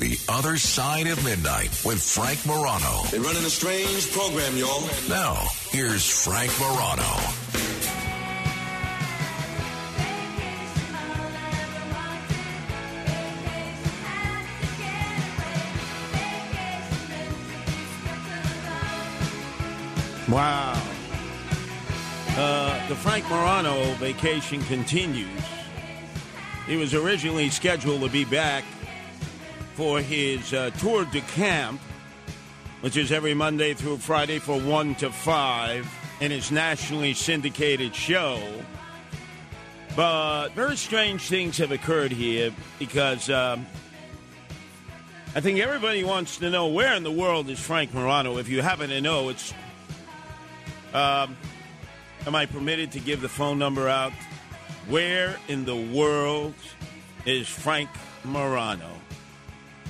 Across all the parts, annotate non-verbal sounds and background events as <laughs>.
The Other Side of Midnight with Frank Morano. They're running a strange program, y'all. Now, here's Frank Morano. Wow. Uh, the Frank Morano vacation continues. He was originally scheduled to be back for his uh, tour de camp, which is every Monday through Friday for 1 to 5 in his nationally syndicated show. But very strange things have occurred here because um, I think everybody wants to know where in the world is Frank Morano. If you happen to know, it's. Um, am I permitted to give the phone number out? Where in the world is Frank Morano?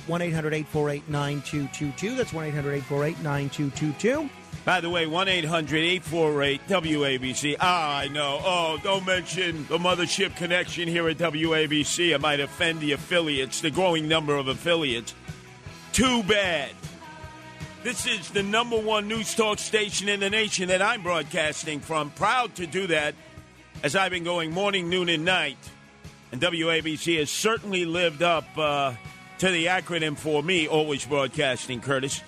1 800 848 9222. That's 1 800 848 9222. By the way, 1 800 848 WABC. Ah, I know. Oh, don't mention the mothership connection here at WABC. I might offend the affiliates, the growing number of affiliates. Too bad. This is the number one news talk station in the nation that I'm broadcasting from. Proud to do that as I've been going morning, noon, and night. And WABC has certainly lived up uh, to the acronym for me, always broadcasting, Curtis.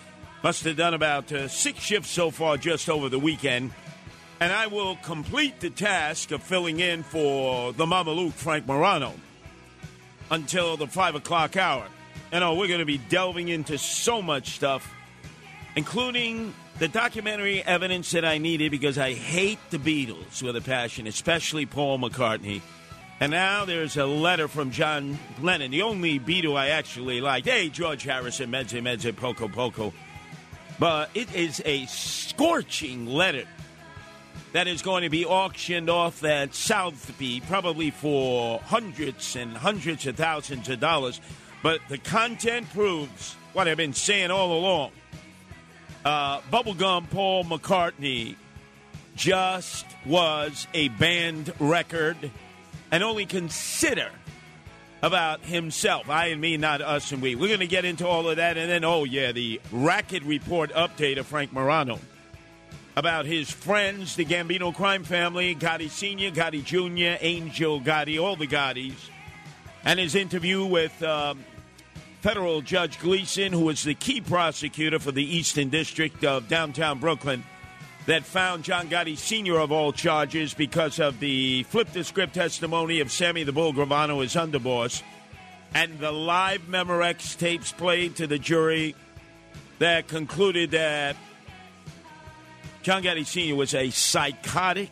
Must have done about uh, six shifts so far just over the weekend. And I will complete the task of filling in for the Mama Luke, Frank Morano, until the 5 o'clock hour. And oh, we're going to be delving into so much stuff, including the documentary evidence that I needed because I hate the Beatles with a passion, especially Paul McCartney. And now there's a letter from John Lennon, the only Beatle I actually like. Hey, George Harrison, Medze, Medze, Poco, Poco. But it is a scorching letter that is going to be auctioned off at Sotheby, probably for hundreds and hundreds of thousands of dollars. But the content proves what I've been saying all along. Uh, Bubblegum Paul McCartney just was a band record and only consider about himself. I and me, not us and we. We're going to get into all of that. And then, oh, yeah, the racket report update of Frank Morano about his friends, the Gambino crime family, Gotti Sr., Gotti Jr., Angel Gotti, all the Gottis, and his interview with um, federal Judge Gleeson, who was the key prosecutor for the Eastern District of downtown Brooklyn that found John Gotti Sr. of all charges because of the flip the script testimony of Sammy the Bull Gravano, his underboss, and the live Memorex tapes played to the jury that concluded that John Gotti Sr. was a psychotic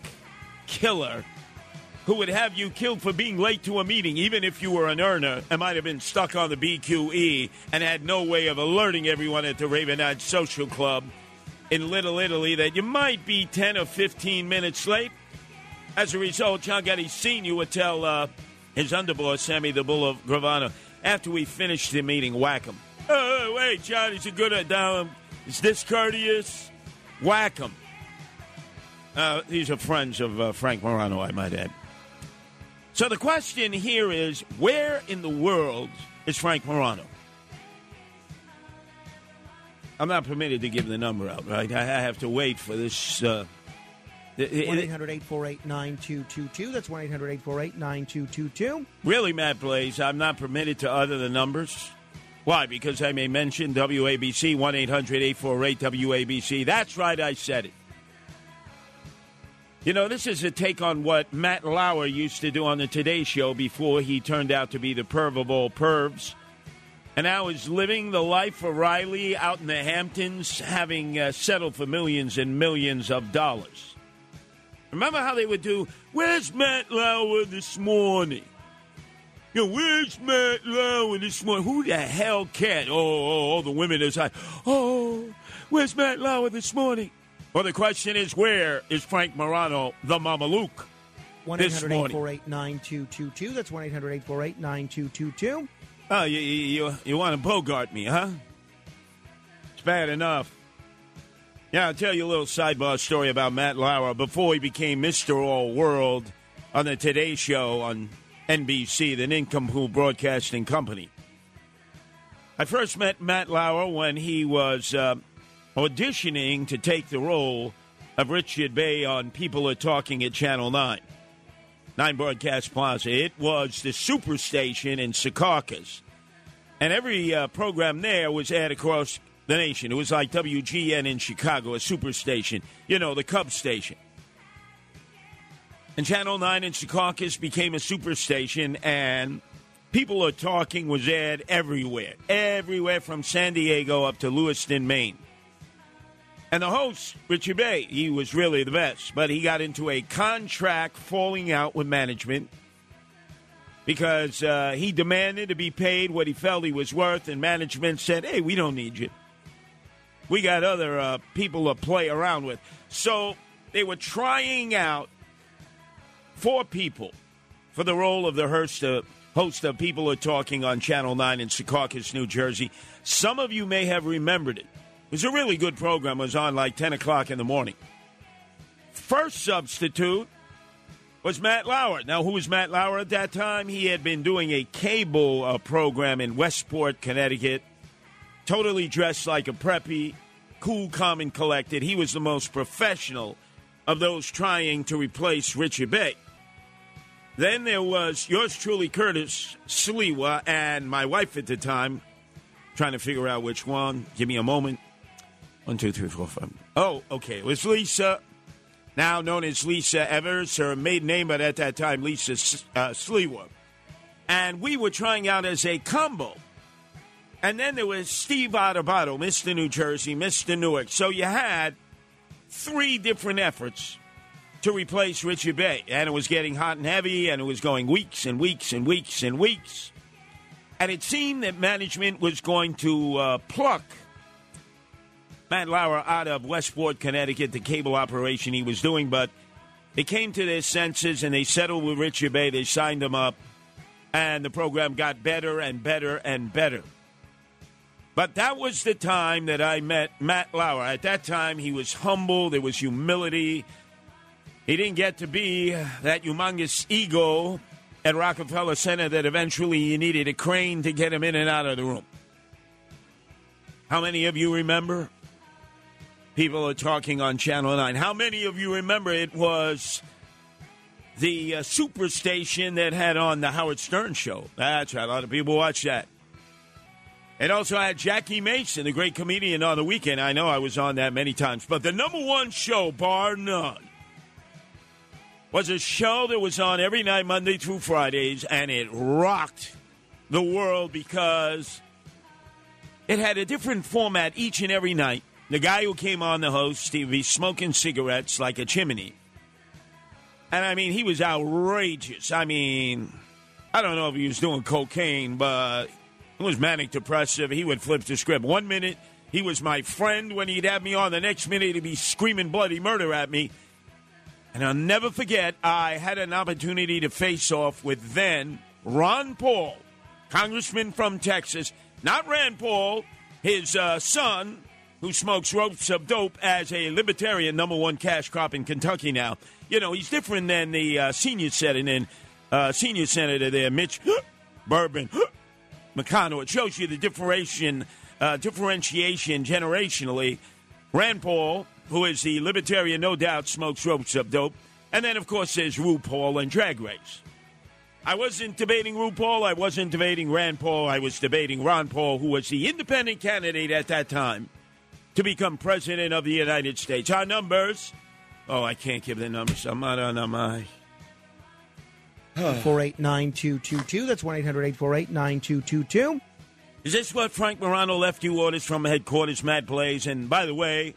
killer who would have you killed for being late to a meeting, even if you were an earner and might have been stuck on the BQE and had no way of alerting everyone at the Ravenite Social Club in Little Italy that you might be 10 or 15 minutes late. As a result, John Gotti Sr. would tell uh, his underboss, Sammy the Bull of Gravano, after we finished the meeting, whack him. Oh, wait, John, he's a good at down. Is this courteous? Whack him. Uh, these are friends of uh, Frank Morano, I might add. So the question here is where in the world is Frank Morano? I'm not permitted to give the number out, right? I have to wait for this. Uh, 1 800 848 9222. That's 1 800 848 9222. Really, Matt Blaze, I'm not permitted to utter the numbers. Why? Because I may mention WABC 1 800 848 WABC. That's right, I said it. You know, this is a take on what Matt Lauer used to do on the Today Show before he turned out to be the perv of all pervs. And now is living the life of Riley out in the Hamptons, having uh, settled for millions and millions of dollars. Remember how they would do, Where's Matt Lauer this morning? You know, where's Matt Lauer this morning? Who the hell cared? Oh, oh, all the women is like, oh, where's Matt Lauer this morning? Well, the question is, where is Frank Morano, the Mama Luke? 1 This 800 848 9222. That's 1 800 848 9222. Oh, you, you, you, want to Bogart me, huh? It's bad enough. Yeah, I'll tell you a little sidebar story about Matt Lauer before he became Mr. All World on the Today Show on NBC, the Nincompoop Broadcasting Company. I first met Matt Lauer when he was uh, auditioning to take the role of Richard Bey on People Are Talking at Channel 9. Nine Broadcast Plaza. It was the superstation in Secaucus. And every uh, program there was aired across the nation. It was like WGN in Chicago, a superstation. You know, the Cub station. And Channel 9 in Secaucus became a superstation, and People Are Talking was aired everywhere. Everywhere from San Diego up to Lewiston, Maine. And the host, Richard Bey, he was really the best, but he got into a contract falling out with management because uh, he demanded to be paid what he felt he was worth, and management said, hey, we don't need you. We got other uh, people to play around with. So they were trying out four people for the role of the host, uh, host of People Are Talking on Channel 9 in Secaucus, New Jersey. Some of you may have remembered it. Was a really good program. It was on like 10 o'clock in the morning. First substitute was Matt Lauer. Now, who was Matt Lauer at that time? He had been doing a cable uh, program in Westport, Connecticut, totally dressed like a preppy, cool, calm, and collected. He was the most professional of those trying to replace Richard Bey. Then there was yours truly, Curtis Sliwa, and my wife at the time, trying to figure out which one. Give me a moment. One, two, three, four, five. Oh, okay. It was Lisa, now known as Lisa Evers, her maiden name, but at that time, Lisa uh, Sliwa. And we were trying out as a combo. And then there was Steve Adubato, Mr. New Jersey, Mr. Newark. So you had three different efforts to replace Richard Bey. And it was getting hot and heavy, and it was going weeks and weeks and weeks and weeks. And it seemed that management was going to uh, pluck Matt Lauer out of Westport, Connecticut, the cable operation he was doing, but they came to their senses and they settled with Richard Bey. They signed him up, and the program got better and better and better. But that was the time that I met Matt Lauer. At that time, he was humble, there was humility. He didn't get to be that humongous ego at Rockefeller Center that eventually you needed a crane to get him in and out of the room. How many of you remember? People are talking on Channel 9. How many of you remember it was the uh, superstation that had on the Howard Stern show? That's right. A lot of people watch that. It also had Jackie Mason, the great comedian, on the weekend. I know I was on that many times. But the number one show, bar none, was a show that was on every night, Monday through Fridays, and it rocked the world because it had a different format each and every night. The guy who came on the host, he would be smoking cigarettes like a chimney. And I mean, he was outrageous. I mean, I don't know if he was doing cocaine, but it was manic depressive. He would flip the script. One minute, he was my friend when he'd have me on. The next minute, he'd be screaming bloody murder at me. And I'll never forget, I had an opportunity to face off with then Ron Paul, congressman from Texas. Not Rand Paul, his uh, son, who smokes ropes of dope as a libertarian number one cash crop in Kentucky now. You know, he's different than the uh, senior senator, uh, senior senator there, Mitch <gasps> Bourbon <gasps> McConnell. It shows you the differentiation, uh, differentiation generationally. Rand Paul, who is the libertarian, no doubt, smokes ropes of dope. And then, of course, there's RuPaul and Drag Race. I wasn't debating RuPaul. I wasn't debating Rand Paul. I was debating Ron Paul, who was the independent candidate at that time to become president of the United States. Our numbers. Oh, I can't give the numbers. I'm not on my. 4892222. That's 1 800 848 9222. Is this what Frank Morano left you orders from headquarters, Matt Blaze? And by the way,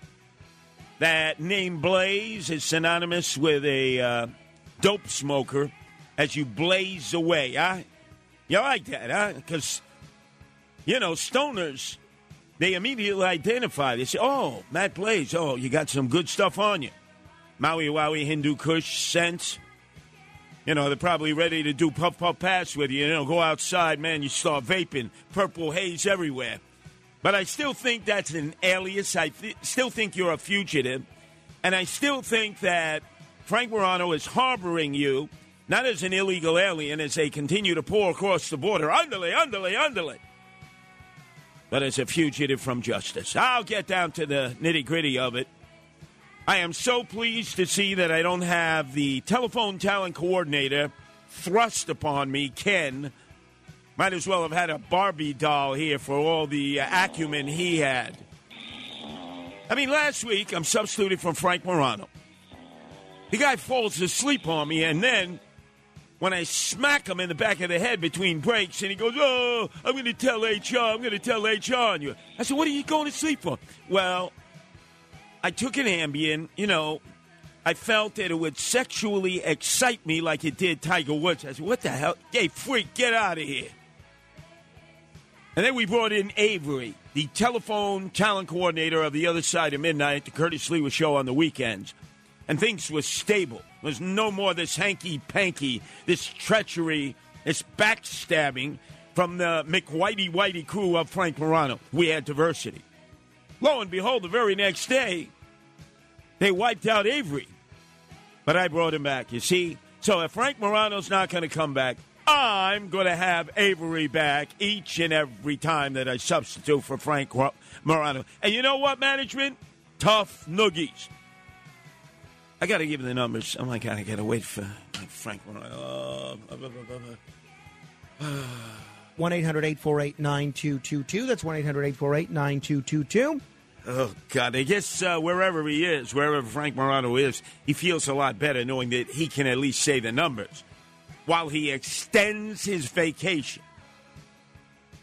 that name Blaze is synonymous with a uh, dope smoker as you blaze away, huh? You like that, huh? Because, you know, stoners, they immediately identify. They say, oh, Matt Blaze, oh, you got some good stuff on you. Maui Wowie, Hindu Kush, Sense. You know, they're probably ready to do puff puff pass with you. You know, go outside, man, you start vaping, purple haze everywhere. But I still think that's an alias. I th- still think you're a fugitive. And I still think that Frank Morano is harboring you, not as an illegal alien as they continue to pour across the border, underlay, underlay, underlay, but as a fugitive from justice. I'll get down to the nitty gritty of it. I am so pleased to see that I don't have the telephone talent coordinator thrust upon me, Ken. Might as well have had a Barbie doll here for all the uh, acumen he had. I mean, last week I'm substituted for Frank Morano. The guy falls asleep on me, and then when I smack him in the back of the head between breaks, and he goes, "Oh, I'm going to tell HR. I'm going to tell HR on you." I said, "What are you going to sleep for?" Well, I took an Ambien. You know, I felt that it would sexually excite me like it did Tiger Woods. I said, "What the hell? Hey, freak, get out of here!" And then we brought in Avery, the telephone talent coordinator of the other side of midnight, the Curtis Sliwa show on the weekends. And things were stable. There was no more this hanky panky, this treachery, this backstabbing from the McWhitey Whitey crew of Frank Morano. We had diversity. Lo and behold, the very next day, they wiped out Avery. But I brought him back, you see? So if Frank Morano's not going to come back, I'm going to have Avery back each and every time that I substitute for Frank Morano. And you know what, management? Tough noogies. I got to give him the numbers. Oh my God, I got to wait for Frank Morano. Oh, 1 800 848 9222. That's 1 800 848 9222. Oh, God. I guess uh, wherever he is, wherever Frank Morano is, he feels a lot better knowing that he can at least say the numbers while he extends his vacation.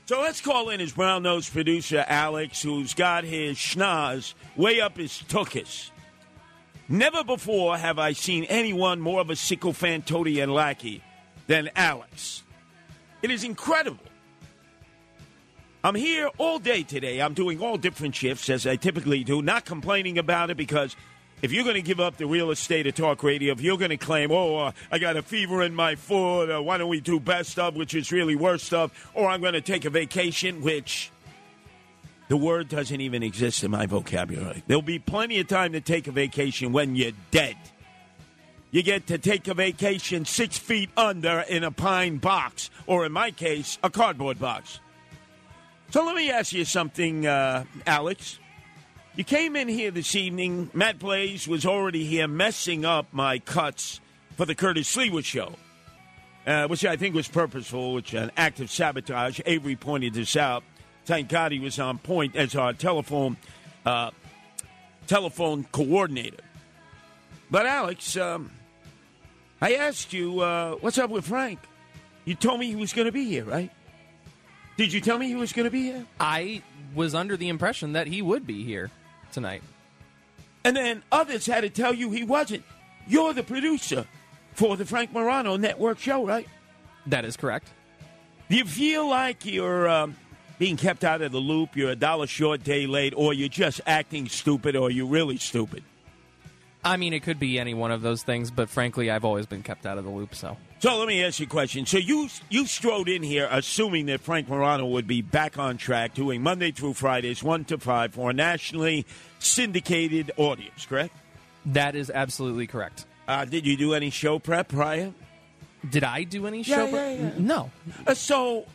So let's call in his brown nosed producer, Alex, who's got his schnoz way up his tuchus. Never before have I seen anyone more of a sycophantotian lackey than Alex. It is incredible. I'm here all day today. I'm doing all different shifts as I typically do, not complaining about it because if you're going to give up the real estate of talk radio, if you're going to claim, oh, uh, I got a fever in my foot, uh, why don't we do best of, which is really worst of, or I'm going to take a vacation, which the word doesn't even exist in my vocabulary. There'll be plenty of time to take a vacation when you're dead. You get to take a vacation six feet under in a pine box, or in my case, a cardboard box. So let me ask you something, uh, Alex. You came in here this evening. Matt Blaze was already here messing up my cuts for the Curtis Sliwa show, uh, which I think was purposeful, which an act of sabotage. Avery pointed this out. Thank God he was on point as our telephone uh, telephone coordinator. But Alex, um, I asked you, uh, what's up with Frank? You told me he was going to be here, right? Did you tell me he was going to be here? I was under the impression that he would be here tonight. And then others had to tell you he wasn't. You're the producer for the Frank Morano Network show, right? That is correct. Do you feel like you're um, being kept out of the loop, you're a dollar short, day late, or you're just acting stupid, or you're really stupid? I mean, it could be any one of those things, but frankly, I've always been kept out of the loop, so. So let me ask you a question. So you you strode in here assuming that Frank Morano would be back on track, doing Monday through Fridays, one to five, for a nationally syndicated audience, correct? That is absolutely correct. Uh, did you do any show prep prior? Did I do any Yeah, show? yeah, prep? yeah. No. Uh, so,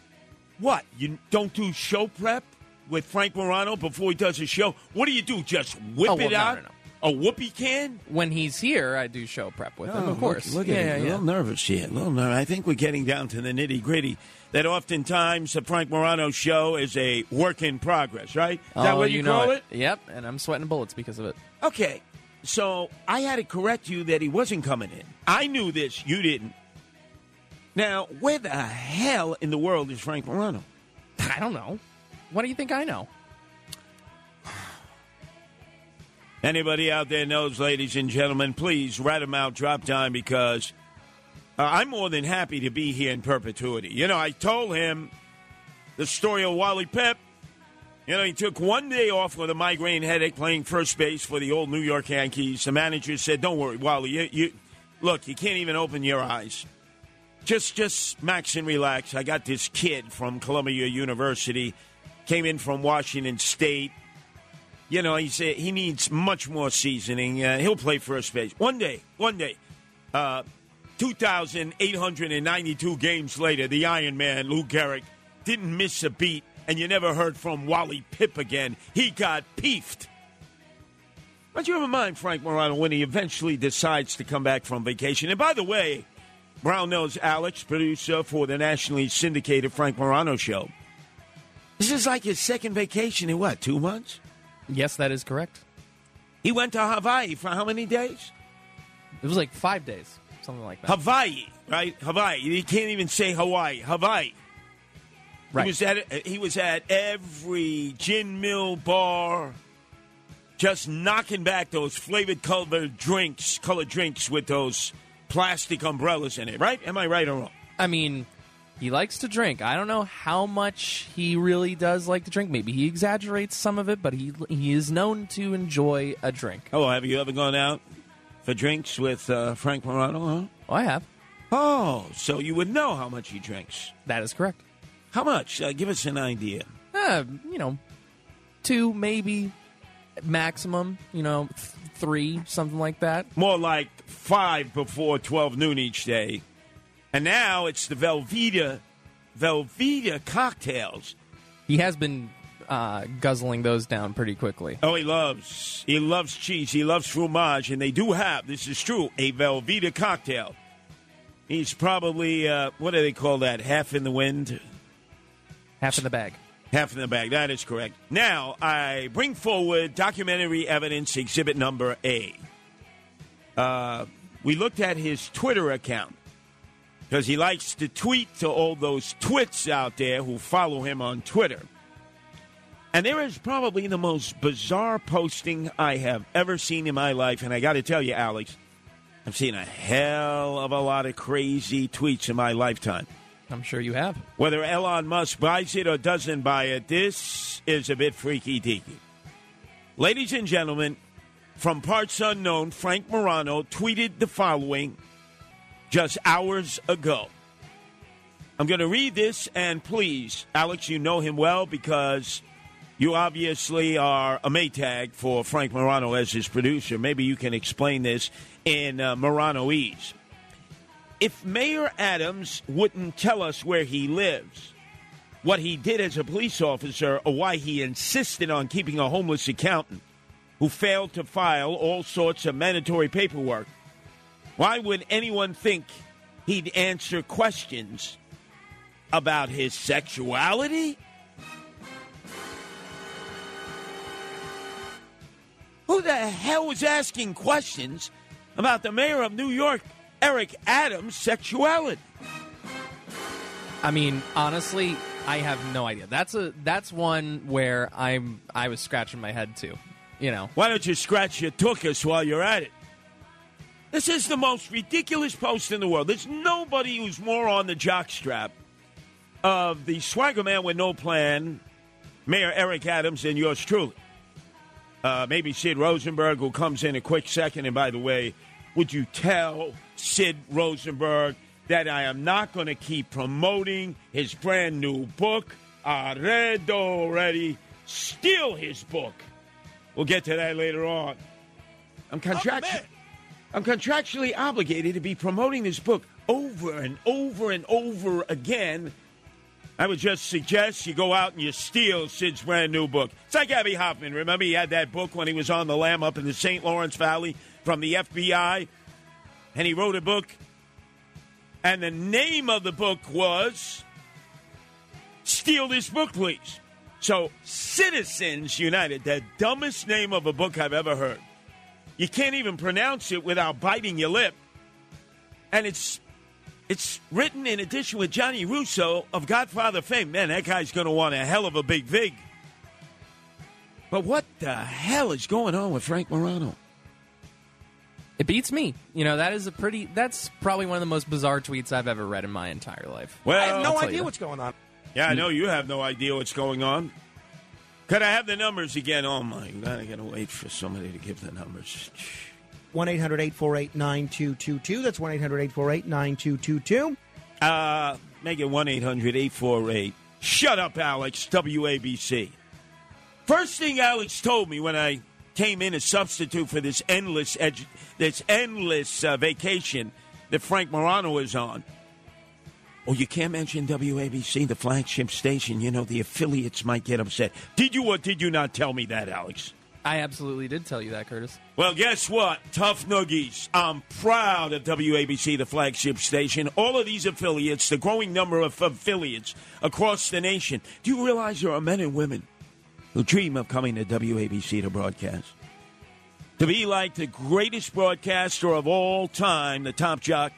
what? You don't do show prep with Frank Morano before he does his show? What do you do? Just whip Oh, well, it no, out? no, no. A whoopee can? When he's here, I do show prep with him, Oh, of course. Look, look yeah, at yeah, him. A yeah. little nervous here. A little nervous. I think we're getting down to the nitty gritty. That oftentimes the Frank Morano show is a work in progress, right? Is that Oh, what you, know call it? Yep, and I'm sweating bullets because of it. Okay. So I had to correct you that he wasn't coming in. I knew this. You didn't. Now, where the hell in the world is Frank Morano? I don't know. What do you think I know? Anybody out there knows, ladies and gentlemen, please write him out, drop time, because Uh, I'm more than happy to be here in perpetuity. You know, I told him the story of Wally Pipp. You know, he took one day off with a migraine headache playing first base for the old New York Yankees. The manager said, "Don't worry, Wally. You, you look, you can't even open your eyes. Just, just max and relax. I got this kid from Columbia University, came in from Washington State. You know, he said he needs much more seasoning. Uh, he'll play first base one day. One day." Uh, 2,892 games later, the Iron Man, Lou Gehrig, didn't miss a beat, and you never heard from Wally Pipp again. He got peefed. But you ever mind Frank Morano when he eventually decides to come back from vacation? And by the way, Brown knows Alex, producer for the nationally syndicated Frank Morano show. This is like his second vacation in what, two months? Yes, that is correct. He went to Hawaii for how many days? It was like five days, something like that. Hawaii, right? Hawaii. You can't even say Hawaii. Hawaii. Right. He was at he was at every gin mill bar, just knocking back those flavored colored drinks, colored drinks with those plastic umbrellas in it. Right? Am I right or wrong? I mean, he likes to drink. I don't know how much he really does like to drink. Maybe he exaggerates some of it, but he he is known to enjoy a drink. Oh, have you ever gone out for drinks with uh, Frank Morano? Huh? Oh, I have. Oh, so you would know how much he drinks. That is correct. How much? Uh, give us an idea. Uh, you know, two maybe maximum. You know, three, something like that. More like five before 12 noon each day. And now it's the Velveeta, Velveeta cocktails. He has been uh, guzzling those down pretty quickly. Oh, he loves, he loves cheese. He loves fromage. And they do have, this is true, a Velveeta cocktail. He's probably, uh, what do they call that? Half in the wind? Half in the bag. Half in the bag. That is correct. Now, I bring forward documentary evidence exhibit number A. Uh, we looked at his Twitter account because he likes to tweet to all those twits out there who follow him on Twitter. And there is probably the most bizarre posting I have ever seen in my life. And I got to tell you, Alex, I've seen a hell of a lot of crazy tweets in my lifetime. I'm sure you have. Whether Elon Musk buys it or doesn't buy it, this is a bit freaky deaky. Ladies and gentlemen, from parts unknown, Frank Morano tweeted the following just hours ago. I'm going to read this, and please, Alex, you know him well because you obviously are a Maytag for Frank Morano as his producer. Maybe you can explain this in uh, Moranoese. If Mayor Adams wouldn't tell us where he lives, what he did as a police officer, or why he insisted on keeping a homeless accountant who failed to file all sorts of mandatory paperwork, why would anyone think he'd answer questions about his sexuality? Who the hell was asking questions about the mayor of New York, Eric Adams' sexuality? I mean, honestly, I have no idea. That's a that's one where I'm I was scratching my head too. You know, Why don't you scratch your tuchus while you're at it? This is the most ridiculous post in the world. There's nobody who's more on the jockstrap of the swagger man with no plan, Mayor Eric Adams, and yours truly. Uh, maybe Sid Rosenberg, who comes in a quick second. And by the way, would you tell Sid Rosenberg that I am not going to keep promoting his brand new book? I read already. Steal his book. We'll get to that later on. I'm oh, contractually, I'm contractually obligated to be promoting this book over and over and over again. I would just suggest you go out and you steal Sid's brand new book. It's like Abbie Hoffman. Remember, he had that book when he was on the lam up in the St. Lawrence Valley from the FBI, and he wrote a book, and the name of the book was Steal This Book, Please. So, Citizens United, the dumbest name of a book I've ever heard. You can't even pronounce it without biting your lip. And it's it's written in addition with Johnny Russo of Godfather fame. Man, that guy's going to want a hell of a big vig. But what the hell is going on with Frank Morano? It beats me. You know, that is a pretty. That's probably one of the most bizarre tweets I've ever read in my entire life. Well, I have no idea you. what's going on. Yeah, I know you have no idea what's going on. Could I have the numbers again? Oh my God, I gotta wait for somebody to give the numbers. 1 800 848 9222. That's 1 800 848 9222. Uh, make it 1 800 848. Shut up, Alex, WABC. First thing Alex told me when I came in as substitute for this endless edu- this endless uh, vacation that Frank Morano is on. Oh, you can't mention WABC, the flagship station. You know, the affiliates might get upset. Did you or did you not tell me that, Alex? I absolutely did tell you that, Curtis. Well, guess what? Tough Noogies. I'm proud of WABC, the flagship station. All of these affiliates, the growing number of affiliates across the nation. Do you realize there are men and women who dream of coming to WABC to broadcast? To be like the greatest broadcaster of all time, the top jock,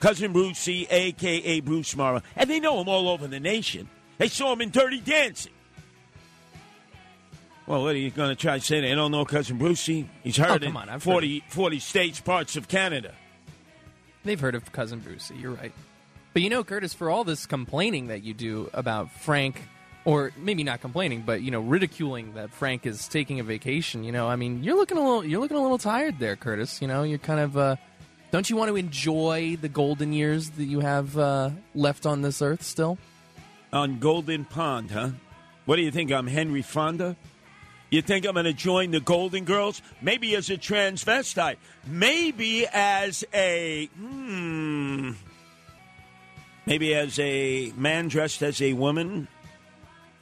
Cousin Brucie, a.k.a. Bruce Morrow. And they know him all over the nation. They saw him in Dirty Dancing. Well, what are you going to try to say? They don't know Cousin Brucie? He's oh, heard Oh, in on, I've 40, 40 states, parts of Canada. They've heard of Cousin Brucie. You're right. But you know, Curtis, for all this complaining that you do about Frank, or maybe not complaining, but you know, ridiculing that Frank is taking a vacation. You know, I mean, you're looking a little, you're looking a little tired there, Curtis. You know, you're kind of. Uh, don't you want to enjoy the golden years that you have uh, left on this earth still? On Golden Pond, huh? What do you think? I'm Henry Fonda? You think I'm going to join the Golden Girls? Maybe as a transvestite. Maybe as a. Hmm. Maybe as a man dressed as a woman,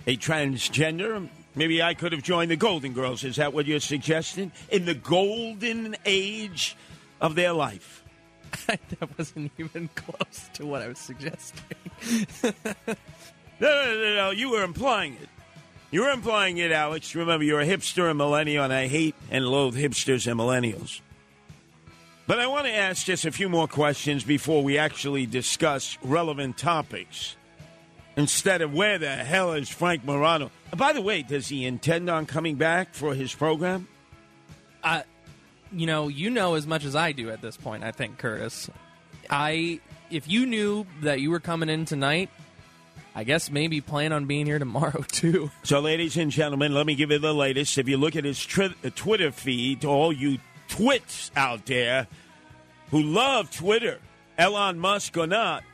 a transgender. Maybe I could have joined the Golden Girls. Is that what you're suggesting? In the golden age of their life. <laughs> that wasn't even close to what I was suggesting. <laughs> No, no, no, no. You were implying it. You were implying it, Alex. Remember, you're a hipster and millennial, and I hate and loathe hipsters and millennials. But I want to ask just a few more questions before we actually discuss relevant topics. Instead of where the hell is Frank Morano? By the way, does he intend on coming back for his program? Uh, you know, you know as much as I do at this point. I think, Curtis. I, if you knew that you were coming in tonight, I guess maybe plan on being here tomorrow <laughs> too. So, ladies and gentlemen, let me give you the latest. If you look at his tri- uh, Twitter feed, to all you twits out there who love Twitter, Elon Musk or not,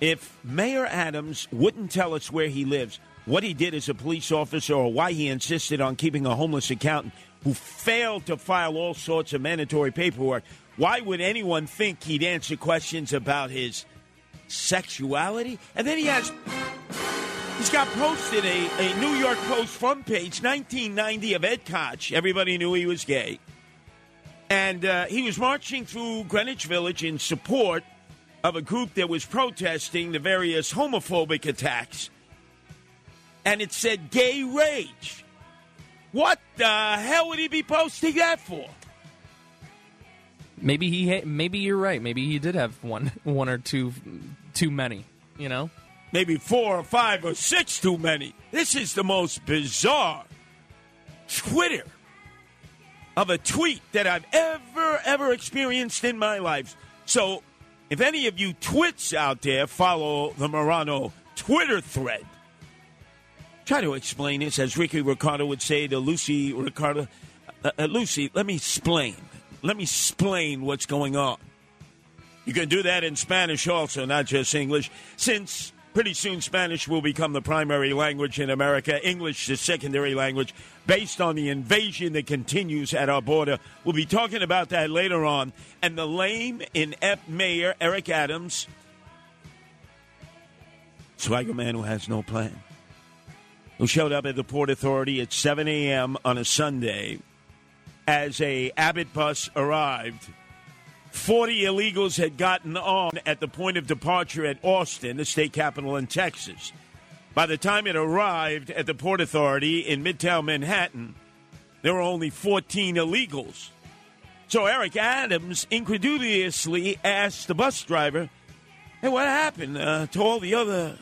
if Mayor Adams wouldn't tell us where he lives, what he did as a police officer, or why he insisted on keeping a homeless accountant who failed to file all sorts of mandatory paperwork, why would anyone think he'd answer questions about his sexuality? And then he has He's got posted a, a New York Post front page, 1990 of Ed Koch. Everybody knew he was gay. And uh, he was marching through Greenwich Village in support of a group that was protesting the various homophobic attacks. And it said gay rage. What the hell would he be posting that for? Maybe he, ha- maybe you're right. Maybe he did have one, <laughs> one or two, too many. You know, Maybe four or five or six too many. This is the most bizarre Twitter of a tweet that I've ever, ever experienced in my life. So, if any of you twits out there follow the Morano Twitter thread, try to explain this, as Ricky Ricardo would say to Lucy Ricardo. Uh, uh, Lucy, let me explain. Let me explain what's going on. You can do that in Spanish also, not just English, since pretty soon Spanish will become the primary language in America, English the secondary language, based on the invasion that continues at our border. We'll be talking about that later on. And the lame in F Mayor Eric Adams, swagger man who has no plan, who showed up at the Port Authority at 7 a.m. on a Sunday as a Abbott bus arrived. 40 illegals had gotten on at the point of departure at Austin, the state capital in Texas. By the time it arrived at the Port Authority in Midtown Manhattan, there were only 14 illegals. So Eric Adams incredulously asked the bus driver, "Hey, what happened uh, to all the other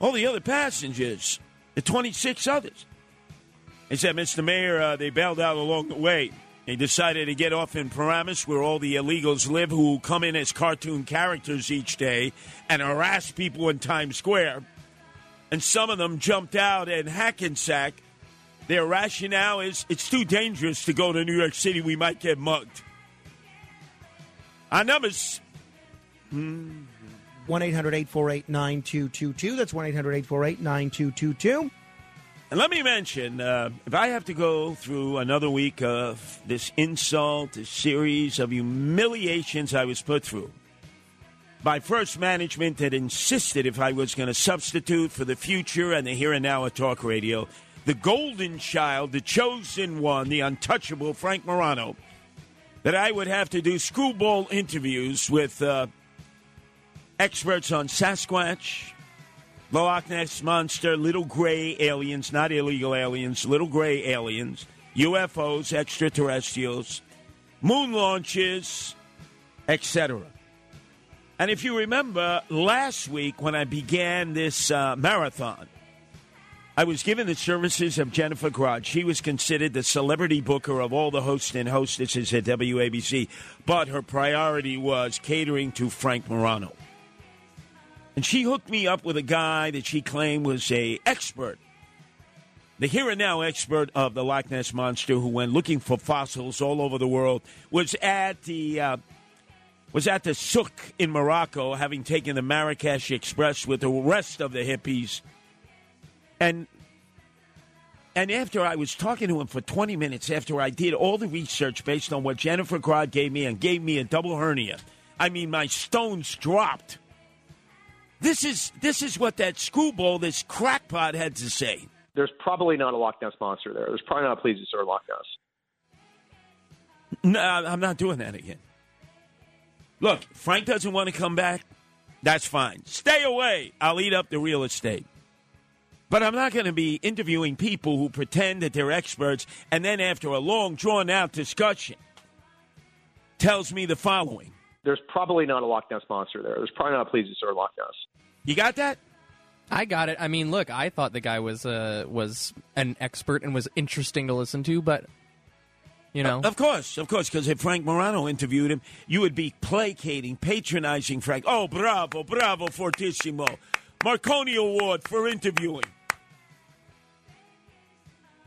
all the other passengers, the 26 others?" He said, "Mr. Mayor, uh, they bailed out along the way. He decided to get off in Paramus, where all the illegals live, who come in as cartoon characters each day and harass people in Times Square. And some of them jumped out in Hackensack. Their rationale is it's too dangerous to go to New York City. We might get mugged. Our numbers. Hmm. 1 800 848 9222. That's 1 800 848 9222. And let me mention, uh, if I have to go through another week of this insult, this series of humiliations I was put through by first management that insisted if I was going to substitute for the future and the here and now at talk radio, the golden child, the chosen one, the untouchable Frank Morano, that I would have to do screwball interviews with uh, experts on Sasquatch, Loch Ness Monster, little gray aliens, not illegal aliens, little gray aliens, UFOs, extraterrestrials, moon launches, etc. And if you remember last week when I began this uh, marathon, I was given the services of Jennifer Grod. She was considered the celebrity booker of all the hosts and hostesses at WABC, but her priority was catering to Frank Morano. And she hooked me up with a guy that she claimed was a expert, the here and now expert of the Loch Ness monster, who went looking for fossils all over the world, was at the uh, was at the souk in Morocco, having taken the Marrakesh Express with the rest of the hippies, and. And after I was talking to him for 20 minutes, after I did all the research based on what Jennifer Grod gave me and gave me a double hernia, I mean, my stones dropped. This is this is what that screwball, this crackpot, had to say. There's probably not a Loch Ness monster there. There's probably not a plesiosaur Loch Ness. No, I'm not doing that again. Look, Frank doesn't want to come back. That's fine. Stay away. I'll eat up the real estate. But I'm not going to be interviewing people who pretend that they're experts and then, after a long, drawn out discussion, tells me the following. There's probably not a Loch Ness monster there. There's probably not a plesiosaur Loch Ness. You got that? I got it. I mean, look, I thought the guy was uh, was an expert and was interesting to listen to, but you know, Of course, of course, because if Frank Morano interviewed him, you would be placating, patronizing Frank. Oh, bravo, bravo, fortissimo. Marconi Award for interviewing.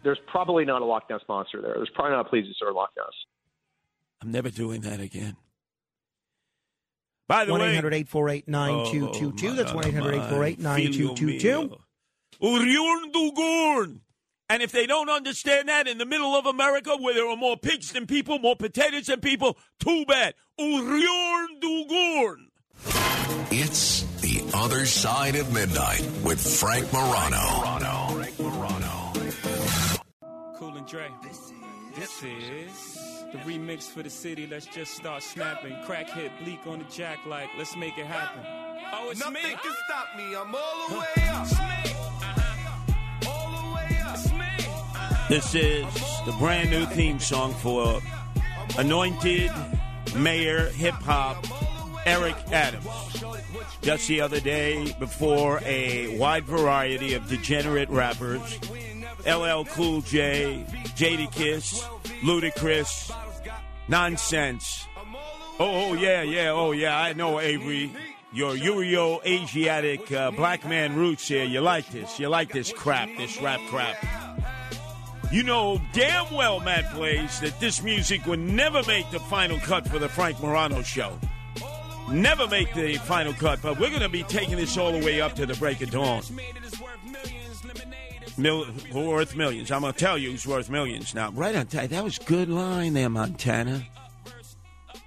There's probably not a Loch Ness monster there. There's probably not a plesiosaur Loch Ness. I'm never doing that again. By the way. 1 way, 800 848 9222. Oh, That's 1 800 848 9222. Urion Dugurn. And if they don't understand that in the middle of America where there are more pigs than people, more potatoes than people, too bad. Urion Dugurn. It's The Other Side of Midnight with Frank Morano. Cool and Dre. This is the remix for the city. Let's just start snapping. Crack hit bleak on the jack like, let's make it happen. Oh, it's Nothing me. can stop me. I'm all the way up. It's me. Uh-huh. All the way up. It's me. Uh-huh. This is the brand new theme song for anointed mayor hip hop Eric Adams. Just the other day, before a wide variety of degenerate rappers, LL Cool J, Jadakiss, Ludacris, nonsense. Oh, oh yeah, yeah, oh yeah, I know Avery. Your Euro Asiatic uh, black man roots here. You like this. You like this crap, this rap crap. You know damn well, Matt Blaze, that this music would never make the final cut for the Frank Morano show. Never make the final cut, but we're going to be taking this all the way up to the break of dawn. Mil- worth millions. I'm going to tell you who's worth millions now. Right on time. That was good line there, Montana.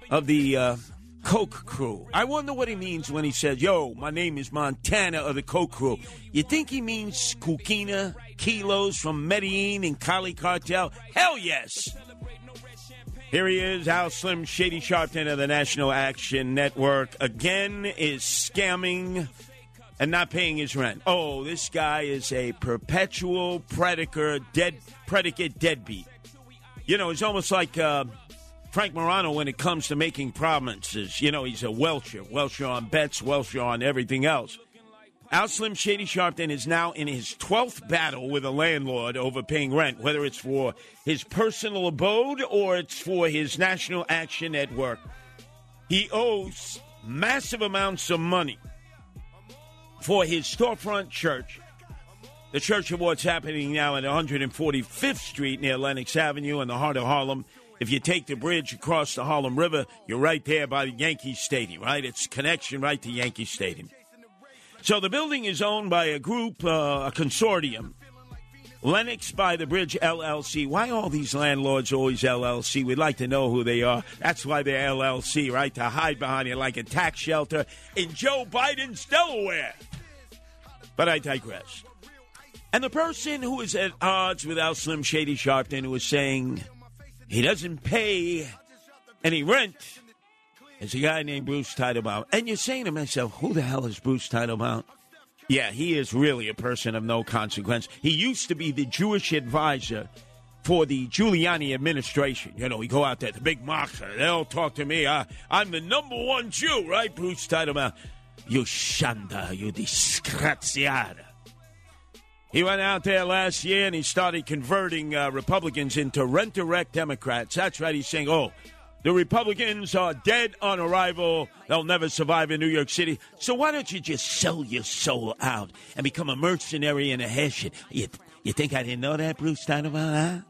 Of the uh, Coke crew. I wonder what he means when he says, Yo, my name is Montana of the Coke crew. You think he means coquina, kilos from Medellin and Cali Cartel? Hell yes. Here he is, Al Slim Shady Sharpton of the National Action Network. Again, is scamming and not paying his rent. Oh, this guy is a perpetual predicate, dead predicate deadbeat. You know, it's almost like uh, Frank Morano when it comes to making promises. You know, he's a Welcher, Welcher on bets, Welcher on everything else. Al Slim Shady Sharpton is now in his 12th battle with a landlord over paying rent, whether it's for his personal abode or it's for his national action at work. He owes massive amounts of money for his storefront church. The church of what's happening now at 145th Street near Lenox Avenue in the heart of Harlem. If you take the bridge across the Harlem River, you're right there by the Yankee Stadium, right? It's connection right to Yankee Stadium. So the building is owned by a group, uh, a consortium. Lennox by the Bridge LLC. Why all these landlords always LLC? We'd like to know who they are. That's why they're LLC, right? To hide behind it like a tax shelter in Joe Biden's Delaware. But I digress. And the person who is at odds with Al Slim Shady Sharpton, who is saying he doesn't pay any rent, is a guy named Bruce Teitelbaum. And you're saying to myself, who the hell is Bruce Teitelbaum? Yeah, he is really a person of no consequence. He used to be the Jewish advisor for the Giuliani administration. You know, we go out there, the big marker. They'll talk to me. I, I'm the number one Jew, right, Bruce Teitelbaum? You shanda, you disgraziata. He went out there last year and he started converting uh, Republicans into rent direct Democrats. That's right. He's saying, oh, the Republicans are dead on arrival. They'll never survive in New York City. So why don't you just sell your soul out and become a mercenary and a Hessian? You, you think I didn't know that, Bruce Steinover, huh?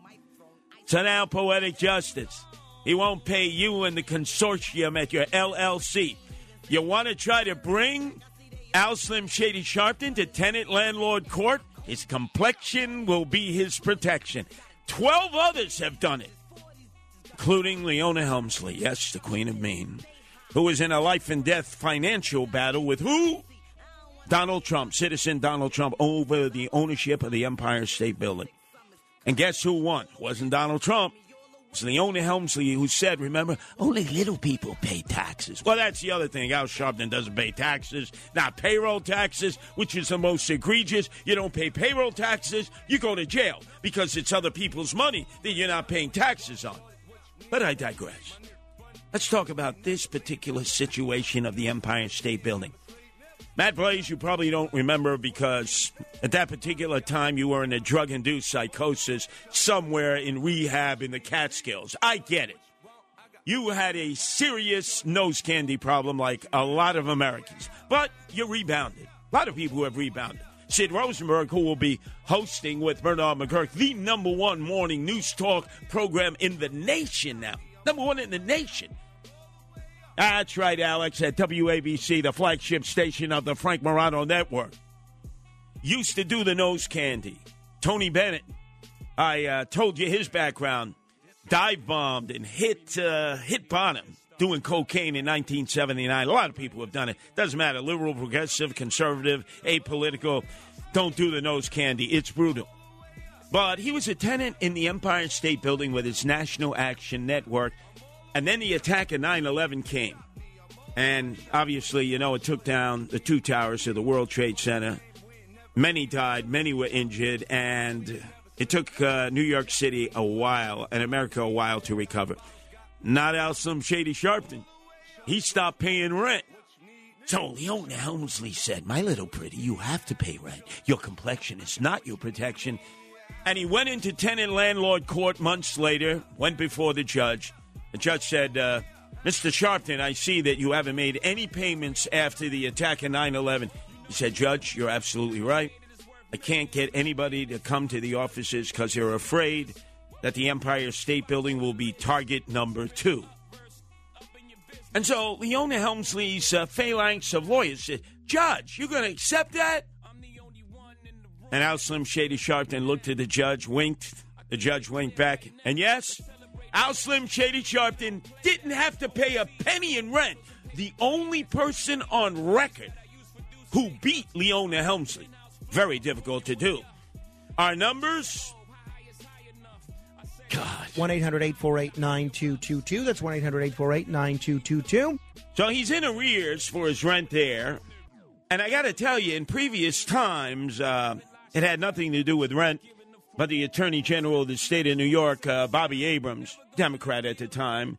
So now, poetic justice. He won't pay you and the consortium at your LLC. You want to try to bring Al Slim Shady Sharpton to tenant landlord court? His complexion will be his protection. Twelve others have done it including Leona Helmsley, yes, the Queen of Mean, who was in a life and death financial battle with who? Donald Trump, citizen Donald Trump, over the ownership of the Empire State Building. And guess who won? It wasn't Donald Trump. It was Leona Helmsley who said, remember, only little people pay taxes. Well, that's the other thing. Al Sharpton doesn't pay taxes, not payroll taxes, which is the most egregious. You don't pay payroll taxes, you go to jail because it's other people's money that you're not paying taxes on. But I digress. Let's talk about this particular situation of the Empire State Building. Matt Blaze, you probably don't remember because at that particular time you were in a drug induced psychosis somewhere in rehab in the Catskills. I get it. You had a serious nose candy problem like a lot of Americans, but you rebounded. A lot of people have rebounded. Sid Rosenberg, who will be hosting with Bernard McGuirk, the number one morning news talk program in the nation now. Number one in the nation. That's right, Alex, at WABC, the flagship station of the Frank Morano Network. Used to do the nose candy. Tony Bennett, I uh, told you his background. Dive bombed and hit uh, hit bottom doing cocaine in 1979. A lot of people have done it. Doesn't matter. Liberal, progressive, conservative, apolitical. Don't do the nose candy. It's brutal. But he was a tenant in the Empire State Building with his National Action Network. And then the attack of 9 11 came. And obviously, you know, it took down the two towers of the World Trade Center. Many died, many were injured, and it took uh, New York City a while and America a while to recover. Not Al Slim Shady Sharpton. He stopped paying rent. So Leona Helmsley said, My little pretty, you have to pay rent. Your complexion is not your protection. And he went into tenant landlord court months later, went before the judge. The judge said, uh, Mr. Sharpton, I see that you haven't made any payments after the attack of 9 11. He said, Judge, you're absolutely right. I can't get anybody to come to the offices because they're afraid that the Empire State Building will be target number two. And so Leona Helmsley's uh, phalanx of lawyers said, Judge, you're going to accept that? And Al Slim Shady Sharpton looked at the judge, winked. The judge winked back. And yes, Al Slim Shady Sharpton didn't have to pay a penny in rent. The only person on record who beat Leona Helmsley. Very difficult to do. Our numbers God. 1 800 848 9222. That's 1 800 848 9222. So he's in arrears for his rent there. And I got to tell you, in previous times, uh, it had nothing to do with rent, but the Attorney General of the state of New York, uh, Bobby Abrams, Democrat at the time,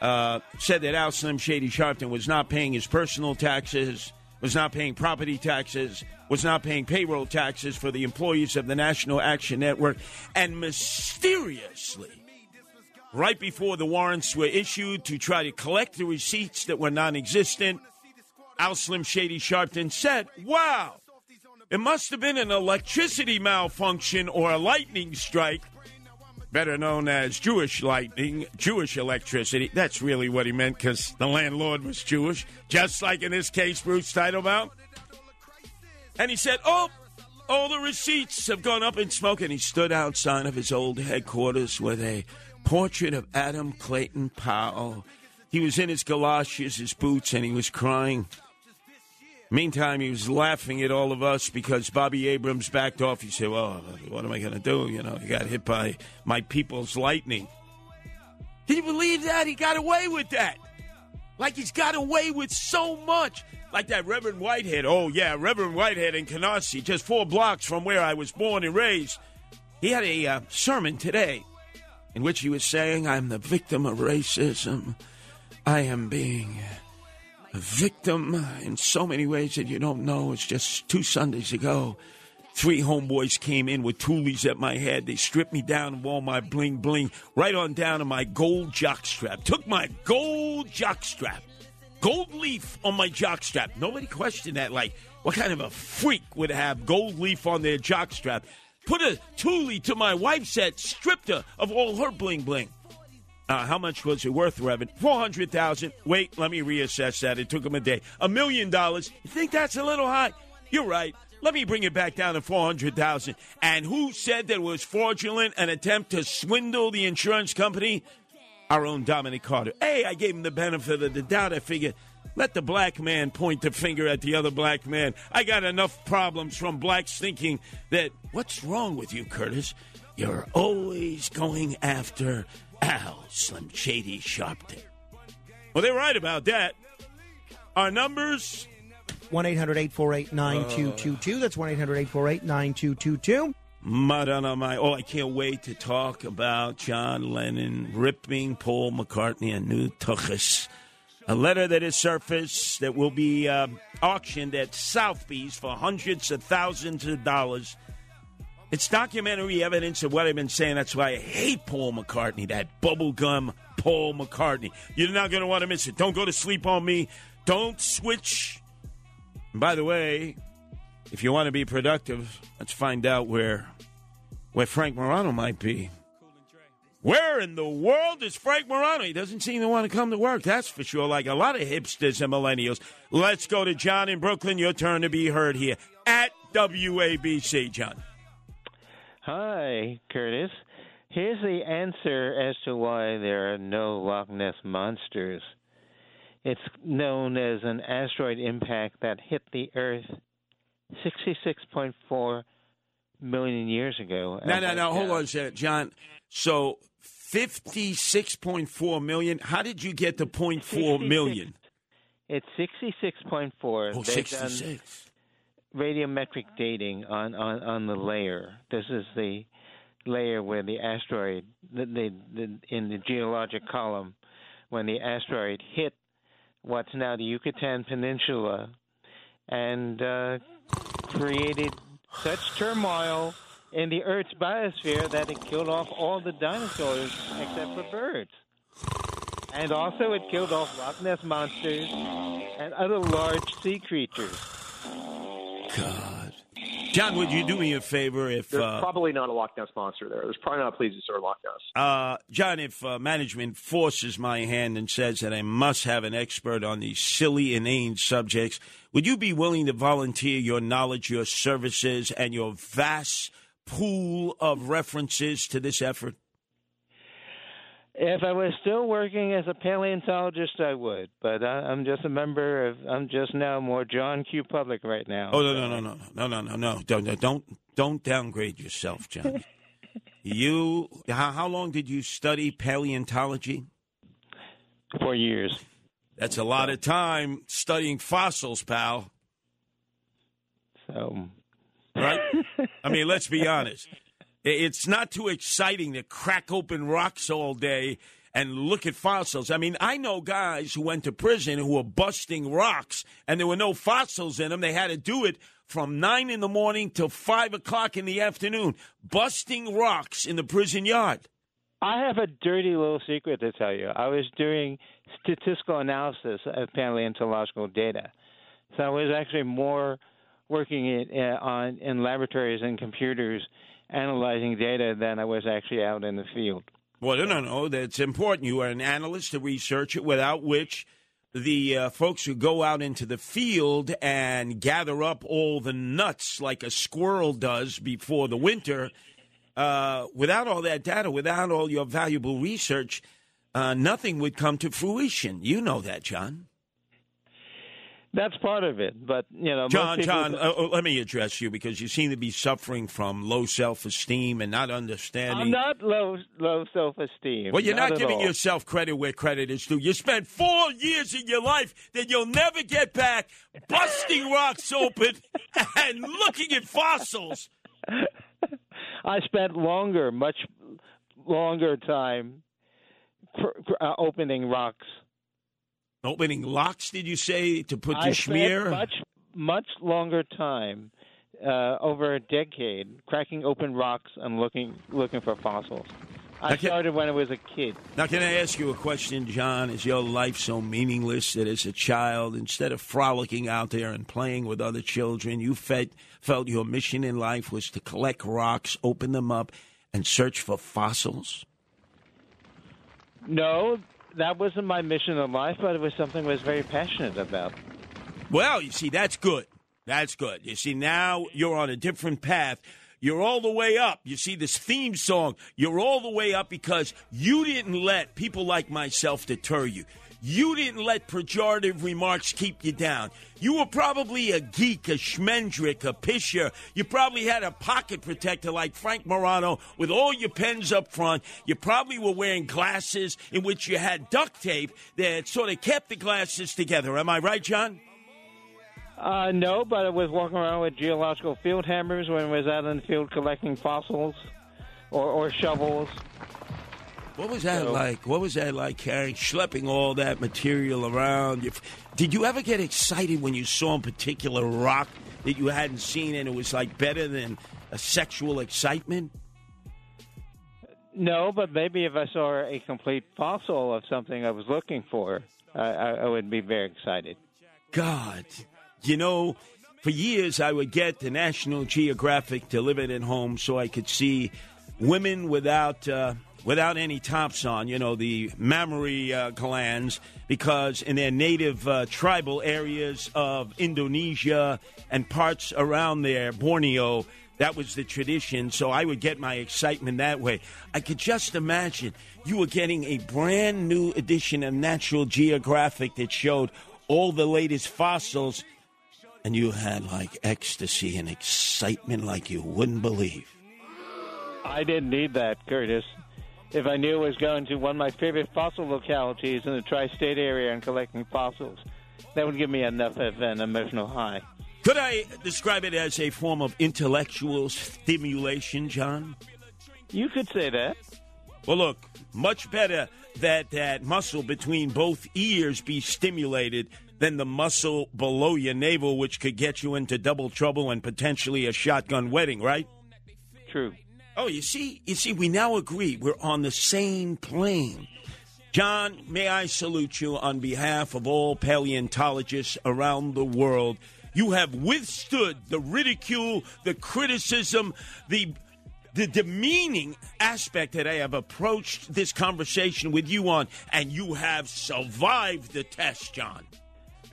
uh, said that Al Slim Shady Sharpton was not paying his personal taxes was not paying property taxes, was not paying payroll taxes for the employees of the National Action Network, and mysteriously, right before the warrants were issued to try to collect the receipts that were non existent, Al Slim Shady Sharpton said, Wow, it must have been an electricity malfunction or a lightning strike, better known as Jewish lightning, Jewish electricity. That's really what he meant because the landlord was Jewish, just like in this case, Bruce Teitelbaum. And he said, Oh, all the receipts have gone up in smoke. And he stood outside of his old headquarters with a portrait of Adam Clayton Powell. He was in his galoshes, his boots, and he was crying. Meantime, he was laughing at all of us because Bobby Abrams backed off. He said, Well, what am I going to do? You know, he got hit by my people's lightning. Can you believe that? He got away with that. Like he's got away with so much. Like that Reverend Whitehead. Oh, yeah, Reverend Whitehead in Canarsie, just four blocks from where I was born and raised. He had a uh, sermon today in which he was saying, I'm the victim of racism. I am being a victim in so many ways that you don't know. It's just two Sundays ago. Three homeboys came in with toolies at my head. They stripped me down of all my bling bling, right on down to my gold jockstrap. Took my gold jockstrap, gold leaf on my jockstrap. Nobody questioned that. Like, what kind of a freak would have gold leaf on their jockstrap? Put a toolie to my wife's head, stripped her of all her bling bling. Uh, how much was it worth, Reverend? Four hundred thousand. Wait, let me reassess that. It took him a day. A million dollars. You think that's a little high? You're right. Let me bring it back down to four hundred thousand. And who said that it was fraudulent, an attempt to swindle the insurance company? Our own Dominic Carter. Hey, I gave him the benefit of the doubt. I figured let the black man point the finger at the other black man. I got enough problems from blacks thinking that what's wrong with you, Curtis? You're always going after Al Slim Shady Sharpton. Well, they're right about that. Our numbers 1 800 848 9222. That's 1 800 848 9222. Madonna, my oh, I can't wait to talk about John Lennon ripping Paul McCartney a new tuchus. A letter that has surfaced that will be uh, auctioned at Sotheby's for hundreds of thousands of dollars. It's documentary evidence of what I've been saying. That's why I hate Paul McCartney, that bubblegum Paul McCartney. You're not going to want to miss it. Don't go to sleep on me. Don't switch. And by the way, if you want to be productive, let's find out where where Frank Morano might be. Where in the world is Frank Morano? He doesn't seem to want to come to work, that's for sure, like a lot of hipsters and millennials. Let's go to John in Brooklyn. Your turn to be heard here at WABC, John. Hi, Curtis. Here's the answer as to why there are no Loch Ness monsters. It's known as an asteroid impact that hit the Earth 66.4 million years ago. No, no, no. Hold on a second, John. So 56.4 million. How did you get to 0.4 million? It's 66.4. Oh, They've 66. Radiometric dating on, on, on the layer. This is the layer where the asteroid, the, the, the, in the geologic column, when the asteroid hit what's now the Yucatan Peninsula and uh, created such turmoil in the Earth's biosphere that it killed off all the dinosaurs except for birds. And also, it killed off Loch Ness monsters and other large sea creatures. God. John, would you do me a favor if There's uh, probably not a Loch Ness monster there. There's probably not a plesiosaur Loch Ness. Uh, John, if uh, management forces my hand and says that I must have an expert on these silly, inane subjects, would you be willing to volunteer your knowledge, your services, and your vast pool of references to this effort? If I was still working as a paleontologist, I would. But I, I'm just a member of. I'm just now more John Q. Public right now. Oh no no no no no no no no! Don't no, don't don't downgrade yourself, John. <laughs> you how, how long did you study paleontology? Four years. That's a lot of time studying fossils, pal. So, right? I mean, let's be <laughs> honest. It's not too exciting to crack open rocks all day and look at fossils. I mean, I know guys who went to prison who were busting rocks and there were no fossils in them. They had to do it from 9 in the morning till 5 o'clock in the afternoon, busting rocks in the prison yard. I have a dirty little secret to tell you. I was doing statistical analysis of paleontological data, so I was actually more working it uh, on in laboratories and computers analyzing data than I was actually out in the field. Well, no, no, no. That's important. You are an analyst, a researcher, without which the uh, folks who go out into the field and gather up all the nuts like a squirrel does before the winter, uh, without all that data, without all your valuable research, uh, nothing would come to fruition. You know that, John. That's part of it, but you know, John, John, uh, uh, let me address you because you seem to be suffering from low self-esteem and not understanding. I'm not low low self esteem. Well, you're not, at giving all. yourself credit where credit is due. You spent four years in your life that you'll never get back busting <laughs> rocks open and looking at fossils. <laughs> I spent longer, much longer time uh, opening rocks. Opening locks, did you say, to put I the schmear? much much longer time uh, over a decade cracking open rocks and looking looking for fossils. I Okay. started when I was a kid. Now, can I ask you a question, John? Is your life so meaningless that as a child, instead of frolicking out there and playing with other children, you felt, felt your mission in life was to collect rocks, open them up, and search for fossils? No, that wasn't my mission in life, but it was something I was very passionate about. Well, you see, that's good. That's good. You see, now you're on a different path. You're all the way up. You see, this theme song, you're all the way up because you didn't let people like myself deter you. You didn't let pejorative remarks keep you down. You were probably a geek, a schmendrick, a pisher. You probably had a pocket protector like Frank Morano with all your pens up front. You probably were wearing glasses in which you had duct tape that sort of kept the glasses together. Am I right, John? Uh, no, but I was walking around with geological field hammers when I was out in the field collecting fossils or, or shovels. What was that So- like? What was that like carrying, schlepping all that material around? Did you ever get excited when you saw a particular rock that you hadn't seen and it was like better than a sexual excitement? No, but maybe if I saw a complete fossil of something I was looking for, I, I, I would be very excited. God, you know, for years I would get the National Geographic delivered at home so I could see women without uh, without any tops on. You know, the mammary uh, glands, because in their native uh, tribal areas of Indonesia and parts around there, Borneo. That was the tradition, so I would get my excitement that way. I could just imagine you were getting a brand new edition of Natural Geographic that showed all the latest fossils, and you had like ecstasy and excitement like you wouldn't believe. I didn't need that, Curtis. If I knew I was going to one of my favorite fossil localities in the tri state area and collecting fossils, that would give me enough of an emotional high. Could I describe it as a form of intellectual stimulation, John? You could say that. Well, look, much better that that muscle between both ears be stimulated than the muscle below your navel, which could get you into double trouble and potentially a shotgun wedding, right? True. Oh, you see, you see, we now agree we're on the same plane. John, may I salute you on behalf of all paleontologists around the world. You have withstood the ridicule, the criticism, the the demeaning aspect that I have approached this conversation with you on, and you have survived the test, John.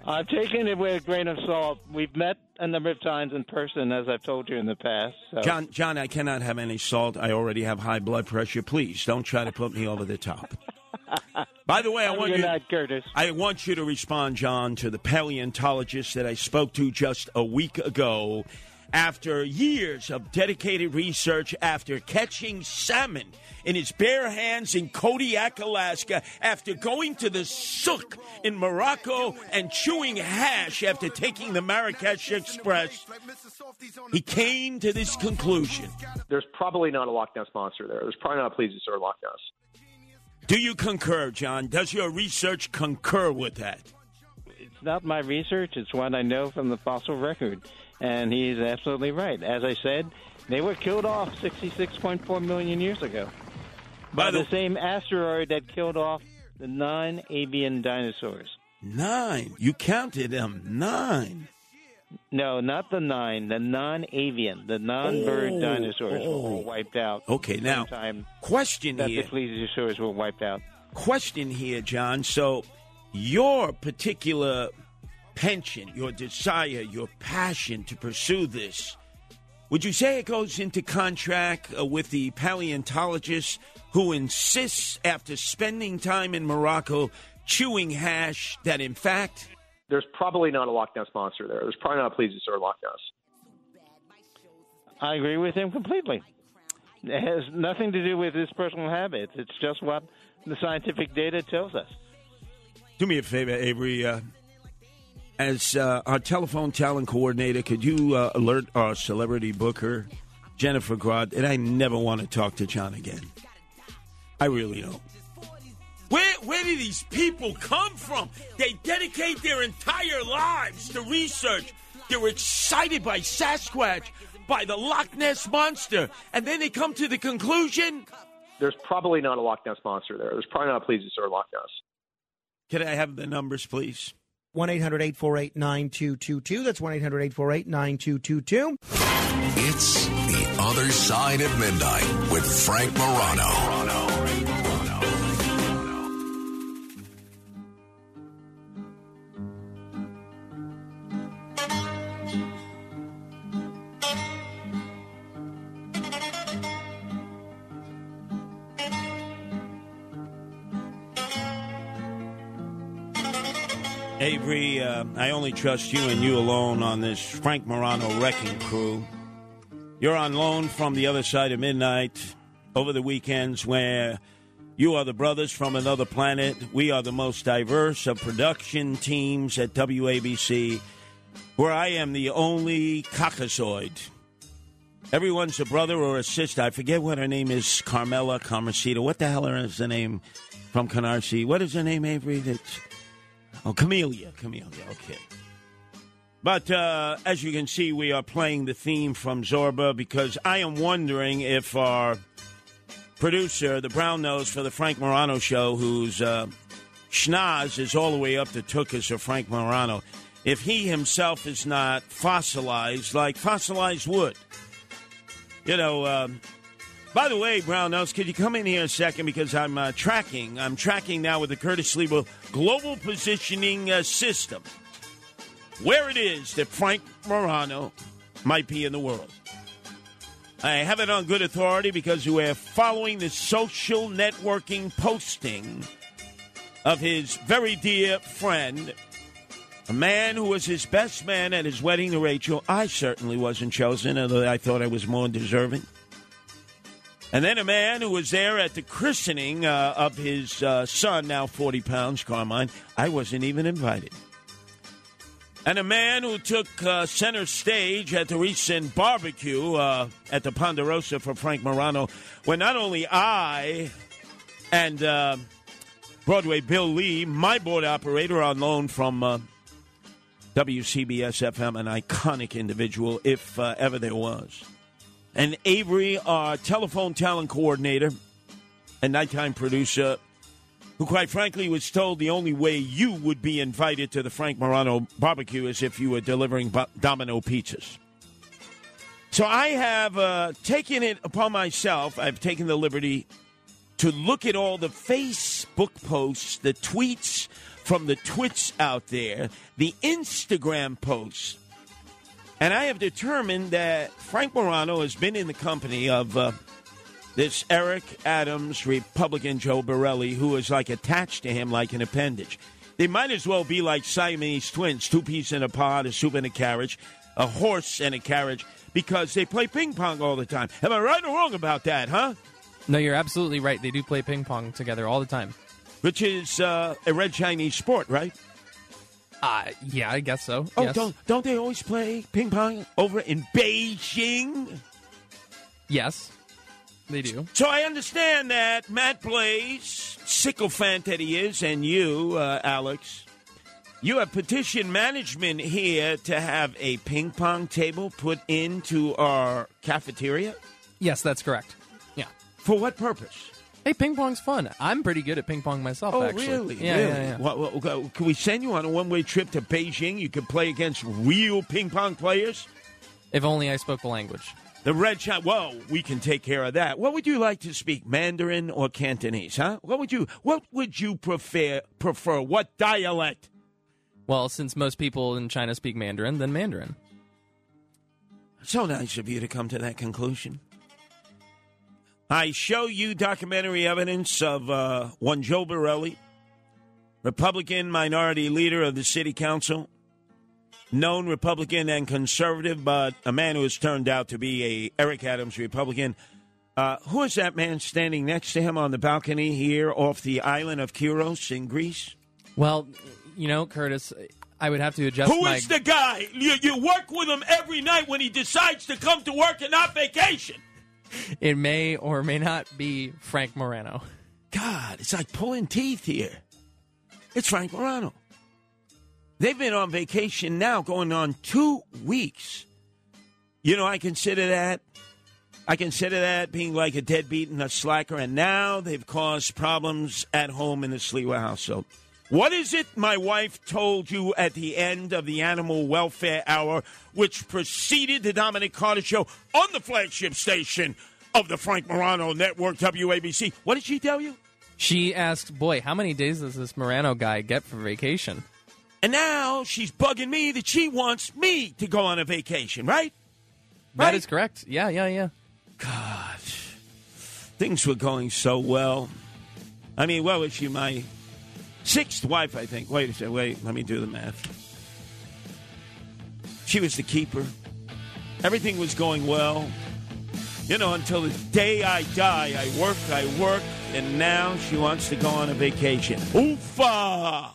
Uh, I've taken it with a grain of salt. We've met a number of times in person, as I've told you in the past. So. John, John, I cannot have any salt. I already have high blood pressure. Please don't try to put me over the top. <laughs> By the way, I want you. night, Curtis. I want you to respond, John, to the paleontologist that I spoke to just a week ago. After years of dedicated research, after catching salmon in his bare hands in Kodiak, Alaska, after going to the souk in Morocco and chewing hash after taking the Marrakesh Express, he came to this conclusion. There's probably not a Loch Ness monster there. There's probably not a plesiosaur Loch Ness. Do you concur, John? Does your research concur with that? It's not my research. It's what I know from the fossil record. And he's absolutely right. As I said, they were killed off 66.4 million years ago by, the, the same asteroid that killed off the non avian dinosaurs. Nine. You counted them. Nine. No, not the nine. The non-avian, the non-bird Oh, dinosaurs oh. were wiped out. Okay, now, question that here. the plesiosaurs were wiped out. Question here, John. So, your particular penchant, your desire, your passion to pursue this, would you say it goes into contract uh, with the paleontologist who insists, after spending time in Morocco chewing hash, that in fact There's probably not a Loch Ness monster there. There's probably not a plesiosaur Loch Ness. I agree with him completely. It has nothing to do with his personal habits. It's just what the scientific data tells us. Do me a favor, Avery. Uh, as uh, our telephone talent coordinator, could you uh, alert our celebrity booker, Jennifer Grodd, that I never want to talk to John again? I really don't. Where, where do these people come from? They dedicate their entire lives to research. They're excited by Sasquatch, by the Loch Ness Monster, and then they come to the conclusion. There's probably not a Loch Ness monster there. There's probably not a plesiosaur Loch Ness. Can I have the numbers, please? 1 800 848 9222. That's 1 800 848 9222. It's The Other Side of Midnight with Frank Morano. Uh, I only trust you and you alone on this Frank Morano wrecking crew. You're on loan from the other side of midnight over the weekends where you are the brothers from another planet. We are the most diverse of production teams at WABC, where I am the only caucasoid. Everyone's a brother or a sister. I forget what her name is Carmela, Carmencita. What the hell is the name from Canarsie? What is her name, Avery? That's. Oh, Camellia. Camellia, okay. But uh, as you can see, we are playing the theme from Zorba because I am wondering if our producer, the brown nose for the Frank Morano show, whose uh, schnoz is all the way up the tuchus or Frank Morano, if he himself is not fossilized like fossilized wood. You know, um, by the way, Brown Nose, could you come in here a second because I'm uh, tracking. I'm tracking now with the Curtis Level Global Positioning uh, System where it is that Frank Morano might be in the world. I have it on good authority because we're following the social networking posting of his very dear friend, a man who was his best man at his wedding to Rachel. I certainly wasn't chosen, although I thought I was more deserving. And then a man who was there at the christening uh, of his uh, son, now 40 pounds, Carmine. I wasn't even invited. And a man who took uh, center stage at the recent barbecue uh, at the Ponderosa for Frank Morano, when not only I and uh, Broadway Bill Lee, my board operator on loan from uh, WCBS FM, an iconic individual, if ever there was. And Avery, our telephone talent coordinator and nighttime producer, who quite frankly was told the only way you would be invited to the Frank Morano barbecue is if you were delivering domino pizzas. So I have uh, taken it upon myself, I've taken the liberty to look at all the Facebook posts, the tweets from the twits out there, the Instagram posts. And I have determined that Frank Morano has been in the company of uh, this Eric Adams, Republican Joe Borelli, who is like attached to him like an appendage. They might as well be like Siamese twins, two peas in a pod, a soup in a carriage, a horse and a carriage, because they play ping pong all the time. Am I right or wrong about that, huh? No, you're absolutely right. They do play ping pong together all the time. Which is uh, a red Chinese sport, right? Uh, yeah, I guess so. Oh, yes. don't don't they always play ping pong over in Beijing? Yes. They do. So I understand that Matt Blaze, sycophant that he is, and you, uh, Alex, you have petitioned management here to have a ping pong table put into our cafeteria. Yes, that's correct. Yeah. For what purpose? Hey, ping pong's fun. I'm pretty good at ping pong myself. Oh, actually. really? Yeah, really? yeah, yeah. What- what- can we send you on a one way trip to Beijing? You could play against real ping pong players. If only I spoke the language. The red shot. Whoa, we can take care of that. What would you like to speak, Mandarin or Cantonese? Huh? What would you What would you prefer? Prefer what dialect? Well, since most people in China speak Mandarin, then Mandarin. So nice of you to come to that conclusion. I show you documentary evidence of uh, one Joe Borelli, Republican minority leader of the city council, known Republican and conservative, but a man who has turned out to be a Eric Adams Republican. Uh, who is that man standing next to him on the balcony here off the island of Kyros in Greece? Well, you know, Curtis, I would have to adjust Who is my. the guy? You, you work with him every night when he decides to come to work and not vacation. <laughs> It may or may not be Frank Morano. God, it's like pulling teeth here. It's Frank Morano. They've been on vacation now, going on two weeks. You know, I consider that. I consider that being like a deadbeat and a slacker, and now they've caused problems at home in the Sliwa household. What is it my wife told you at the end of the Animal Welfare Hour, which preceded the Dominic Carter Show on the flagship station of the Frank Morano Network, WABC? What did she tell you? She asked, "Boy, how many days does this Morano guy get for vacation?" And now she's bugging me that she wants me to go on a vacation, right? That is correct. Yeah, yeah, yeah. God, things were going so well. I mean, what was she, my sixth wife, I think? Wait a second, wait, let me do the math. She was the keeper. Everything was going well. You know, until the day I die, I work, I work, and now she wants to go on a vacation. Oofa!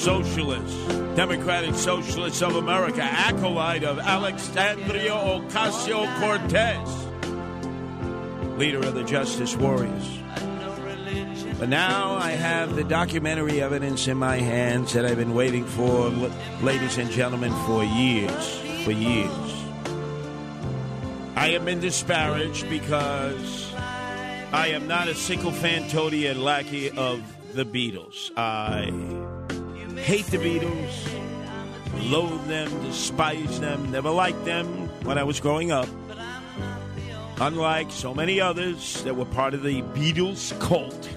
Socialist, Democratic Socialist of America, acolyte of Alexandria Ocasio Cortez, leader of the Justice Warriors. But now I have the documentary evidence in my hands that I've been waiting for, ladies and gentlemen, for years. For years. I have been disparaged because I am not a sycophant, toady, and lackey of the Beatles. I hate the Beatles, loathe them, despise them, never liked them when I was growing up. Unlike so many others that were part of the Beatles cult.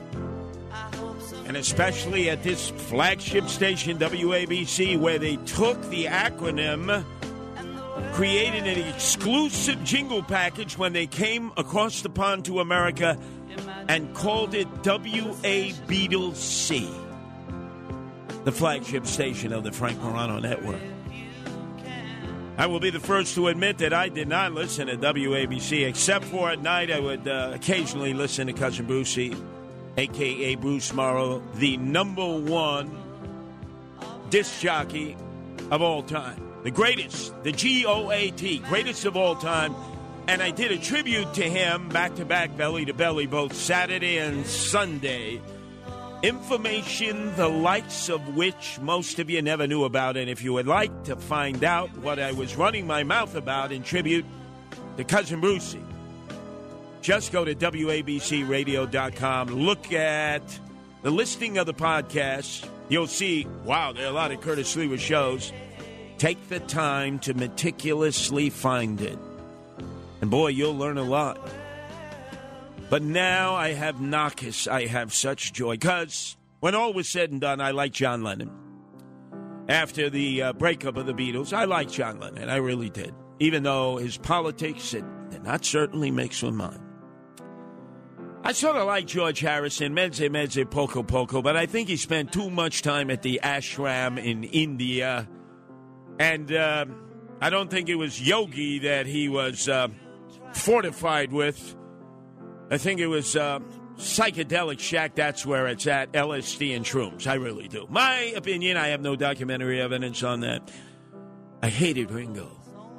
And especially at this flagship station, WABC, where they took the acronym, created an exclusive jingle package when they came across the pond to America and called it WA Beatles C, the flagship station of the Frank Morano Network. I will be the first to admit that I did not listen to WABC, except for at night I would uh, occasionally listen to Cousin Brucie, a.k.a. Bruce Morrow, the number one disc jockey of all time. The greatest, the G O A T, greatest of all time. And I did a tribute to him back to back, belly to belly, both Saturday and Sunday. Information the likes of which most of you never knew about. And if you would like to find out what I was running my mouth about in tribute to Cousin Brucie, just go to WABCRadio.com. Look at the listing of the podcasts. You'll see, wow, there are a lot of Curtis Sliwa shows. Take the time to meticulously find it. And boy, you'll learn a lot. But now I have nachas. I have such joy. Because when all was said and done, I like John Lennon. After the uh, breakup of the Beatles, I liked John Lennon. I really did. Even though his politics did not certainly mix with mine. I sort of like George Harrison, mezze mezze poco poco, but I think he spent too much time at the ashram in India. And uh, I don't think it was yogi that he was uh, fortified with. I think it was uh, psychedelic shack. That's where it's at. LSD and shrooms. I really do. My opinion. I have no documentary evidence on that. I hated Ringo.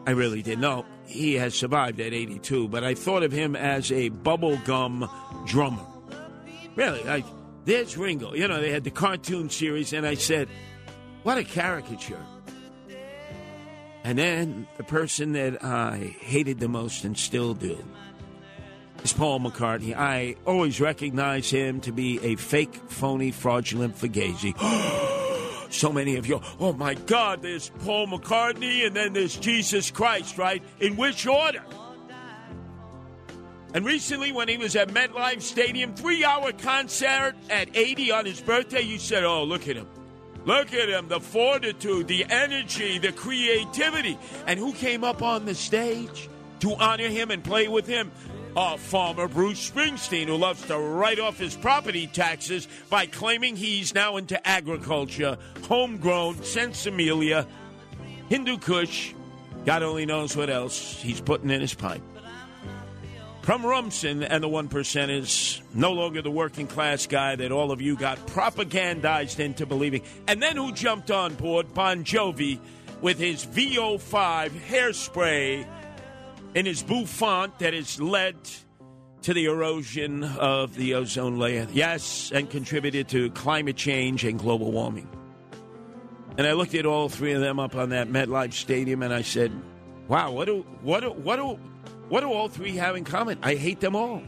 I really did. No, he has survived at 82, but I thought of him as a bubblegum drummer. Really, I, there's Ringo. You know, they had the cartoon series, and I said, what a caricature. And then the person that I hated the most and still do is Paul McCartney. I always recognize him to be a fake, phony, fraudulent fugazi. <gasps> so many of you, oh my God, there's Paul McCartney and then there's Jesus Christ, right? In which order? And recently, when he was at MetLife Stadium, three hour concert at 80 on his birthday, you said, oh, look at him. Look at him, the fortitude, the energy, the creativity. And who came up on the stage to honor him and play with him? Uh, farmer Bruce Springsteen, who loves to write off his property taxes by claiming he's now into agriculture, homegrown, sinsemilla, Hindu Kush. God only knows what else he's putting in his pipe. From Rumson and the One Percenters, no longer the working class guy that all of you got propagandized into believing. And then who jumped on board? Bon Jovi with his VO5 hairspray in his bouffant that has led to the erosion of the ozone layer. Yes, and contributed to climate change and global warming. And I looked at all three of them up on that MetLife Stadium and I said, wow, what do, what do, what do, what do all three have in common? I hate them all.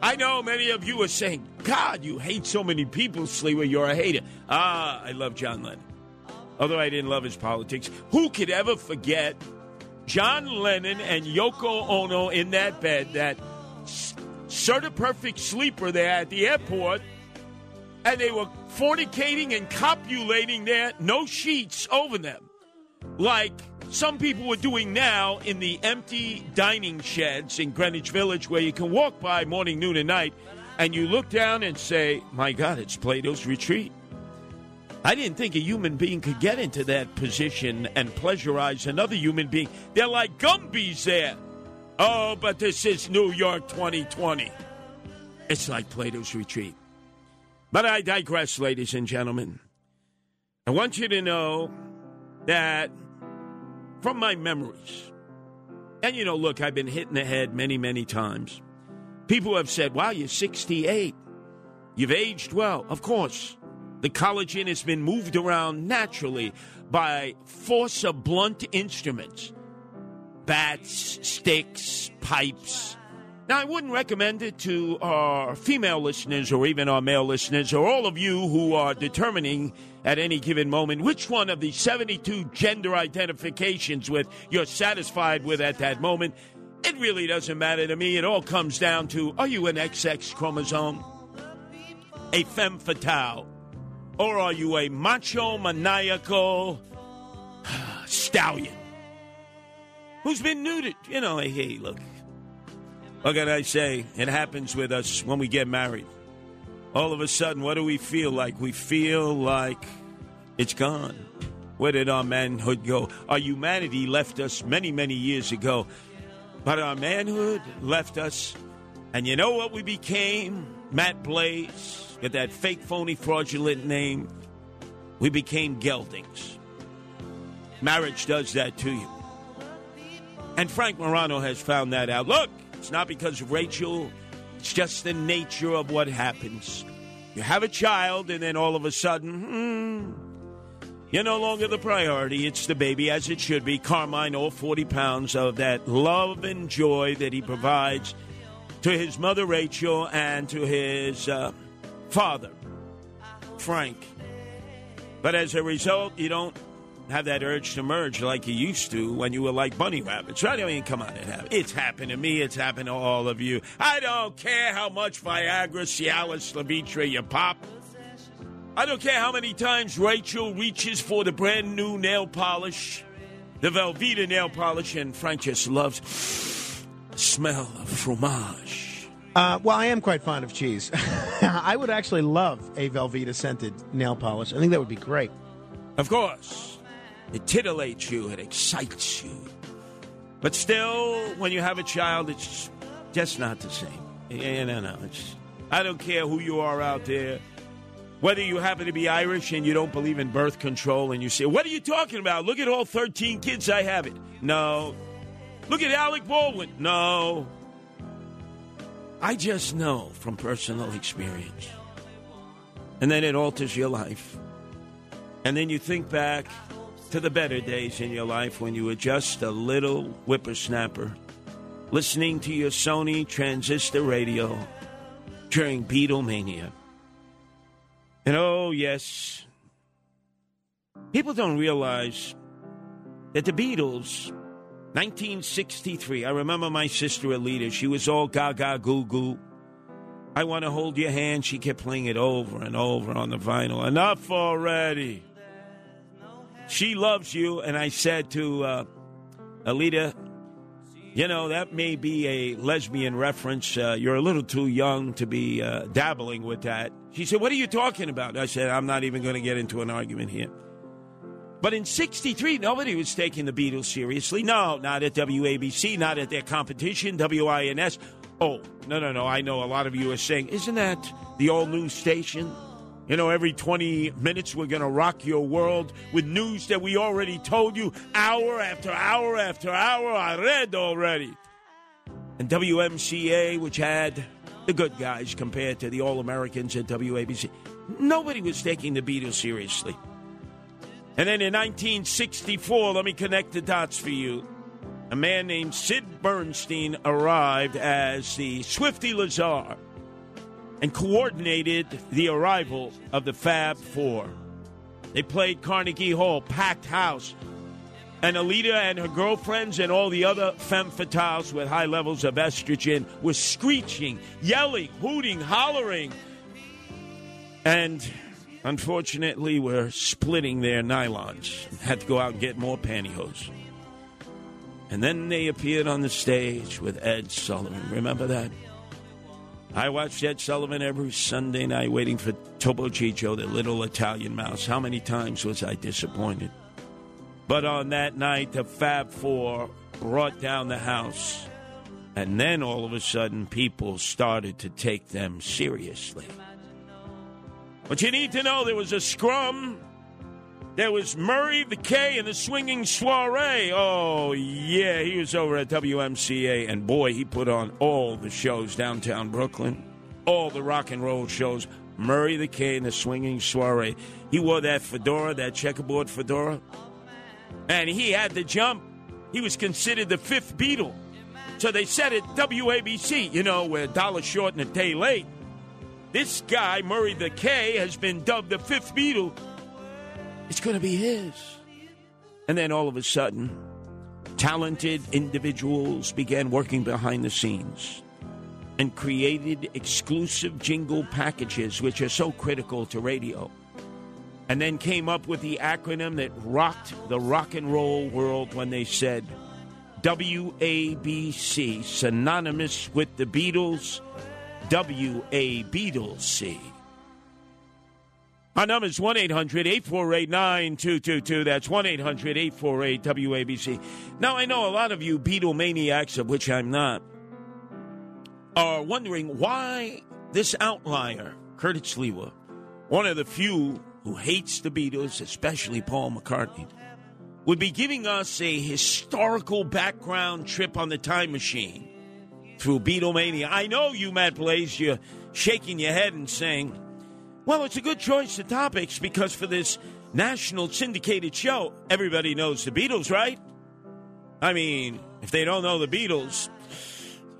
I know many of you are saying, God, you hate so many people, Sliwa, you're a hater. Ah, I love John Lennon. Although I didn't love his politics. Who could ever forget John Lennon and Yoko Ono in that bed, that sort of perfect sleeper there at the airport, and they were fornicating and copulating there, no sheets over them, like some people were doing now in the empty dining sheds in Greenwich Village where you can walk by morning, noon, and night, and you look down and say, My God, it's Plato's retreat. I didn't think a human being could get into that position and pleasurize another human being. They're like Gumbies there. Oh, but this is New York 2020. It's like Plato's retreat. But I digress, ladies and gentlemen. I want you to know that from my memories, and you know, look, I've been hit in the head many, many times. People have said, wow, you're 68. You've aged well. Of course. The collagen has been moved around naturally by force of blunt instruments bats, sticks, pipes, Now, I wouldn't recommend it to our female listeners or even our male listeners or all of you who are determining at any given moment which one of the 72 gender identifications with you're satisfied with at that moment. It really doesn't matter to me. It all comes down to are you an XX chromosome? A femme fatale? Or are you a macho, maniacal <sighs> stallion who's been neutered? You know, hey, look, what can I say? It happens with us when we get married. All of a sudden, what do we feel like? We feel like it's gone. Where did our manhood go? Our humanity left us many, many years ago. But our manhood left us. And you know what we became? Matt Blaze, with that fake, phony, fraudulent name. We became geldings. Marriage does that to you. And Frank Morano has found that out. Look, it's not because of Rachel, it's just the nature of what happens. You have a child, and then all of a sudden, hmm, you're no longer the priority. It's the baby, as it should be. Carmine, all 40 pounds of that love and joy that he provides to his mother, Rachel, and to his uh, father, Frank. But as a result, you don't have that urge to merge like you used to when you were like bunny rabbits. Right? I mean, come on, it happened. It's happened to me. It's happened to all of you. I don't care how much Viagra, Cialis, Levitra you pop. I don't care how many times Rachel reaches for the brand new nail polish, the Velveeta nail polish, and Frank just loves smell of fromage. Uh, well, I am quite fond of cheese. <laughs> I would actually love a Velveeta scented nail polish. I think that would be great. Of course. It titillates you, it excites you. But still, when you have a child, it's just not the same. Yeah, no, no. It's, I don't care who you are out there. Whether you happen to be Irish and you don't believe in birth control and you say, What are you talking about? Look at all 13 kids I have it. No. Look at Alec Baldwin. No. I just know from personal experience. And then it alters your life. And then you think back to the better days in your life when you were just a little whippersnapper listening to your Sony transistor radio during Beatlemania. And oh, yes, people don't realize that the Beatles, 1963, I remember my sister Alita, she was all gaga goo goo. I want to hold your hand. She kept playing it over and over on the vinyl. Enough already. She loves you. And I said to uh, Alita, you know, that may be a lesbian reference. Uh, you're a little too young to be uh, dabbling with that. She said, What are you talking about? I said, I'm not even going to get into an argument here. But in 63, nobody was taking the Beatles seriously. No, not at WABC, not at their competition, WINS. Oh, no, no, no. I know a lot of you are saying, Isn't that the all news station? You know, every 20 minutes we're going to rock your world with news that we already told you hour after hour after hour. I read already. And WMCA, which had the good guys compared to the All Americans at WABC, nobody was taking the Beatles seriously. And then in 1964, let me connect the dots for you. A man named Sid Bernstein arrived as the Swifty Lazar and coordinated the arrival of the Fab Four. They played Carnegie Hall, packed house. And Alita and her girlfriends and all the other femme fatales with high levels of estrogen were screeching, yelling, hooting, hollering. And unfortunately, were splitting their nylons. Had to go out and get more pantyhose. And then they appeared on the stage with Ed Sullivan. Remember that? I watched Ed Sullivan every Sunday night waiting for Topo Gigio, the little Italian mouse. How many times was I disappointed? But on that night, the Fab Four brought down the house. And then all of a sudden, people started to take them seriously. But you need to know there was a scrum. There was Murray the K and the Swinging Soiree. Oh, yeah, he was over at WMCA, and boy, he put on all the shows downtown Brooklyn, all the rock and roll shows. Murray the K and the Swinging Soiree. He wore that fedora, that checkerboard fedora, and he had the jump. He was considered the fifth Beatle. So they said at WABC, you know, we're a dollar short and a day late. This guy, Murray the K, has been dubbed the fifth Beatle. It's going to be his. And then all of a sudden, talented individuals began working behind the scenes and created exclusive jingle packages, which are so critical to radio. And then came up with the acronym that rocked the rock and roll world when they said WABC, synonymous with the Beatles, WA Beatles C. Our number is 1 800 848 9222. That's 1 800 848 WABC. Now, I know a lot of you Beatle maniacs, of which I'm not, are wondering why this outlier, Curtis Sliwa, one of the few who hates the Beatles, especially Paul McCartney, would be giving us a historical background trip on the time machine through Beatlemania. I know you, Matt Blaze, you're shaking your head and saying, well, it's a good choice of topics because for this national syndicated show, everybody knows the Beatles, right? I mean, if they don't know the Beatles,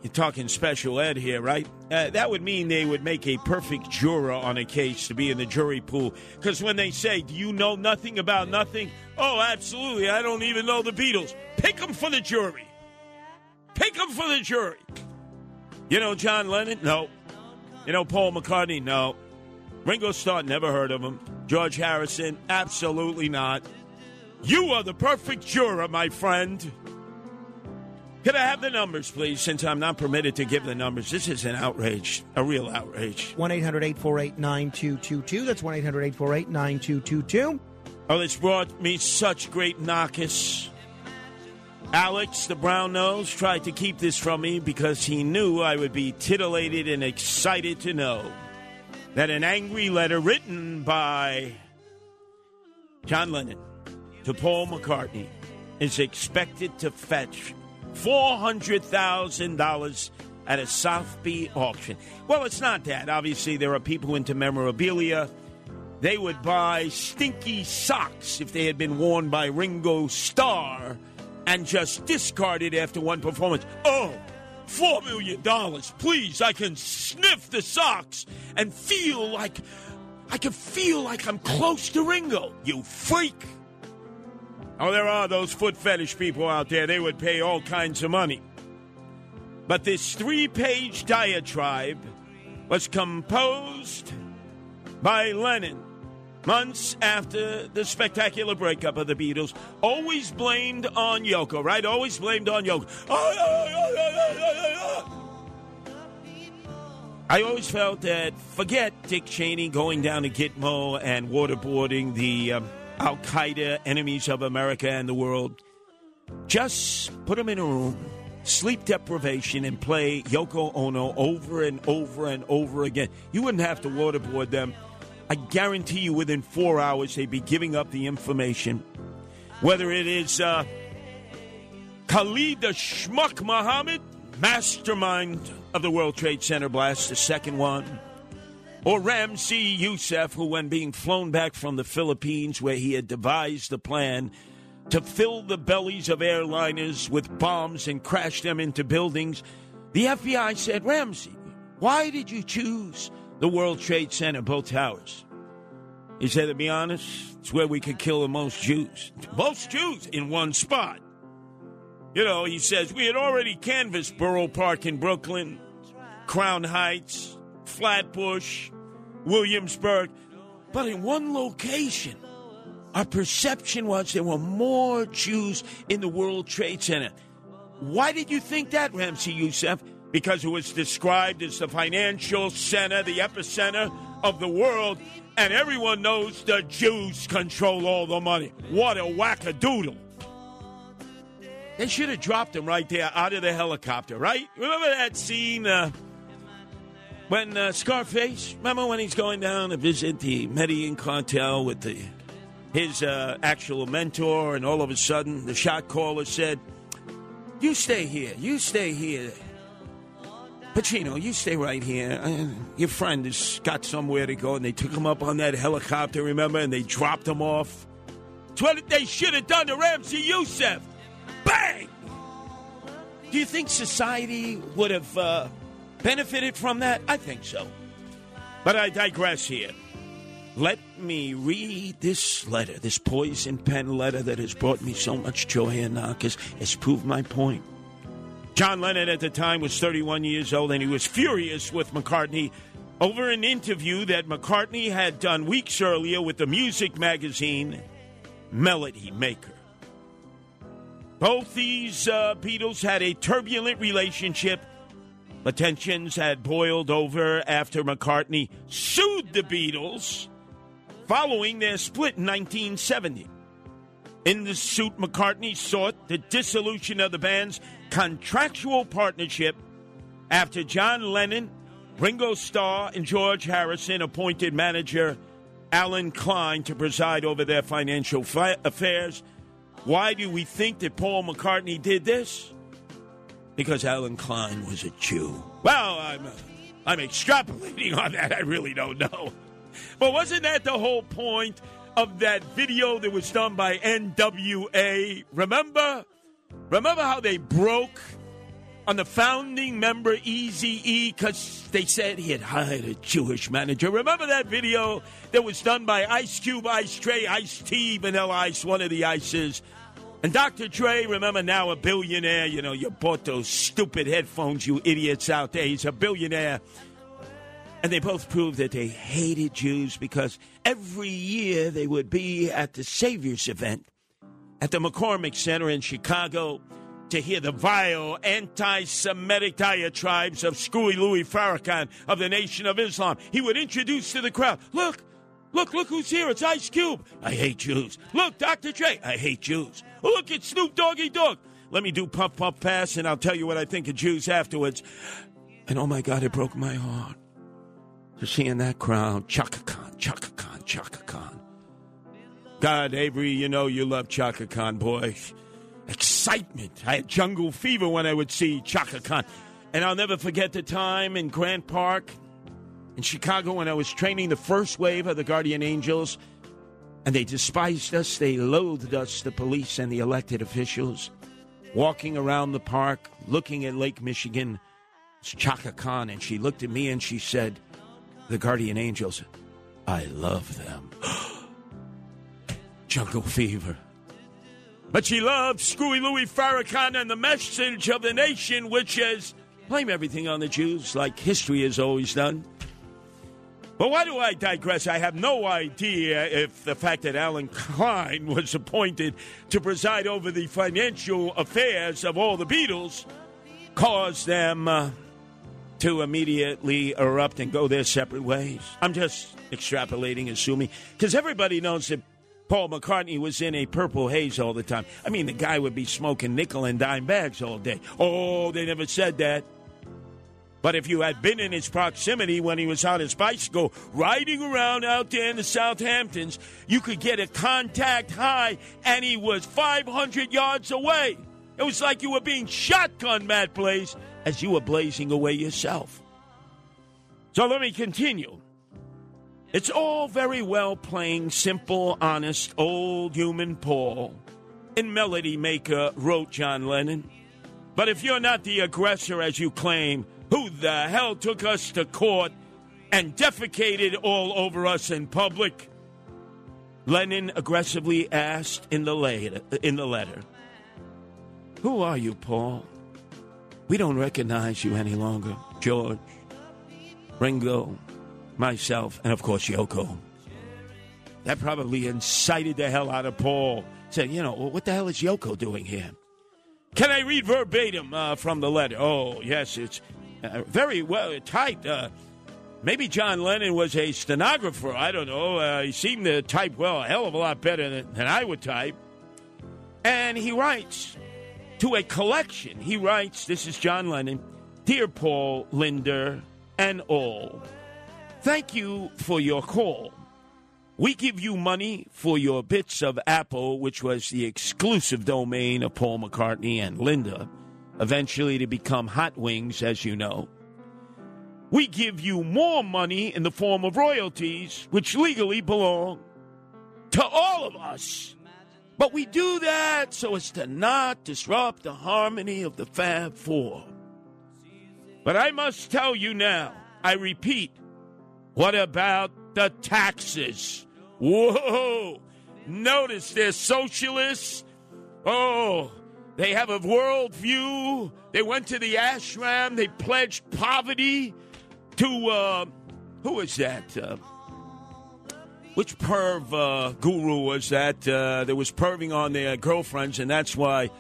you're talking special ed here, right? Uh, that would mean they would make a perfect juror on a case to be in the jury pool. Because when they say, Do you know nothing about nothing? Oh, absolutely. I don't even know the Beatles. Pick them for the jury. Pick them for the jury. You know John Lennon? No. You know Paul McCartney? No. Ringo Starr? Never heard of him. George Harrison? Absolutely not. You are the perfect juror, my friend. Could I have the numbers, please, since I'm not permitted to give the numbers? This is an outrage, a real outrage. 1 800 848 9222. That's 1 800 848 9222. Oh, this brought me such great knockers. Alex, the brown nose, tried to keep this from me because he knew I would be titillated and excited to know that an angry letter written by John Lennon to Paul McCartney is expected to fetch $400,000 at a Sotheby auction. Well, it's not that. Obviously, there are people into memorabilia. They would buy stinky socks if they had been worn by Ringo Starr and just discarded after one performance. Oh, $4 million. Please, I can sniff the socks and feel like I can feel like I'm close to Ringo. You freak. Oh, there are those foot fetish people out there. They would pay all kinds of money. But this three page diatribe was composed by Lennon months after the spectacular breakup of the Beatles. Always blamed on Yoko, right? Always blamed on Yoko. I always felt that forget Dick Cheney going down to Gitmo and waterboarding the. Um, Al Qaeda, enemies of America and the world. Just put them in a room, sleep deprivation, and play Yoko Ono over and over and over again. You wouldn't have to waterboard them. I guarantee you within four hours they'd be giving up the information. Whether it is uh, Khalid the Schmuck Muhammad, mastermind of the World Trade Center blast, the second one, or Ramzi Yousef, who, when being flown back from the Philippines, where he had devised the plan to fill the bellies of airliners with bombs and crash them into buildings, the FBI said, Ramsey, why did you choose the World Trade Center, both towers? He said, to be honest, it's where we could kill the most Jews. Most Jews in one spot. You know, he says, we had already canvassed Borough Park in Brooklyn, Crown Heights, Flatbush, Williamsburg. But in one location, our perception was there were more Jews in the World Trade Center. Why did you think that, Ramzi Yousef? Because it was described as the financial center, the epicenter of the world, and everyone knows the Jews control all the money. What a wackadoodle. They should have dropped him right there out of the helicopter, right? Remember that scene? Uh, when uh, Scarface, remember when he's going down to visit the Medellin cartel with the his uh, actual mentor, and all of a sudden the shot caller said, "You stay here. You stay here." Pacino, you stay right here. Uh, your friend has got somewhere to go, and they took him up on that helicopter, remember, and they dropped him off. It's what they should have done to Ramzi Yousef. Bang! Do you think society would have uh, benefited from that? I think so. But I digress here. Let me read this letter, this poison pen letter that has brought me so much joy and because it's proved my point. John Lennon at the time was 31 years old and he was furious with McCartney over an interview that McCartney had done weeks earlier with the music magazine Melody Maker. Both these uh, Beatles had a turbulent relationship, but tensions had boiled over after McCartney sued the Beatles following their split in 1970. In the suit, McCartney sought the dissolution of the band's contractual partnership after John Lennon, Ringo Starr, and George Harrison appointed manager Allen Klein to preside over their financial fi- affairs. Why do we think that Paul McCartney did this? Because Allen Klein was a Jew. Well, I'm, uh, I'm extrapolating on that. I really don't know. But wasn't that the whole point of that video that was done by NWA? Remember? Remember how they broke on the founding member Easy E because they said he had hired a Jewish manager. Remember that video that was done by Ice Cube, Ice Tray, Ice T, Vanilla Ice, one of the Ices. And Dr. Dre, remember now a billionaire. You know, you bought those stupid headphones, you idiots out there. He's a billionaire. And they both proved that they hated Jews because every year they would be at the Saviors event at the McCormick Center in Chicago to hear the vile anti Semitic diatribes of Screwy Louis Farrakhan of the Nation of Islam. He would introduce to the crowd, look, look, look who's here. It's Ice Cube. I hate Jews. Look, Dr. Dre. I hate Jews. Look, it's Snoop Doggy Dogg. Let me do Puff Puff Pass and I'll tell you what I think of Jews afterwards. And oh my God, it broke my heart to see in that crowd Chaka Khan, Chaka Khan, Chaka Khan. God, Avery, you know you love Chaka Khan, boy. Excitement. I had jungle fever when I would see Chaka Khan. And I'll never forget the time in Grant Park in Chicago when I was training the first wave of the Guardian Angels. And they despised us, they loathed us, the police and the elected officials. Walking around the park, looking at Lake Michigan, it's Chaka Khan. And she looked at me and she said, The Guardian Angels, I love them. <gasps> <gasps> <gasps> Jungle fever. But she loves Screwy Louis Farrakhan and the message of the nation, which is blame everything on the Jews, like history has always done. But why do I digress? I have no idea if the fact that Allen Klein <laughs> was appointed to preside over the financial affairs of all the Beatles caused them uh, to immediately erupt and go their separate ways. I'm just extrapolating, and assuming, because everybody knows that Paul McCartney was in a purple haze all the time. I mean, the guy would be smoking nickel and dime bags all day. Oh, they never said that. But if you had been in his proximity when he was on his bicycle riding around out there in the Southamptons, you could get a contact high and he was 500 yards away. It was like you were being shotgun, Matt Blaze, as you were blazing away yourself. So let me continue. It's all very well playing simple, honest, old human Paul. In Melody Maker, wrote John Lennon. But if you're not the aggressor as you claim, who the hell took us to court and defecated all over us in public? Lennon aggressively asked in the, later, in the letter. Who are you, Paul? We don't recognize you any longer. George, Ringo, myself, and of course Yoko. That probably incited the hell out of Paul. Said, you know, what the hell is Yoko doing here? Can I read verbatim uh, from the letter? Oh, yes, it's uh, very well typed. Uh, maybe John Lennon was a stenographer. I don't know. Uh, he seemed to type well, a hell of a lot better than, than I would type. And he writes to a collection. He writes, This is John Lennon. Dear Paul, Linda, and all. Thank you for your call. We give you money for your bits of Apple, which was the exclusive domain of Paul McCartney and Linda, eventually to become Hot Wings, as you know. We give you more money in the form of royalties, which legally belong to all of us. But we do that so as to not disrupt the harmony of the Fab Four. But I must tell you now, I repeat, what about the taxes? Whoa! Notice they're socialists. Oh, they have a world view. They went to the ashram. They pledged poverty to, uh, who is that? Uh, which perv uh, guru was that uh, that was perving on their girlfriends, and that's why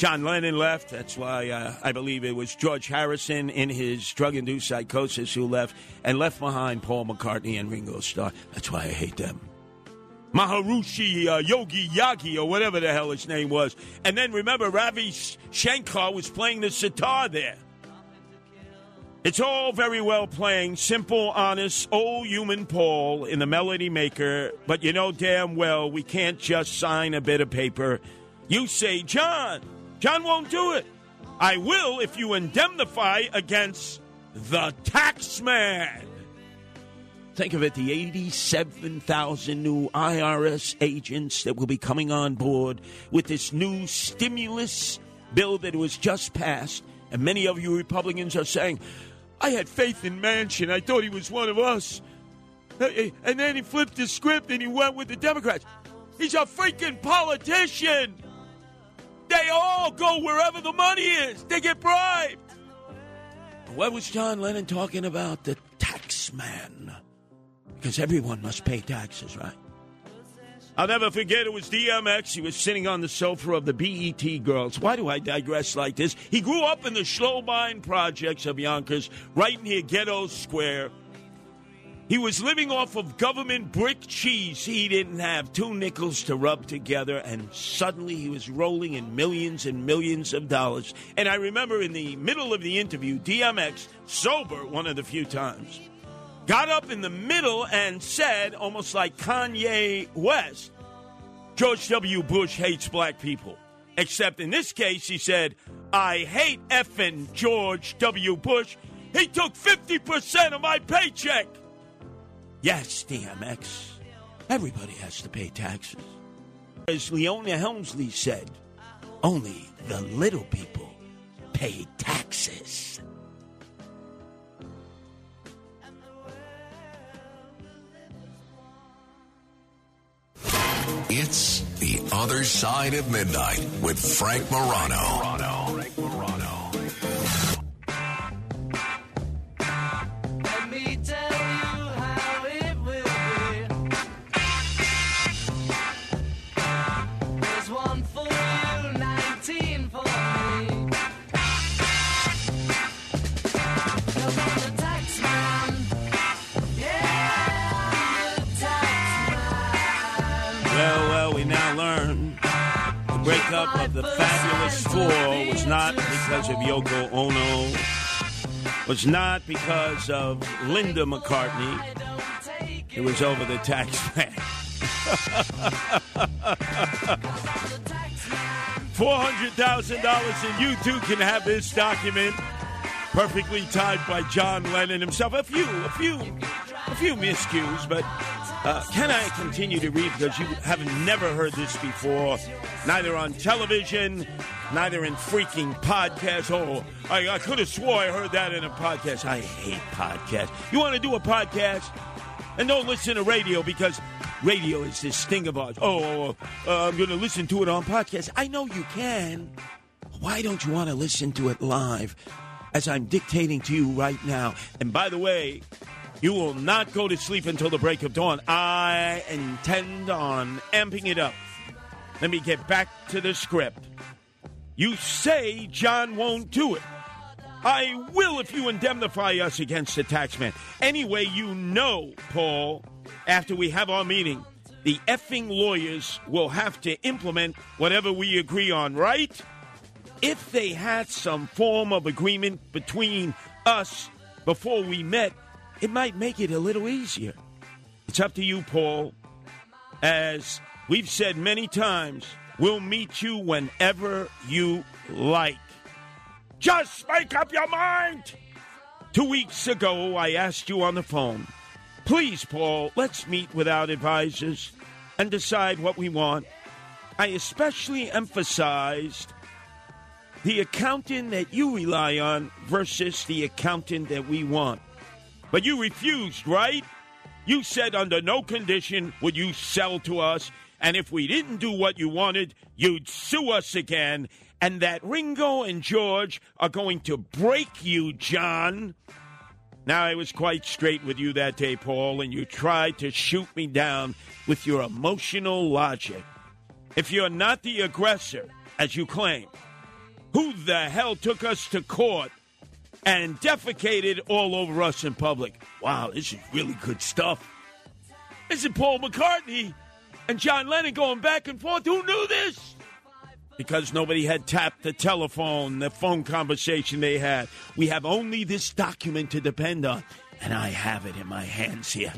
John Lennon left. That's why uh, I believe it was George Harrison in his drug-induced psychosis who left and left behind Paul McCartney and Ringo Starr. That's why I hate them. Maharushi uh, Yogi Yagi or whatever the hell his name was. And then remember, Ravi Shankar was playing the sitar there. It's all very well playing simple, honest, old human Paul in the Melody Maker, but you know damn well we can't just sign a bit of paper. You say, John, John won't do it. I will if you indemnify against the taxman. Think of it the 87,000 new IRS agents that will be coming on board with this new stimulus bill that was just passed. And many of you Republicans are saying, I had faith in Manchin. I thought he was one of us. Uh, uh, and then he flipped the script and he went with the Democrats. He's a freaking politician. They all go wherever the money is. They get bribed. What was John Lennon talking about? The tax man. Because everyone must pay taxes, right? I'll never forget it was DMX. He was sitting on the sofa of the BET girls. Why do I digress like this? He grew up in the Schlobine projects of Yonkers, right near Ghetto Square. He was living off of government brick cheese. He didn't have two nickels to rub together, and suddenly he was rolling in millions and millions of dollars. And I remember in the middle of the interview, DMX, sober one of the few times, got up in the middle and said, almost like Kanye West, George W. Bush hates black people. Except in this case, he said, I hate effing George W. Bush. He took 50% of my paycheck. Yes, DMX. Everybody has to pay taxes. As Leona Helmsley said, only the little people pay taxes. It's The Other Side of Midnight with Frank Morano. Let breakup of the Fabulous Four was not because of Yoko Ono, was not because of Linda McCartney. It was over the tax <laughs> man. $400,000 and you too can have this document perfectly typed by John Lennon himself. A few, a few, a few miscues, but uh, can I continue to read because you have never heard this before, neither on television, neither in freaking podcasts. Oh, I, I could have swore I heard that in a podcast. I hate podcasts. You want to do a podcast? And don't listen to radio because radio is this thing of ours. Oh, uh, I'm going to listen to it on podcast. I know you can. Why don't you want to listen to it live as I'm dictating to you right now? And by the way, you will not go to sleep until the break of dawn. I intend on amping it up. Let me get back to the script. You say John won't do it. I will if you indemnify us against the taxman. Anyway, you know, Paul, after we have our meeting, the effing lawyers will have to implement whatever we agree on, right? If they had some form of agreement between us before we met, it might make it a little easier. It's up to you, Paul. As we've said many times, we'll meet you whenever you like. Just make up your mind! Two weeks ago, I asked you on the phone, please, Paul, let's meet without advisors and decide what we want. I especially emphasized the accountant that you rely on versus the accountant that we want. But you refused, right? You said under no condition would you sell to us, and if we didn't do what you wanted, you'd sue us again, and that Ringo and George are going to break you, John. Now, I was quite straight with you that day, Paul, and you tried to shoot me down with your emotional logic. If you're not the aggressor, as you claim, who the hell took us to court and defecated all over us in public? Wow, this is really good stuff. This is Paul McCartney and John Lennon going back and forth. Who knew this? Because nobody had tapped the telephone, the phone conversation they had. We have only this document to depend on, and I have it in my hands here.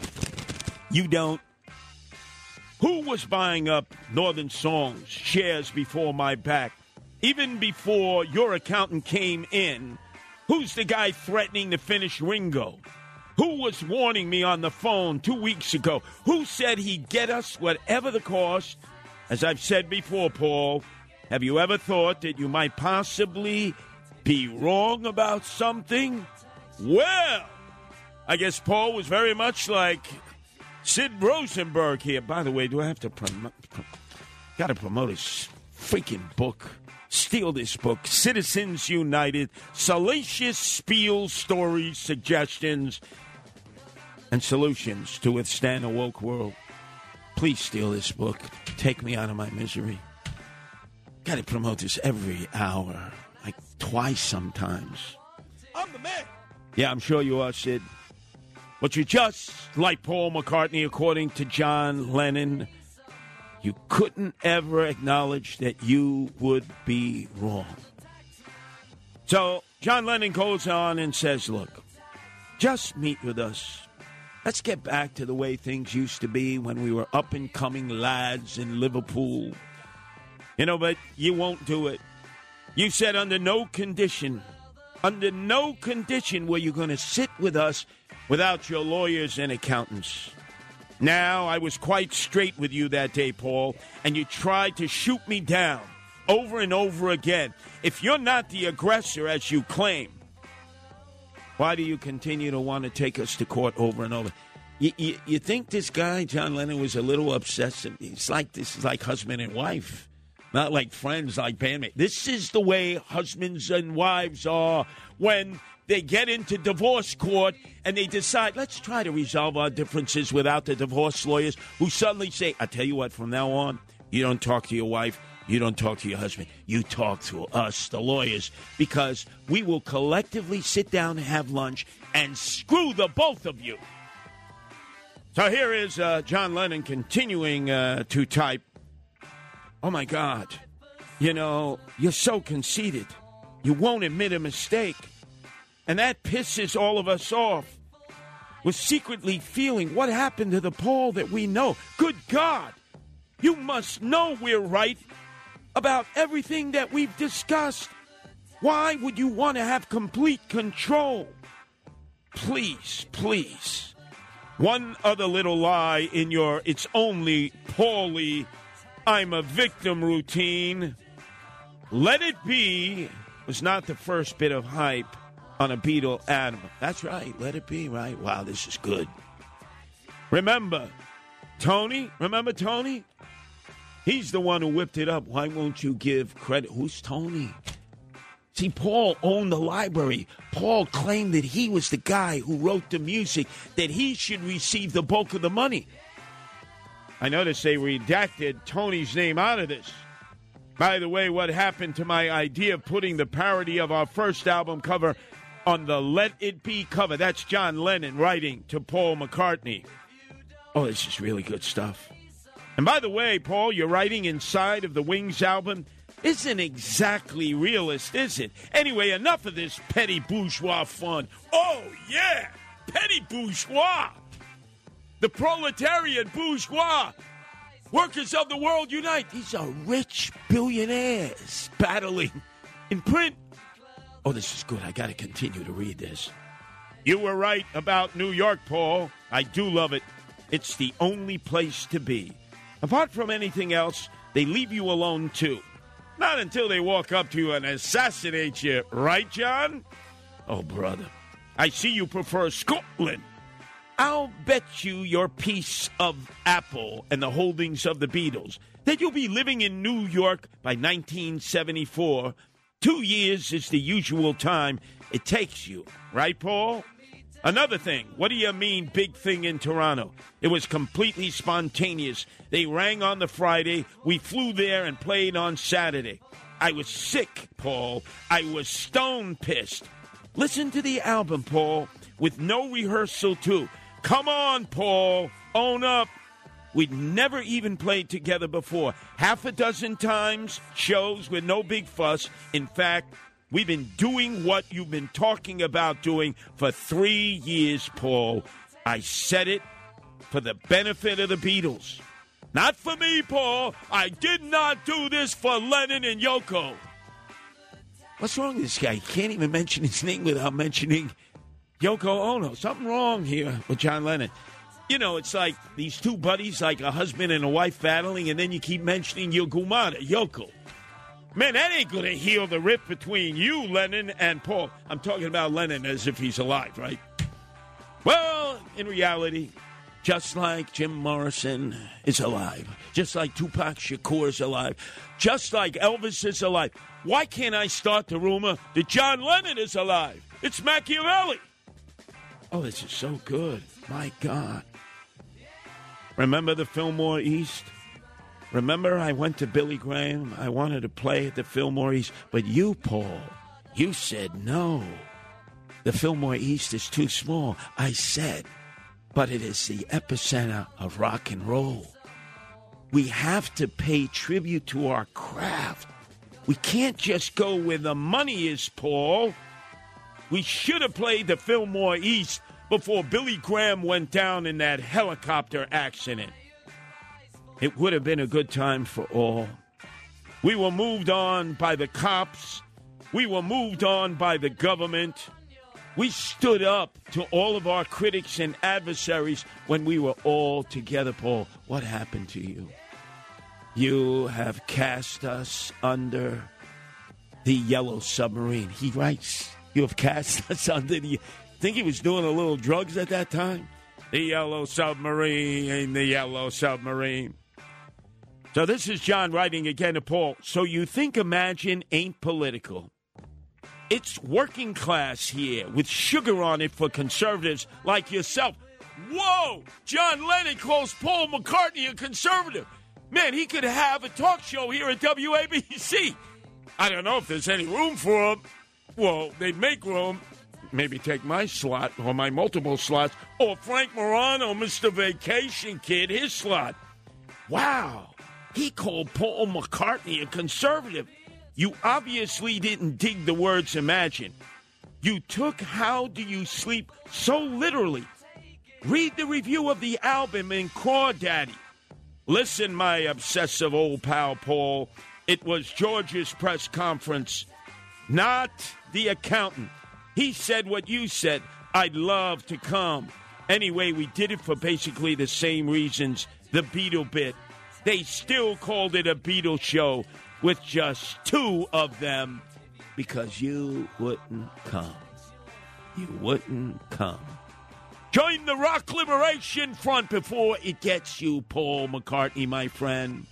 You don't. Who was buying up Northern Songs shares before my back? Even before your accountant came in, who's the guy threatening to finish Ringo? Who was warning me on the phone two weeks ago? Who said he'd get us whatever the cost? As I've said before, Paul, have you ever thought that you might possibly be wrong about something? Well, I guess Paul was very much like Sid Rosenberg here. By the way, do I have to promote? Got to promote his freaking book. Steal this book, Citizens United, salacious spiel stories, suggestions, and solutions to withstand a woke world. Please steal this book. Take me out of my misery. Got to promote this every hour, like twice sometimes. I'm the man. Yeah, I'm sure you are, Sid. But you're just, like Paul McCartney, according to John Lennon, you couldn't ever acknowledge that you would be wrong. So John Lennon goes on and says, Look, just meet with us. Let's get back to the way things used to be when we were up and coming lads in Liverpool. You know, but you won't do it. You said under no condition, under no condition were you going to sit with us without your lawyers and accountants. Now, I was quite straight with you that day, Paul, and you tried to shoot me down over and over again. If you're not the aggressor, as you claim, why do you continue to want to take us to court over and over? You, you, you think this guy, John Lennon, was a little obsessive? It's like this is like husband and wife, not like friends, like bandmates. This is the way husbands and wives are when they get into divorce court and they decide, let's try to resolve our differences without the divorce lawyers who suddenly say, I tell you what, from now on, you don't talk to your wife, you don't talk to your husband, you talk to us, the lawyers, because we will collectively sit down and have lunch and screw the both of you. So here is uh, John Lennon continuing uh, to type, Oh my God, you know, you're so conceited. You won't admit a mistake. And that pisses all of us off. We're secretly feeling what happened to the Paul that we know. Good God! You must know we're right about everything that we've discussed. Why would you want to have complete control? Please, please. One other little lie in your it's only Paulie, I'm a victim routine. Let It Be was not the first bit of hype on a Beatle album. That's right. Let it be, right? Wow, this is good. Remember, Tony? Remember Tony? He's the one who whipped it up. Why won't you give credit? Who's Tony? See, Paul owned the library. Paul claimed that he was the guy who wrote the music, that he should receive the bulk of the money. I noticed they redacted Tony's name out of this. By the way, what happened to my idea of putting the parody of our first album cover on the Let It Be cover? That's John Lennon writing to Paul McCartney. Oh, this is really good stuff. And by the way, Paul, your writing inside of the Wings album isn't exactly realist, is it? Anyway, enough of this petty bourgeois fun. Oh, yeah, petty bourgeois. The proletariat bourgeois. Workers of the world unite. These are rich billionaires battling in print. Oh, this is good. I got to continue to read this. You were right about New York, Paul. I do love it. It's the only place to be. Apart from anything else, they leave you alone too. Not until they walk up to you and assassinate you, right, John? Oh, brother. I see you prefer Scotland. I'll bet you your piece of Apple and the holdings of the Beatles that you'll be living in New York by 1974. Two years is the usual time it takes you, right, Paul? Another thing, what do you mean, big thing in Toronto? It was completely spontaneous. They rang on the Friday. We flew there and played on Saturday. I was sick, Paul. I was stone pissed. Listen to the album, Paul, with no rehearsal, too. Come on, Paul. Own up. We'd never even played together before. Half a dozen times, shows with no big fuss. In fact, we've been doing what you've been talking about doing for three years, Paul. I said it for the benefit of the Beatles. Not for me, Paul. I did not do this for Lennon and Yoko. What's wrong with this guy? He can't even mention his name without mentioning Yoko Ono. Something wrong here with John Lennon. You know, it's like these two buddies, like a husband and a wife battling, and then you keep mentioning your Yoko. Man, that ain't going to heal the rift between you, Lennon, and Paul. I'm talking about Lennon as if he's alive, right? Well, in reality, just like Jim Morrison is alive, just like Tupac Shakur is alive, just like Elvis is alive, why can't I start the rumor that John Lennon is alive? It's Machiavelli. Oh, this is so good. My God. Remember the Fillmore East? Remember I went to Billy Graham? I wanted to play at the Fillmore East, but you, Paul, you said no. The Fillmore East is too small. I said, but it is the epicenter of rock and roll. We have to pay tribute to our craft. We can't just go where the money is, Paul. We should have played the Fillmore East before Billy Graham went down in that helicopter accident. It would have been a good time for all. We were moved on by the cops. We were moved on by the government. We stood up to all of our critics and adversaries when we were all together, Paul. What happened to you? You have cast us under the yellow submarine. He writes, You have cast <laughs> us under the. Think he was doing a little drugs at that time? The yellow submarine, the yellow submarine. So this is John writing again to Paul. So you think Imagine ain't political? It's working class here with sugar on it for conservatives like yourself. Whoa! John Lennon calls Paul McCartney a conservative. Man, he could have a talk show here at WABC. I don't know if there's any room for him. Well, they'd make room. Maybe take my slot or my multiple slots, or Frank Morano, Mr. Vacation Kid, his slot. Wow, he called Paul McCartney a conservative. You obviously didn't dig the words imagine. You took How Do You Sleep so literally. Read the review of the album in Crawdaddy. Listen, my obsessive old pal Paul. It was George's press conference, not the accountant. He said what you said. I'd love to come. Anyway, we did it for basically the same reasons the Beatle bit. They still called it a Beatle show with just two of them because you wouldn't come. You wouldn't come. Join the Rock Liberation Front before it gets you, Paul McCartney, my friend.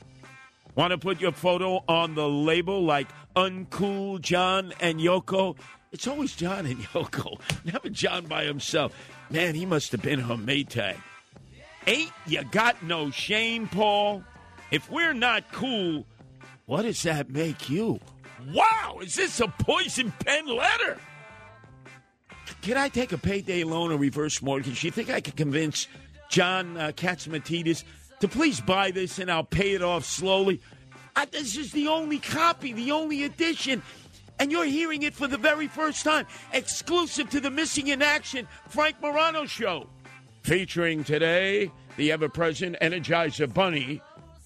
Want to put your photo on the label like Uncool John and Yoko? It's always John and Yoko, <laughs> never John by himself. Man, he must have been her Maytag. Ain't you got no shame, Paul? If we're not cool, what does that make you? Wow, is this a poison pen letter? Can I take a payday loan or reverse mortgage? You think I could convince John uh, to please buy this and I'll pay it off slowly? Uh, this is the only copy, the only edition, and you're hearing it for the very first time, exclusive to the Missing in Action Frank Morano show. Featuring today the ever present Energizer Bunny,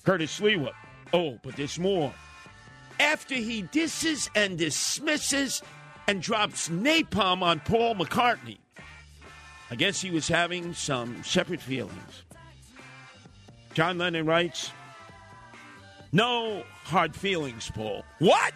Curtis Sliwa. Oh, but there's more. After he disses and dismisses and drops napalm on Paul McCartney, I guess he was having some separate feelings. John Lennon writes No hard feelings, Paul. What?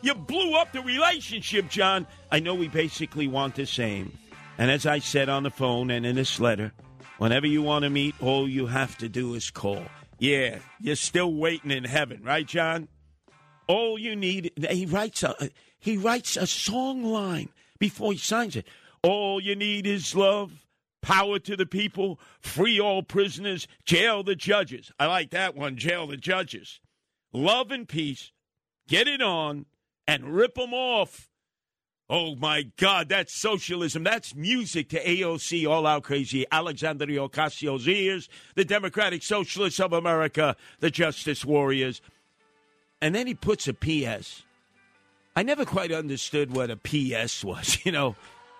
You blew up the relationship, John. I know we basically want the same. And as I said on the phone and in this letter, whenever you want to meet, all you have to do is call. Yeah, you're still waiting in heaven, right, John? All you need, he writes a, he writes a song line before he signs it. All you need is love, power to the people, free all prisoners, jail the judges. I like that one, jail the judges. Love and peace, get it on, and rip them off. Oh my God, that's socialism. That's music to AOC, all out crazy, Alexandria Ocasio ears, the Democratic Socialists of America, the Justice Warriors. And then he puts a PS. I never quite understood what a PS was, <laughs> you know.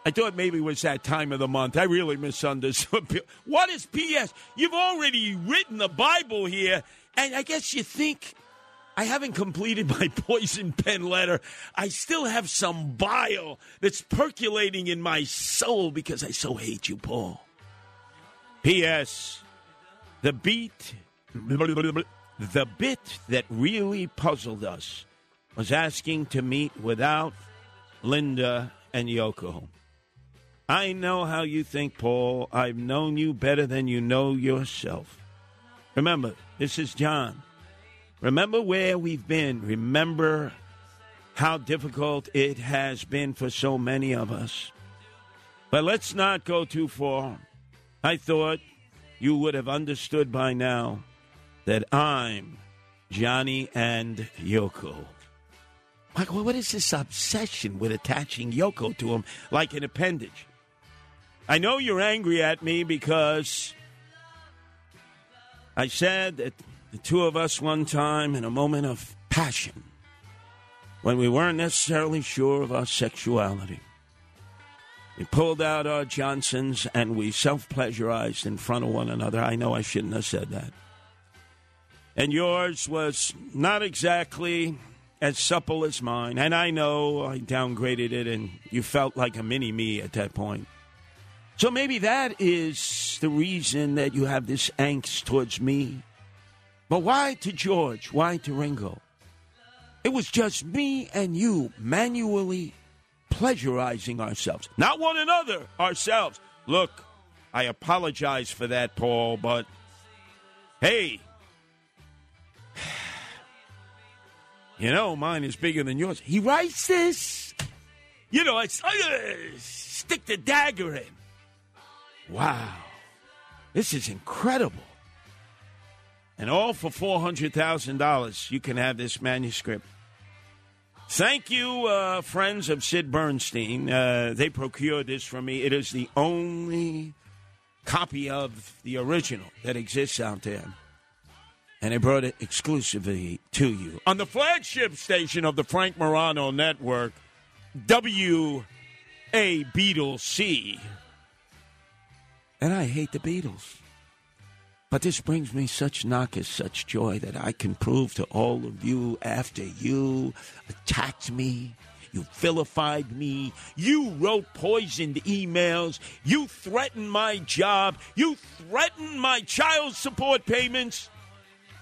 I thought maybe it was that time of the month. I really misunderstood. <laughs> What is PS? You've already written the Bible here, and I guess you think I haven't completed my <laughs> poison pen letter. I still have some bile that's percolating in my soul because I so hate you, Paul. P.S. The beat, <laughs> the bit that really puzzled us was asking to meet without Linda and Yoko. I know how you think, Paul. I've known you better than you know yourself. Remember, this is John. Remember where we've been. Remember how difficult it has been for so many of us. But let's not go too far. I thought you would have understood by now that I'm Johnny and Yoko. Michael, what is this obsession with attaching Yoko to him like an appendage? I know you're angry at me because I said that the two of us one time in a moment of passion when we weren't necessarily sure of our sexuality. We pulled out our Johnsons and we self pleasurized in front of one another. I know I shouldn't have said that. And yours was not exactly as supple as mine. And I know I downgraded it and you felt like a mini me at that point. So maybe that is the reason that you have this angst towards me. But why to George? Why to Ringo? It was just me and you manually pleasurizing ourselves. Not one another, ourselves. Look, I apologize for that, Paul, but hey, <sighs> you know, mine is bigger than yours. He writes this. You know, it's uh, stick the dagger in. Wow. This is incredible. And all for $400,000, you can have this manuscript. Thank you, uh, friends of Sid Bernstein. Uh, they procured this for me. It is the only copy of the original that exists out there. And they brought it exclusively to you on the flagship station of the Frank Morano Network, W A Beatles C. And I hate the Beatles. But this brings me such knockers, such joy that I can prove to all of you after you attacked me, you vilified me, you wrote poisoned emails, you threatened my job, you threatened my child support payments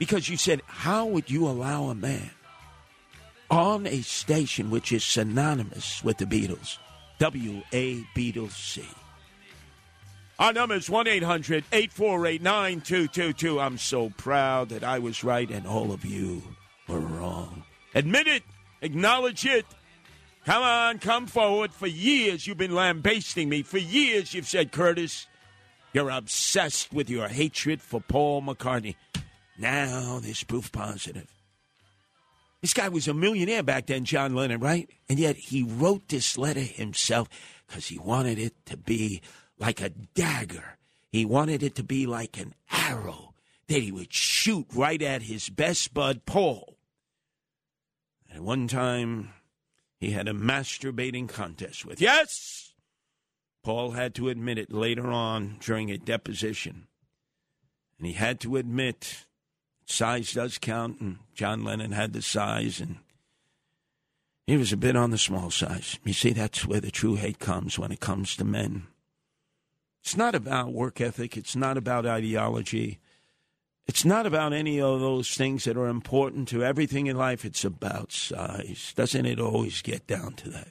because you said, How would you allow a man on a station which is synonymous with the Beatles? W A Beatles C. Our number is 1 800 848 9222. I'm so proud that I was right and all of you were wrong. Admit it, acknowledge it. Come on, come forward. For years you've been lambasting me. For years you've said, Curtis, you're obsessed with your hatred for Paul McCartney. Now there's proof positive. This guy was a millionaire back then, John Lennon, right? And yet he wrote this letter himself because he wanted it to be like a dagger. He wanted it to be like an arrow that he would shoot right at his best bud, Paul. And one time he had a masturbating contest with. Yes! Paul had to admit it later on during a deposition. And he had to admit size does count, and John Lennon had the size, and he was a bit on the small size. You see, that's where the true hate comes when it comes to men. It's not about work ethic, it's not about ideology. It's not about any of those things that are important to everything in life. It's about size. Doesn't it always get down to that?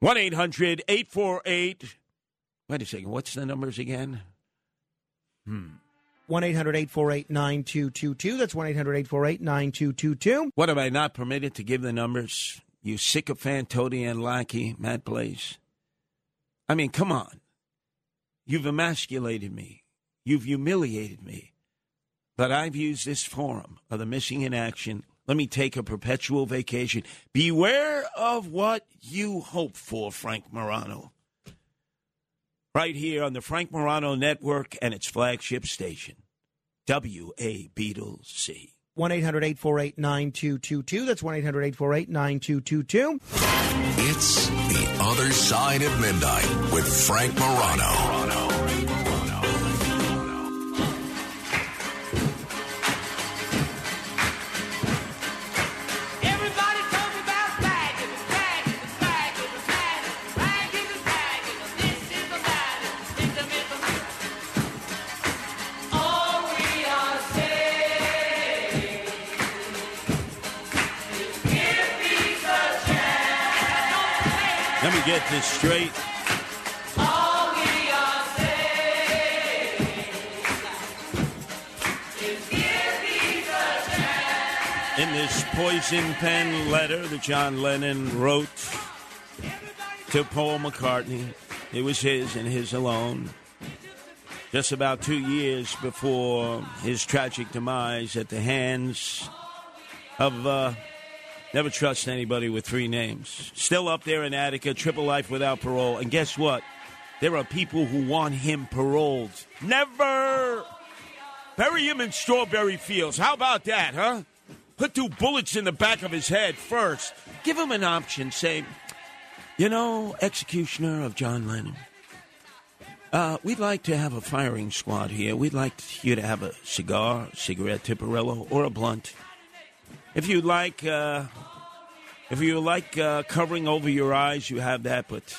1 800 848. Wait a second. What's the numbers again? Hmm. 1 800 848 9222. That's 1 800 848 9222. What am I not permitted to give the numbers? You sycophant, Tony and Lackey, Matt Blaze. I mean, come on. You've emasculated me. You've humiliated me. But I've used this forum of the missing in action. Let me take a perpetual vacation. Beware of what you hope for, Frank Morano. Right here on the Frank Morano Network and its flagship station, WA Beatles C. 1 800 848 9222. That's 1 800 848 9222. It's The Other Side of Midnight with Frank Morano. Get this straight. In this poison pen letter that John Lennon wrote to Paul McCartney, it was his and his alone. Just about two years before his tragic demise at the hands of uh, never trust anybody with three names. Still up there in Attica, triple life without parole. And guess what? There are people who want him paroled. Never! Bury him in strawberry fields. How about that, huh? Put two bullets in the back of his head first. Give him an option. Say, you know, executioner of John Lennon. Uh, we'd like to have a firing squad here. We'd like you to have a cigar, cigarette, Tiparillo, or a blunt. If you'd like, uh, if you like uh, covering over your eyes, you have that. But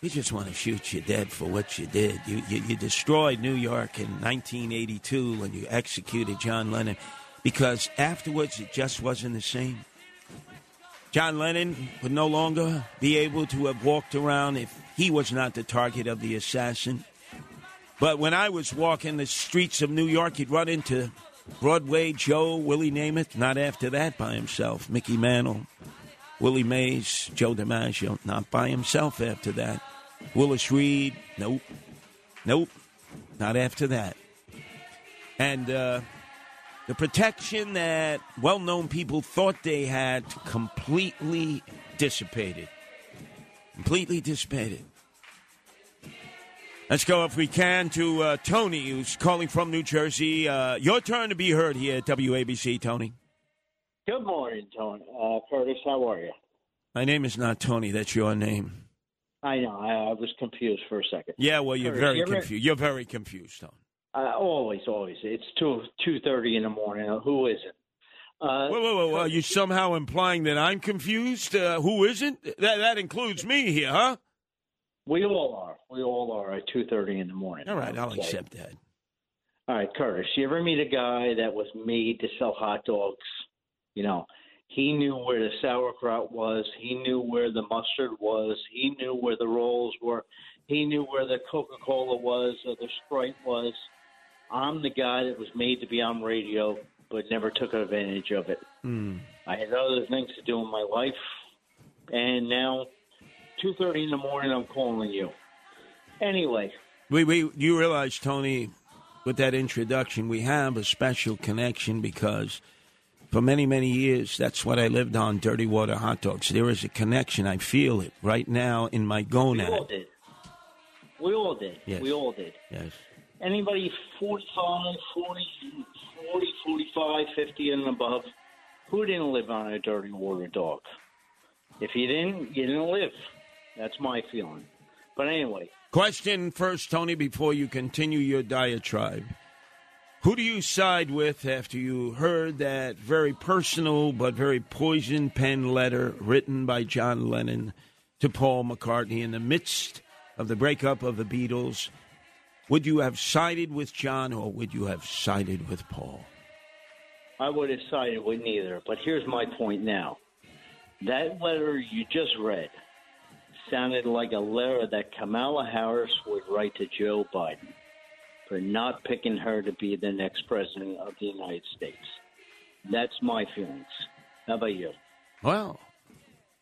we just want to shoot you dead for what you did. You, you, you destroyed New York in 1982 when you executed John Lennon, because afterwards it just wasn't the same. John Lennon would no longer be able to have walked around if he was not the target of the assassin. But when I was walking the streets of New York, he'd run into Broadway Joe, Willie Namath, not after that by himself, Mickey Mantle, Willie Mays, Joe DiMaggio, not by himself after that. Willis Reed, nope. Nope, not after that. And uh, the protection that well known people thought they had completely dissipated. Completely dissipated. Let's go, if we can, to uh, Tony, who's calling from New Jersey. Uh, your turn to be heard here at WABC, Tony. Good morning, Tony. Uh, Curtis, how are you? My name is not Tony. That's your name. I know. I, I was confused for a second. Yeah, well, you're Curtis, very you ever- confused. You're very confused, Tony. Uh, always, always. It's two two thirty in the morning. Who isn't? Uh, Wait, wait, wait, wait. Are you somehow implying that I'm confused? Uh, who isn't? That that includes me here, huh? We all are. We all are at two thirty in the morning. All right, I'll Okay. accept that. All right, Curtis. You ever meet a guy that was made to sell hot dogs? You know, he knew where the sauerkraut was. He knew where the mustard was. He knew where the rolls were. He knew where the Coca Cola was or the Sprite was. I'm the guy that was made to be on radio, but never took advantage of it. Hmm. I had other things to do in my life, and now, two thirty in the morning, I'm calling you. Anyway, We, we, you realize, Tony, with that introduction, we have a special connection because for many, many years, that's what I lived on dirty water hot dogs. There is a connection. I feel it right now in my we all did. We all did. Yes. We all did. Yes. Anybody 45, 40, 40, 45, 50 and above, who didn't live on a dirty water dog? If you didn't, you didn't live. That's my feeling. But anyway, Question first, Tony, before you continue your diatribe. Who do you side with after you heard that very personal but very poison pen letter written by John Lennon to Paul McCartney in the midst of the breakup of the Beatles? would you have sided with John or would you have sided with Paul? I would have sided with neither. But here's my point now. That letter you just read sounded like a letter that Kamala Harris would write to Joe Biden for not picking her to be the next president of the United States. That's my feelings. How about you? Well,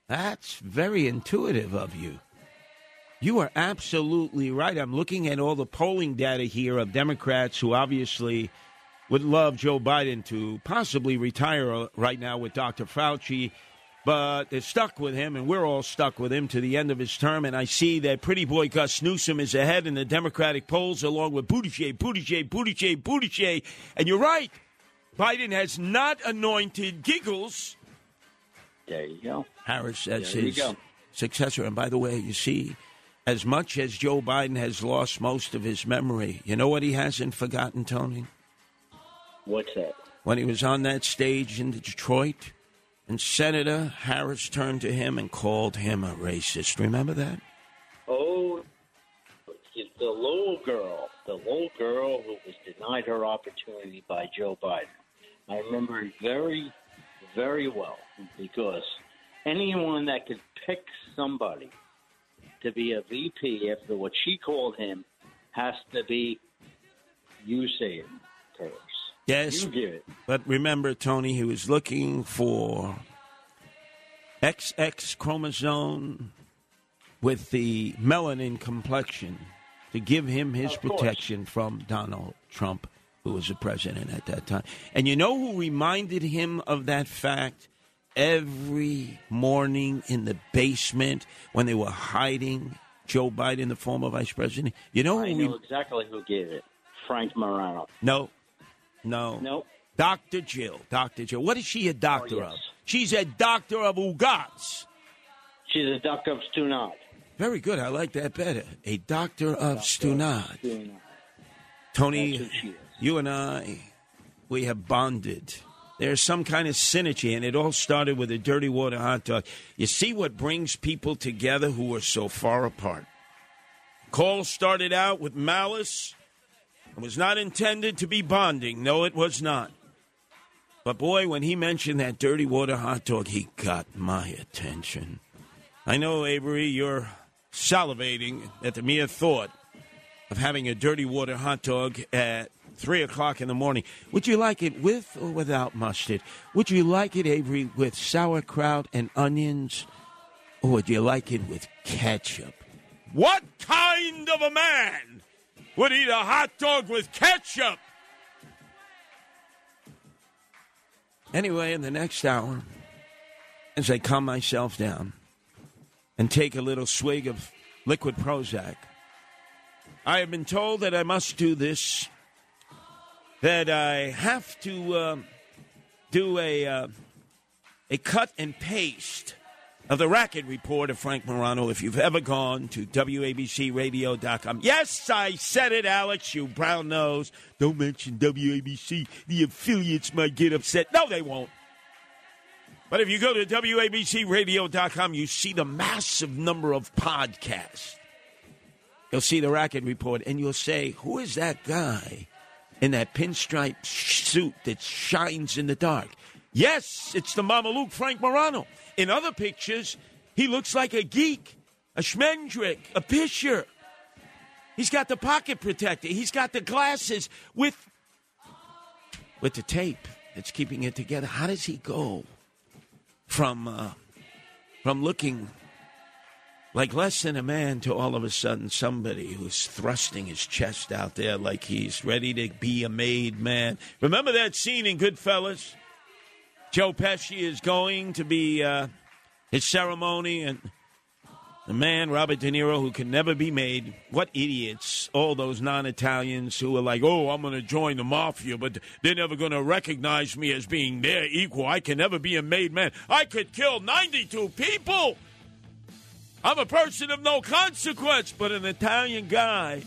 that's very intuitive of you. You are absolutely right. I'm looking at all the polling data here of Democrats who obviously would love Joe Biden to possibly retire right now with Dr. Fauci, but they're stuck with him, and we're all stuck with him to the end of his term. And I see that pretty boy Gus Newsom is ahead in the Democratic polls, along with Buttigieg, Buttigieg, Buttigieg, Buttigieg. And you're right. Biden has not anointed Giggles There you go. Harris as There his successor. And by the way, you see, as much as Joe Biden has lost most of his memory, you know what he hasn't forgotten, Tony? What's that? When he was on that stage in Detroit, and Senator Harris turned to him and called him a racist. Remember that? Oh, the little girl, the little girl who was denied her opportunity by Joe Biden. I remember very, very well because anyone that could pick somebody to be a VP after what she called him has to be, you say it, Curtis. Yes. You give it. But remember, Tony, he was looking for XX chromosome with the melanin complexion to give him his protection from Donald Trump, who was the president at that time. And you know who reminded him of that fact every morning in the basement when they were hiding Joe Biden, the former vice president? You know I who know re- exactly who gave it. Frank Morano. no, no. No. Dr. Jill. Dr. Jill. What is she a doctor Oh, yes. of? She's a doctor of Ugats. She's a doctor of Stunad. Very good. I like that better. A doctor of Stunad. Tony, you and I, we have bonded. There's some kind of synergy, and it all started with a dirty water hot dog. You see what brings people together who are so far apart. Call started out with malice. It was not intended to be bonding. No, it was not. But boy, when he mentioned that dirty water hot dog, he got my attention. I know, Avery, you're salivating at the mere thought of having a dirty water hot dog at 3 o'clock in the morning. Would you like it with or without mustard? Would you like it, Avery, with sauerkraut and onions? Or would you like it with ketchup? What kind of a man would eat a hot dog with ketchup? Anyway, in the next hour, as I calm myself down and take a little swig of liquid Prozac, I have been told that I must do this, that I have to um do a, uh, a cut and paste of the racket report of Frank Morano if you've ever gone to WABCRadio.com. Yes, I said it, Alex, you brown nose. Don't mention WABC. The affiliates might get upset. No, they won't. But if you go to WABCRadio.com, you see the massive number of podcasts. You'll see the racket report, and you'll say, Who is that guy in that pinstripe suit that shines in the dark? Yes, it's the Mamaluke Frank Morano. In other pictures, he looks like a geek, a schmendrick, a pisher. He's got the pocket protector. He's got the glasses with with the tape that's keeping it together. How does he go from uh, from looking like less than a man to all of a sudden somebody who's thrusting his chest out there like he's ready to be a made man? Remember that scene in Goodfellas? Joe Pesci is going to be uh, his ceremony, and the man, Robert De Niro, who can never be made. What idiots, all those non Italians who are like, oh, I'm going to join the mafia, but they're never going to recognize me as being their equal. I can never be a made man. I could kill 92 people. I'm a person of no consequence, but an Italian guy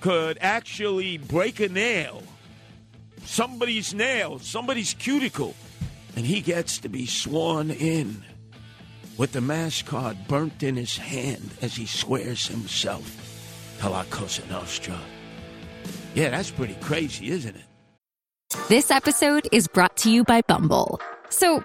could actually break a nail, somebody's nail, somebody's cuticle, and he gets to be sworn in with the mass card burnt in his hand as he swears himself to La Cosa Nostra. Yeah, that's pretty crazy, isn't it? This episode is brought to you by Bumble. So,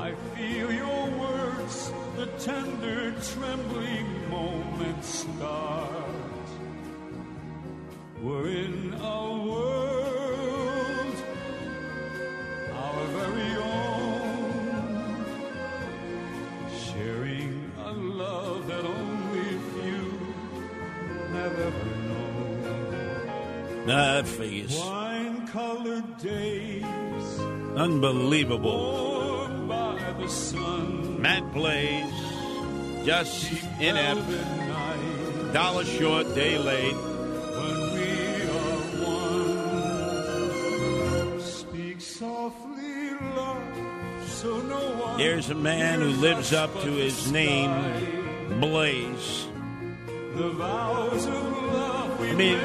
I feel your words, the tender, trembling moments start. We're in a world, our very own, sharing a love that only few have ever known. That figures. Wine colored days, Unbelievable. Matt Blaze, just inept, dollar short, day late. when we are one. Speak softly, love, so no one. Here's a man who lives up to his name, Blaze. The vows of love we I mean,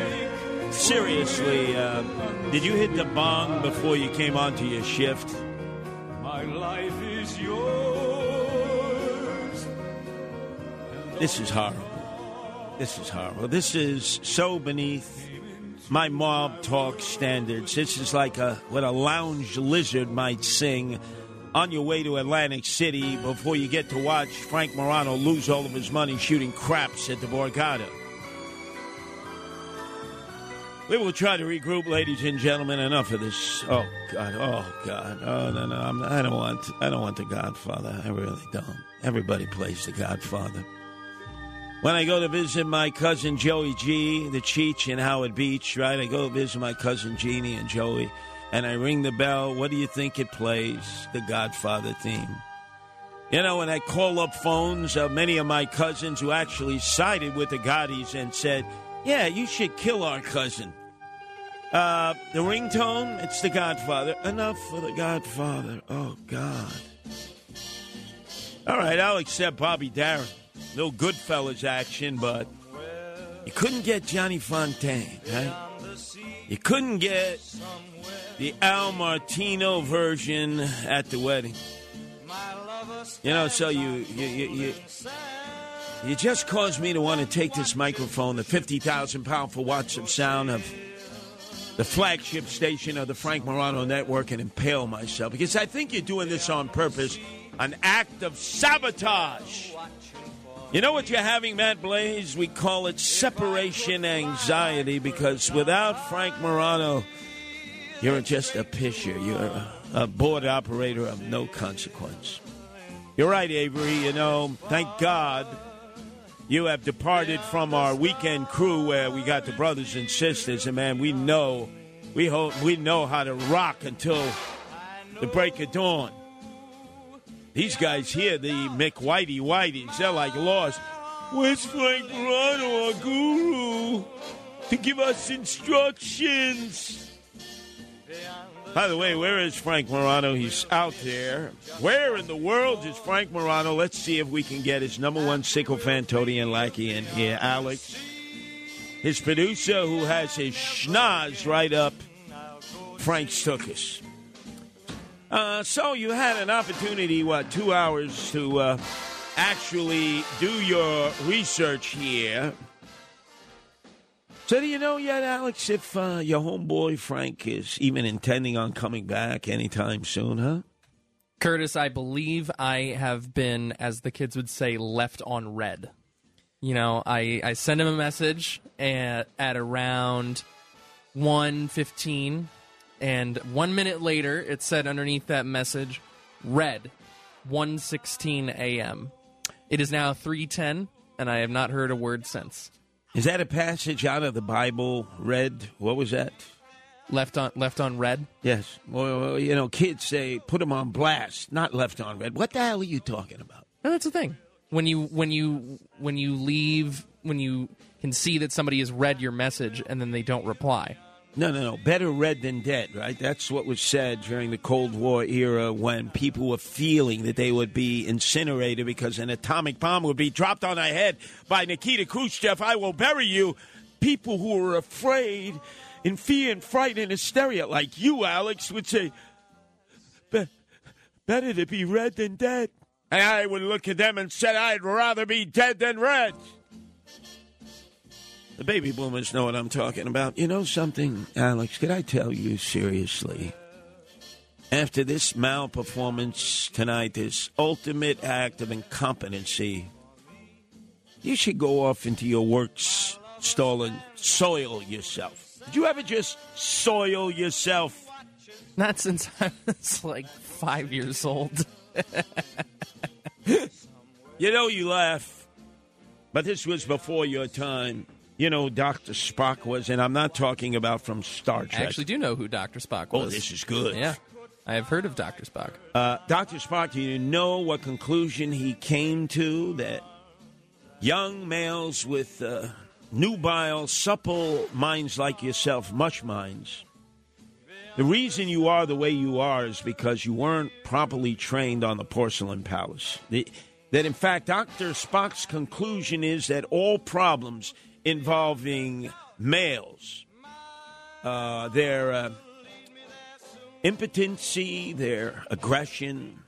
seriously, uh, did you hit the bong before you came onto your shift? This is horrible. This is horrible. This is so beneath my mob talk standards. This is like a what a lounge lizard might sing on your way to Atlantic City before you get to watch Frank Morano lose all of his money shooting craps at the Borgata. We will try to regroup, ladies and gentlemen. Enough of this. Oh God! Oh God! Oh no! No! I'm, I don't want. I don't want the Godfather. I really don't. Everybody plays the Godfather. When I go to visit my cousin Joey G, the Cheech in Howard Beach, right? I go visit my cousin Jeannie and Joey, and I ring the bell. What do you think it plays? The Godfather theme. You know, and I call up phones of many of my cousins who actually sided with the Gottis and said, "Yeah, you should kill our cousin." Uh, the ringtone, it's the Godfather. Enough for the Godfather. Oh God. All right, I'll accept Bobby Darin. No Goodfellas action, but you couldn't get Johnny Fontane, right? You couldn't get the Al Martino version at the wedding. You know, so you you you. you you just caused me to want to take this microphone, the 50,000 powerful watts of sound of the flagship station of the Frank Morano Network, and impale myself because I think you're doing this on purpose an act of sabotage. You know what you're having, Matt Blaze? We call it separation anxiety because without Frank Morano, you're just a pisher. You're a, a board operator of no consequence. You're right, Avery. You know, thank God you have departed from our weekend crew where we got the brothers and sisters, and man, we know, we hope, we know how to rock until the break of dawn. These guys here, the McWhitey Whiteys, they're like lost. Where's Frank Morano, our guru, to give us instructions? By the way, where is Frank Morano? He's out there. Where in the world is Frank Morano? Let's see if we can get his number one sycophant, Tony and Lackey, in here. Alex, his producer, who has his schnoz right up Frank Stukas. Uh, so you had an opportunity, what, two hours to uh, actually do your research here. So do you know yet, Alex, if uh, your homeboy Frank is even intending on coming back anytime soon, huh? Curtis, I believe I have been, as the kids would say, left on red. You know, I, I send him a message at, at around 1.15, and one minute later, it said underneath that message, red, 1.16 a.m. It is now 3.10, and I have not heard a word since. Is that a passage out of the Bible? Read? What was that? Left on left on red. Yes. Well, you know, kids say put them on blast, not left on red. What the hell are you talking about? No, that's the thing. When you when you when you leave when you can see that somebody has read your message and then they don't reply. No, no, no. Better red than dead, right? That's what was said during the Cold War era when people were feeling that they would be incinerated because an atomic bomb would be dropped on their head by Nikita Khrushchev. I will bury you. People who were afraid, in fear and fright and hysteria, like you, Alex, would say, "Be- better to be red than dead. And I would look at them and said, I'd rather be dead than red. The baby boomers know what I'm talking about. You know something, Alex? Could I tell you seriously? After this malperformance tonight, this ultimate act of incompetency, you should go off into your works stall soil yourself. Did you ever just soil yourself? Not since I was like five years old. <laughs> You know, you laugh, but this was before your time. You know, Dr. Spock was, and I'm not talking about from Star Trek. I actually do know who Dr. Spock was. Oh, was. this is good. Yeah. I have heard of Dr. Spock. Uh, Dr. Spock, do you know what conclusion he came to that young males with uh, nubile, supple minds like yourself, mush minds, the reason you are the way you are is because you weren't properly trained on the porcelain palace. The- that, in fact, Dr. Spock's conclusion is that all problems involving males, uh, their uh, impotency, their aggression,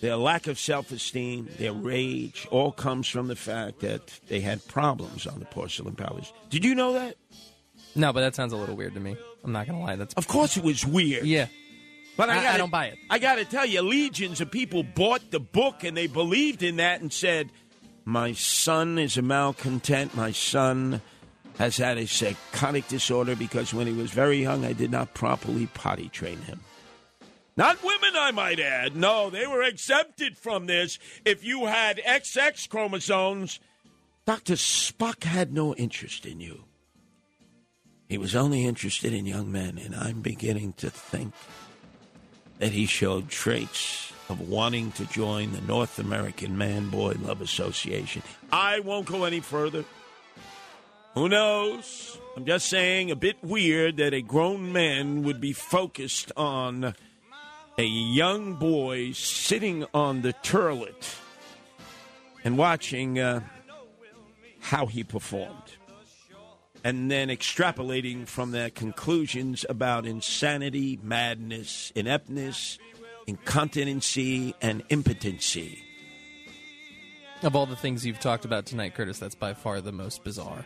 their lack of self esteem, their rage, all comes from the fact that they had problems on the porcelain palace. Did you know that? No, but that sounds a little weird to me. I'm not going to lie. That's Of course it was weird. Yeah. But I, I- I gotta, don't buy it. I got to tell you, legions of people bought the book and they believed in that and said, My son is a malcontent. My son has had a psychotic disorder because when he was very young, I did not properly potty train him. Not women, I might add. No, they were exempted from this. If you had XX chromosomes, Dr. Spock had no interest in you. He was only interested in young men, and I'm beginning to think that he showed traits of wanting to join the North American Man Boy Love Association. I won't go any further. Who knows? I'm just saying a bit weird that a grown man would be focused on a young boy sitting on the turlet and watching uh, how he performed. And then extrapolating from that conclusions about insanity, madness, ineptness, incontinency, and impotency. Of all the things you've talked about tonight, Curtis, that's by far the most bizarre.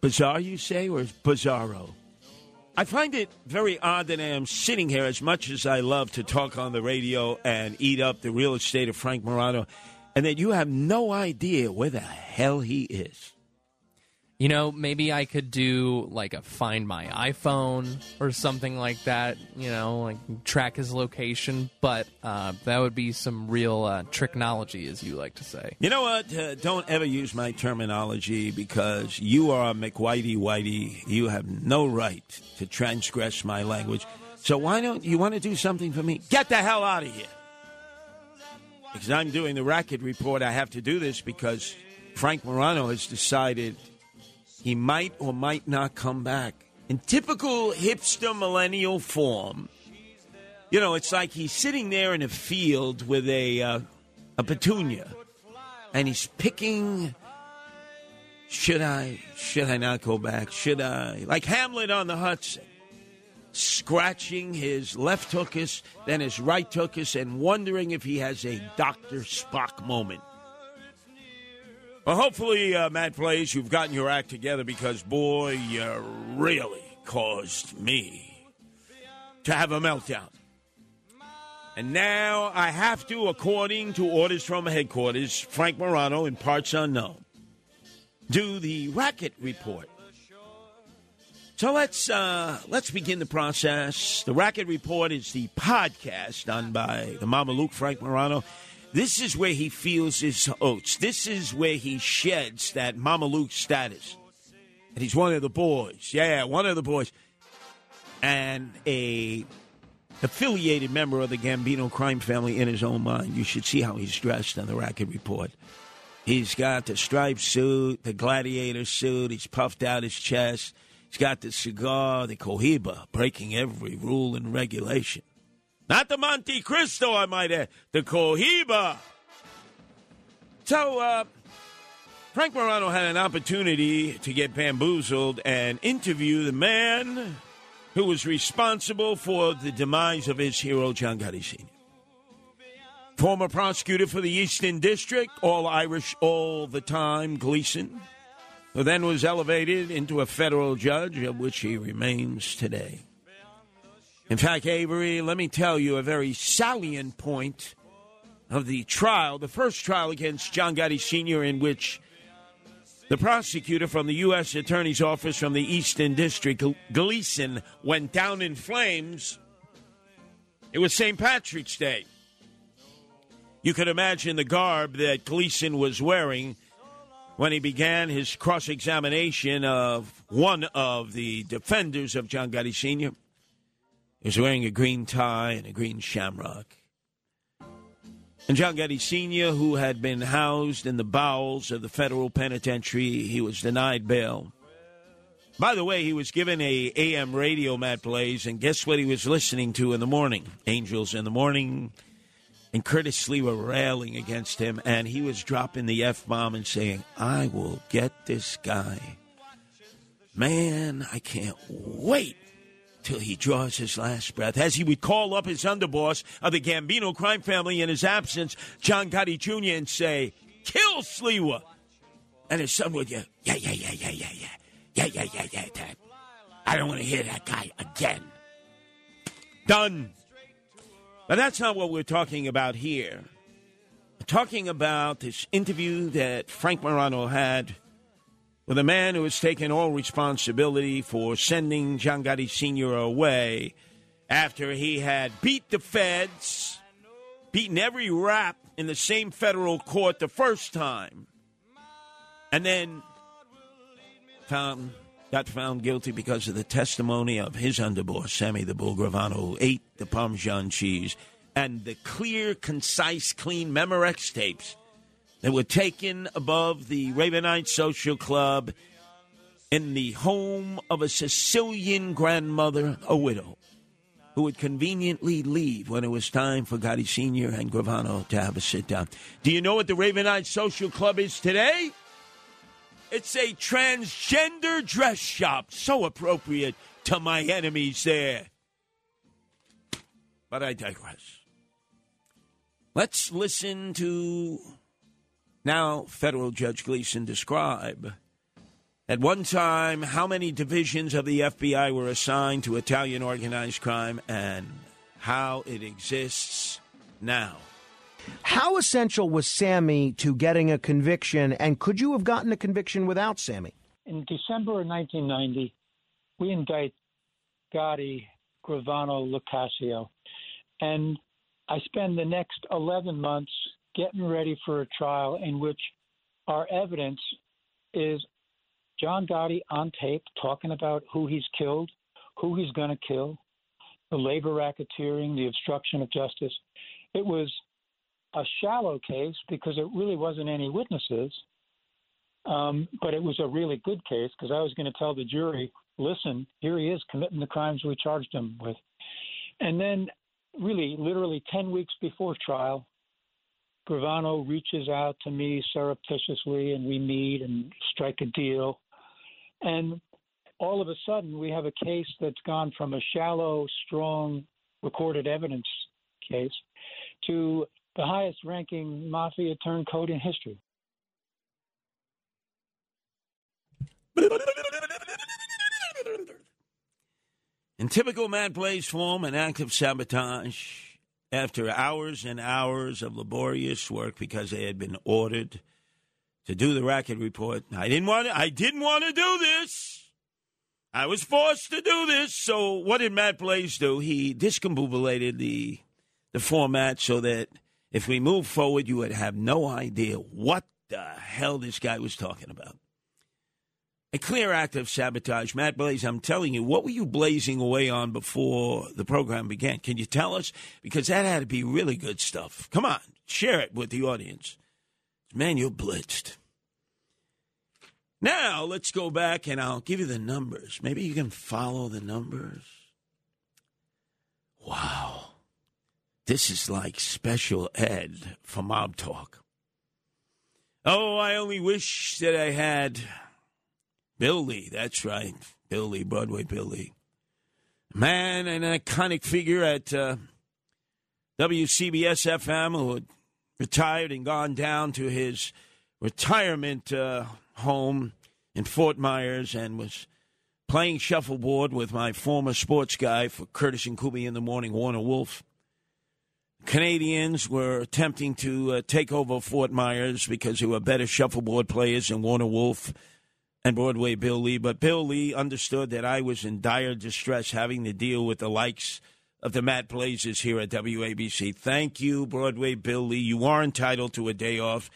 Bizarre, you say, or bizarro? I find it very odd that I am sitting here as much as I love to talk on the radio and eat up the real estate of Frank Morano, and that you have no idea where the hell he is. You know, maybe I could do like a find my iPhone or something like that, you know, like track his location, but uh, that would be some real uh, tricknology, as you like to say. You know what? Uh, don't ever use my terminology because you are a McWhitey Whitey. You have no right to transgress my language. So why don't you want to do something for me? Get the hell out of here. Because I'm doing the racket report, I have to do this because Frank Morano has decided he might or might not come back. In typical hipster millennial form, you know, it's like he's sitting there in a field with a uh, a petunia, and he's picking. Should I? Should I not go back? Should I? Like Hamlet on the Hudson, scratching his left hookus, then his right hookus, and wondering if he has a Doctor Spock moment. Well, hopefully, uh, Matt Blaze, you've gotten your act together because, boy, you really caused me to have a meltdown. And now I have to, according to orders from headquarters, Frank Morano in parts unknown, do the racket report. So let's uh, let's begin the process. The Racket Report is the podcast done by the Mama Luke Frank Morano. This is where he feels his oats. This is where he sheds that Mama Luke status. And he's one of the boys. Yeah, one of the boys. And a affiliated member of the Gambino crime family in his own mind. You should see how he's dressed on the Racket Report. He's got the striped suit, the gladiator suit. He's puffed out his chest. He's got the cigar, the Cohiba, breaking every rule and regulation. Not the Monte Cristo, I might add, the Cohiba. So, uh, Frank Morano had an opportunity to get bamboozled and interview the man who was responsible for the demise of his hero, John Gotti Sr. Former prosecutor for the Eastern District, all Irish all the time, Gleeson, who then was elevated into a federal judge, of which he remains today. In fact, Avery, let me tell you a very salient point of the trial, the first trial against John Gotti Sr., in which the prosecutor from the U.S. Attorney's Office from the Eastern District, Gleeson, went down in flames. It was St. Patrick's Day. You could imagine the garb that Gleeson was wearing when he began his cross examination of one of the defenders of John Gotti Sr. He was wearing a green tie and a green shamrock. And John Gotti Sr., who had been housed in the bowels of the federal penitentiary, he was denied bail. By the way, he was given a AM radio, Matt Blaze, and guess what he was listening to in the morning? Angels in the Morning. And Curtis Lee were railing against him, and he was dropping the F bomb and saying, I will get this guy. Man, I can't wait till he draws his last breath. As he would call up his underboss of the Gambino crime family in his absence, John Gotti Jr., and say, Kill Sliwa. And his son would yell, Yeah, yeah, yeah, yeah, yeah, yeah. Yeah, yeah, yeah, yeah, Dad. I don't want to hear that guy again. Done. But that's not what we're talking about here. We're talking about this interview that Frank Morano had with a man who has taken all responsibility for sending John Gotti Sr. away after he had beat the feds, beaten every rap in the same federal court the first time, and then found got found guilty because of the testimony of his underboss, Sammy the Bull Gravano, who ate the Parmesan cheese, and the clear, concise, clean Memorex tapes that were taken above the Ravenite Social Club in the home of a Sicilian grandmother, a widow, who would conveniently leave when it was time for Gotti Sr. and Gravano to have a sit down. Do you know what the Ravenite Social Club is today? It's a transgender dress shop. So appropriate to my enemies there. But I digress. Let's listen to now federal Judge Gleeson describe at one time how many divisions of the FBI were assigned to Italian organized crime and how it exists now. How essential was Sammy to getting a conviction, and could you have gotten a conviction without Sammy? In December of 1990, we indict Gotti, Gravano, Locascio, and I spend the next 11 months getting ready for a trial in which our evidence is John Gotti on tape talking about who he's killed, who he's going to kill, the labor racketeering, the obstruction of justice. It was a shallow case because it really wasn't any witnesses. Um, but it was a really good case because I was going to tell the jury, listen, here he is committing the crimes we charged him with. And then, really, literally 10 weeks before trial, Gravano reaches out to me surreptitiously and we meet and strike a deal. And all of a sudden, we have a case that's gone from a shallow, strong recorded evidence case to the highest ranking mafia turncoat in history. In typical Matt Blaze form, an act of sabotage after hours and hours of laborious work because they had been ordered to do the racket report. I didn't want to, I didn't want to do this. I was forced to do this. So what did Matt Blaze do? He discombobulated the the format so that if we move forward, you would have no idea what the hell this guy was talking about. A clear act of sabotage. Matt Blaze, I'm telling you, what were you blazing away on before the program began? Can you tell us? Because that had to be really good stuff. Come on, share it with the audience. Man, you're blitzed. Now, let's go back and I'll give you the numbers. Maybe you can follow the numbers. Wow. This is like special ed for Mob Talk. Oh, I only wish that I had Bill Lee. That's right. Bill Lee, Broadway Bill Lee. Man, an iconic figure at uh, WCBS FM who had retired and gone down to his retirement uh, home in Fort Myers and was playing shuffleboard with my former sports guy for Curtis and Kuby in the morning, Warner Wolf. Canadians were attempting to uh, take over Fort Myers because they were better shuffleboard players than Warner Wolf and Broadway Bill Lee. But Bill Lee understood that I was in dire distress having to deal with the likes of the Matt Blazers here at WABC. Thank you, Broadway Bill Lee. You are entitled to a day off.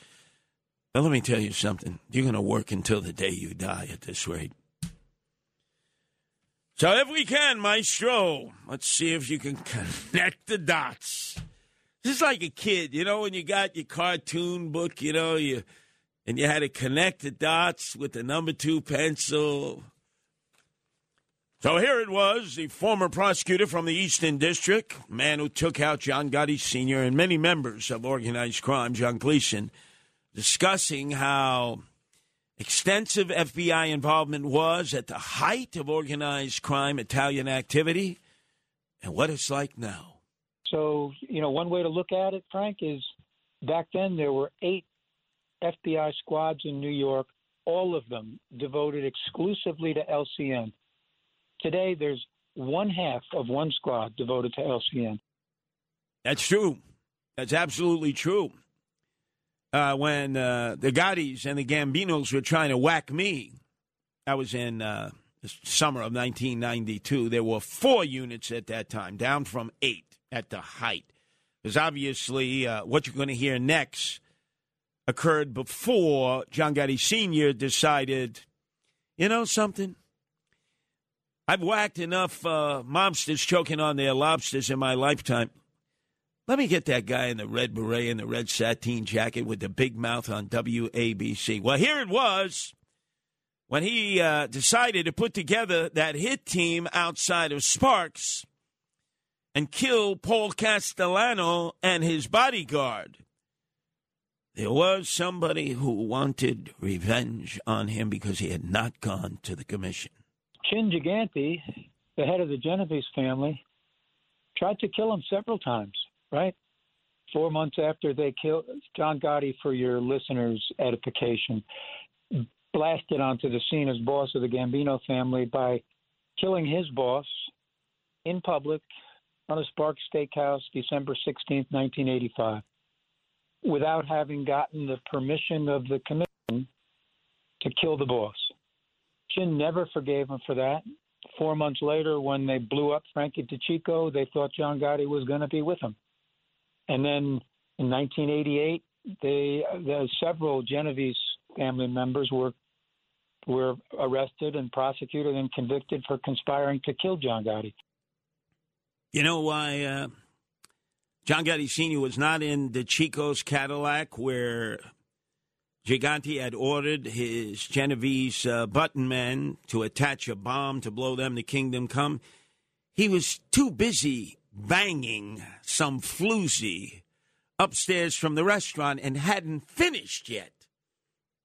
But let me tell you something. You're going to work until the day you die at this rate. So if we can, Maestro, let's see if you can connect the dots. This is like a kid, you know, when you got your cartoon book, you know, you and you had to connect the dots with the number two pencil. So here it was, the former prosecutor from the Eastern District, man who took out John Gotti Sr. and many members of organized crime, John Gleeson, discussing how extensive FBI involvement was at the height of organized crime, Italian activity, and what it's like now. So, you know, one way to look at it, Frank, is back then there were eight FBI squads in New York, all of them devoted exclusively to LCN. Today, there's one half of one squad devoted to LCN. That's true. That's absolutely true. Uh, when uh, the Gottis and the Gambinos were trying to whack me, I was in uh, the summer of 1992. There were four units at that time, down from eight at the height. Because obviously, uh, what you're going to hear next occurred before John Gotti Sr. decided, you know something? I've whacked enough uh, mobsters choking on their lobsters in my lifetime. Let me get that guy in the red beret and the red sateen jacket with the big mouth on WABC. Well, here it was when he uh, decided to put together that hit team outside of Sparks and kill Paul Castellano and his bodyguard. There was somebody who wanted revenge on him because he had not gone to the commission. Chin Gigante, the head of the Genovese family, tried to kill him several times, right? Four months after they killed John Gotti, for your listeners' edification, blasted onto the scene as boss of the Gambino family by killing his boss in public on a Sparks Steakhouse, December 16, 1985, without having gotten the permission of the commission to kill the boss. Chin never forgave him for that. Four months later, when they blew up Frankie DeCicco, they thought John Gotti was going to be with him. And then in 1988, they, the, several Genovese family members were were arrested and prosecuted and convicted for conspiring to kill John Gotti. You know why uh, John Gotti Sr. was not in the Chico's Cadillac where Gigante had ordered his Genovese uh, button men to attach a bomb to blow them to kingdom come? He was too busy banging some floozy upstairs from the restaurant and hadn't finished yet.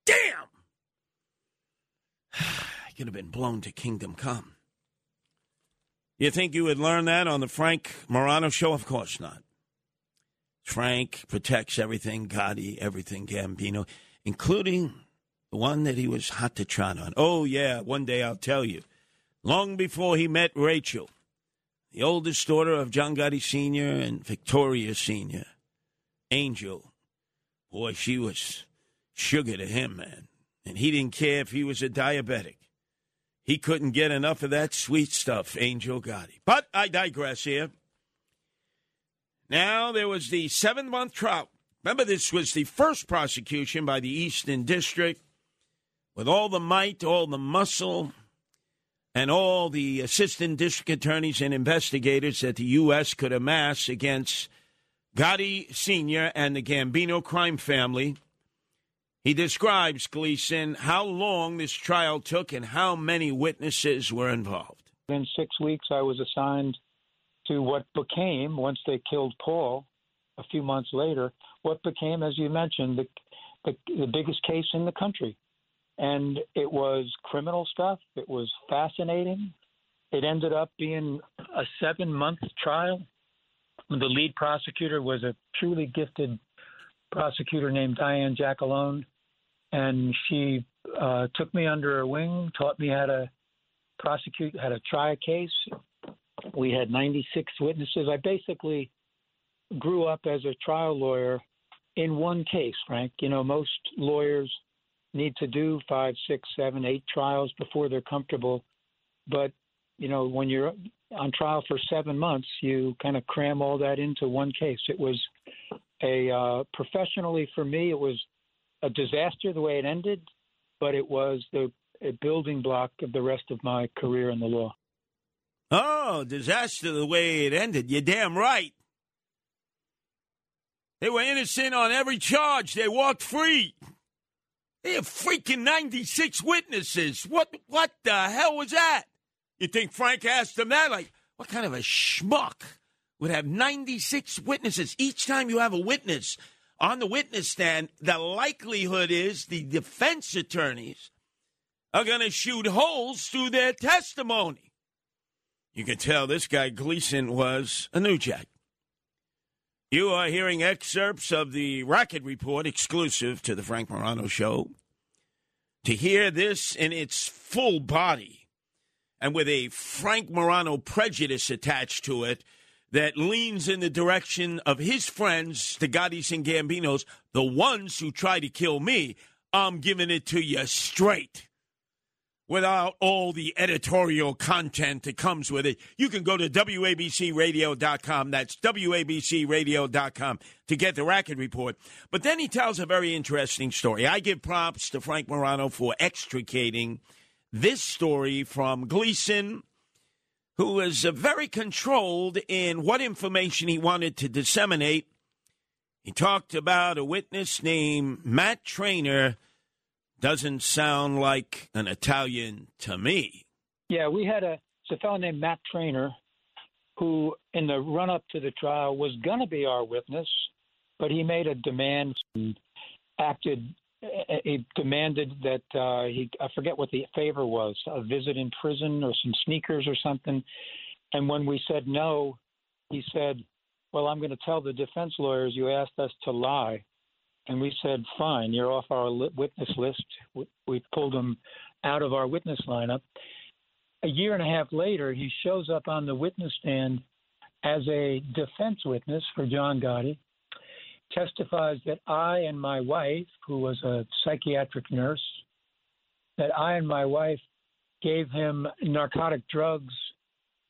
Damn! <sighs> I could have been blown to kingdom come. You think you would learn that on the Frank Morano show? Of course not. Frank protects everything, Gotti, everything Gambino, including the one that he was hot to trot on. Oh, yeah, one day I'll tell you. Long before he met Rachel, the oldest daughter of John Gotti Sr. and Victoria Sr., Angel. Boy, she was sugar to him, man. And he didn't care if he was a diabetic. He couldn't get enough of that sweet stuff, Angel Gotti. But I digress here. Now there was the seven month trial. Remember, this was the first prosecution by the Eastern District with all the might, all the muscle, and all the assistant district attorneys and investigators that the U.S. could amass against Gotti Sr. and the Gambino crime family. He describes, Gleeson, how long this trial took and how many witnesses were involved. In six weeks, I was assigned to what became, once they killed Paul a few months later, what became, as you mentioned, the, the, the biggest case in the country. And it was criminal stuff. It was fascinating. It ended up being a seven month trial. The lead prosecutor was a truly gifted prosecutor named Diane Giacalone. And she uh, took me under her wing, taught me how to prosecute, how to try a case. We had 96 witnesses. I basically grew up as a trial lawyer in one case, Frank. You know, most lawyers need to do five, six, seven, eight trials before they're comfortable. But, you know, when you're on trial for seven months, you kind of cram all that into one case. It was a, uh, professionally for me, it was a disaster the way it ended, but it was the a building block of the rest of my career in the law. Oh, disaster the way it ended. You're damn right. They were innocent on every charge. They walked free. They have freaking 96 witnesses. What what the hell was that? You think Frank asked them that? Like, what kind of a schmuck would have 96 witnesses? Each time you have a witness on the witness stand, the likelihood is the defense attorneys are going to shoot holes through their testimony. You can tell this guy Gleeson was a new jack. You are hearing excerpts of the Racket Report exclusive to the Frank Morano Show. To hear this in its full body and with a Frank Morano prejudice attached to it that leans in the direction of his friends, the Gottis and Gambinos, the ones who try to kill me, I'm giving it to you straight without all the editorial content that comes with it. You can go to WABCRadio.com. That's WABCRadio.com to get the racket report. But then he tells a very interesting story. I give props to Frank Morano for extricating this story from Gleeson, who was uh, very controlled in what information he wanted to disseminate. He talked about a witness named Matt Traynor doesn't sound like an Italian to me. Yeah, we had a, a fellow named Matt Traynor who, in the run up to the trial, was going to be our witness, but he made a demand and acted. He demanded that uh, he, I forget what the favor was, a visit in prison or some sneakers or something. And when we said no, he said, Well, I'm going to tell the defense lawyers you asked us to lie. And we said, fine, you're off our witness list. We, pulled him out of our witness lineup. A year and a half later, he shows up on the witness stand as a defense witness for John Gotti, testifies that I and my wife, who was a psychiatric nurse, that I and my wife gave him narcotic drugs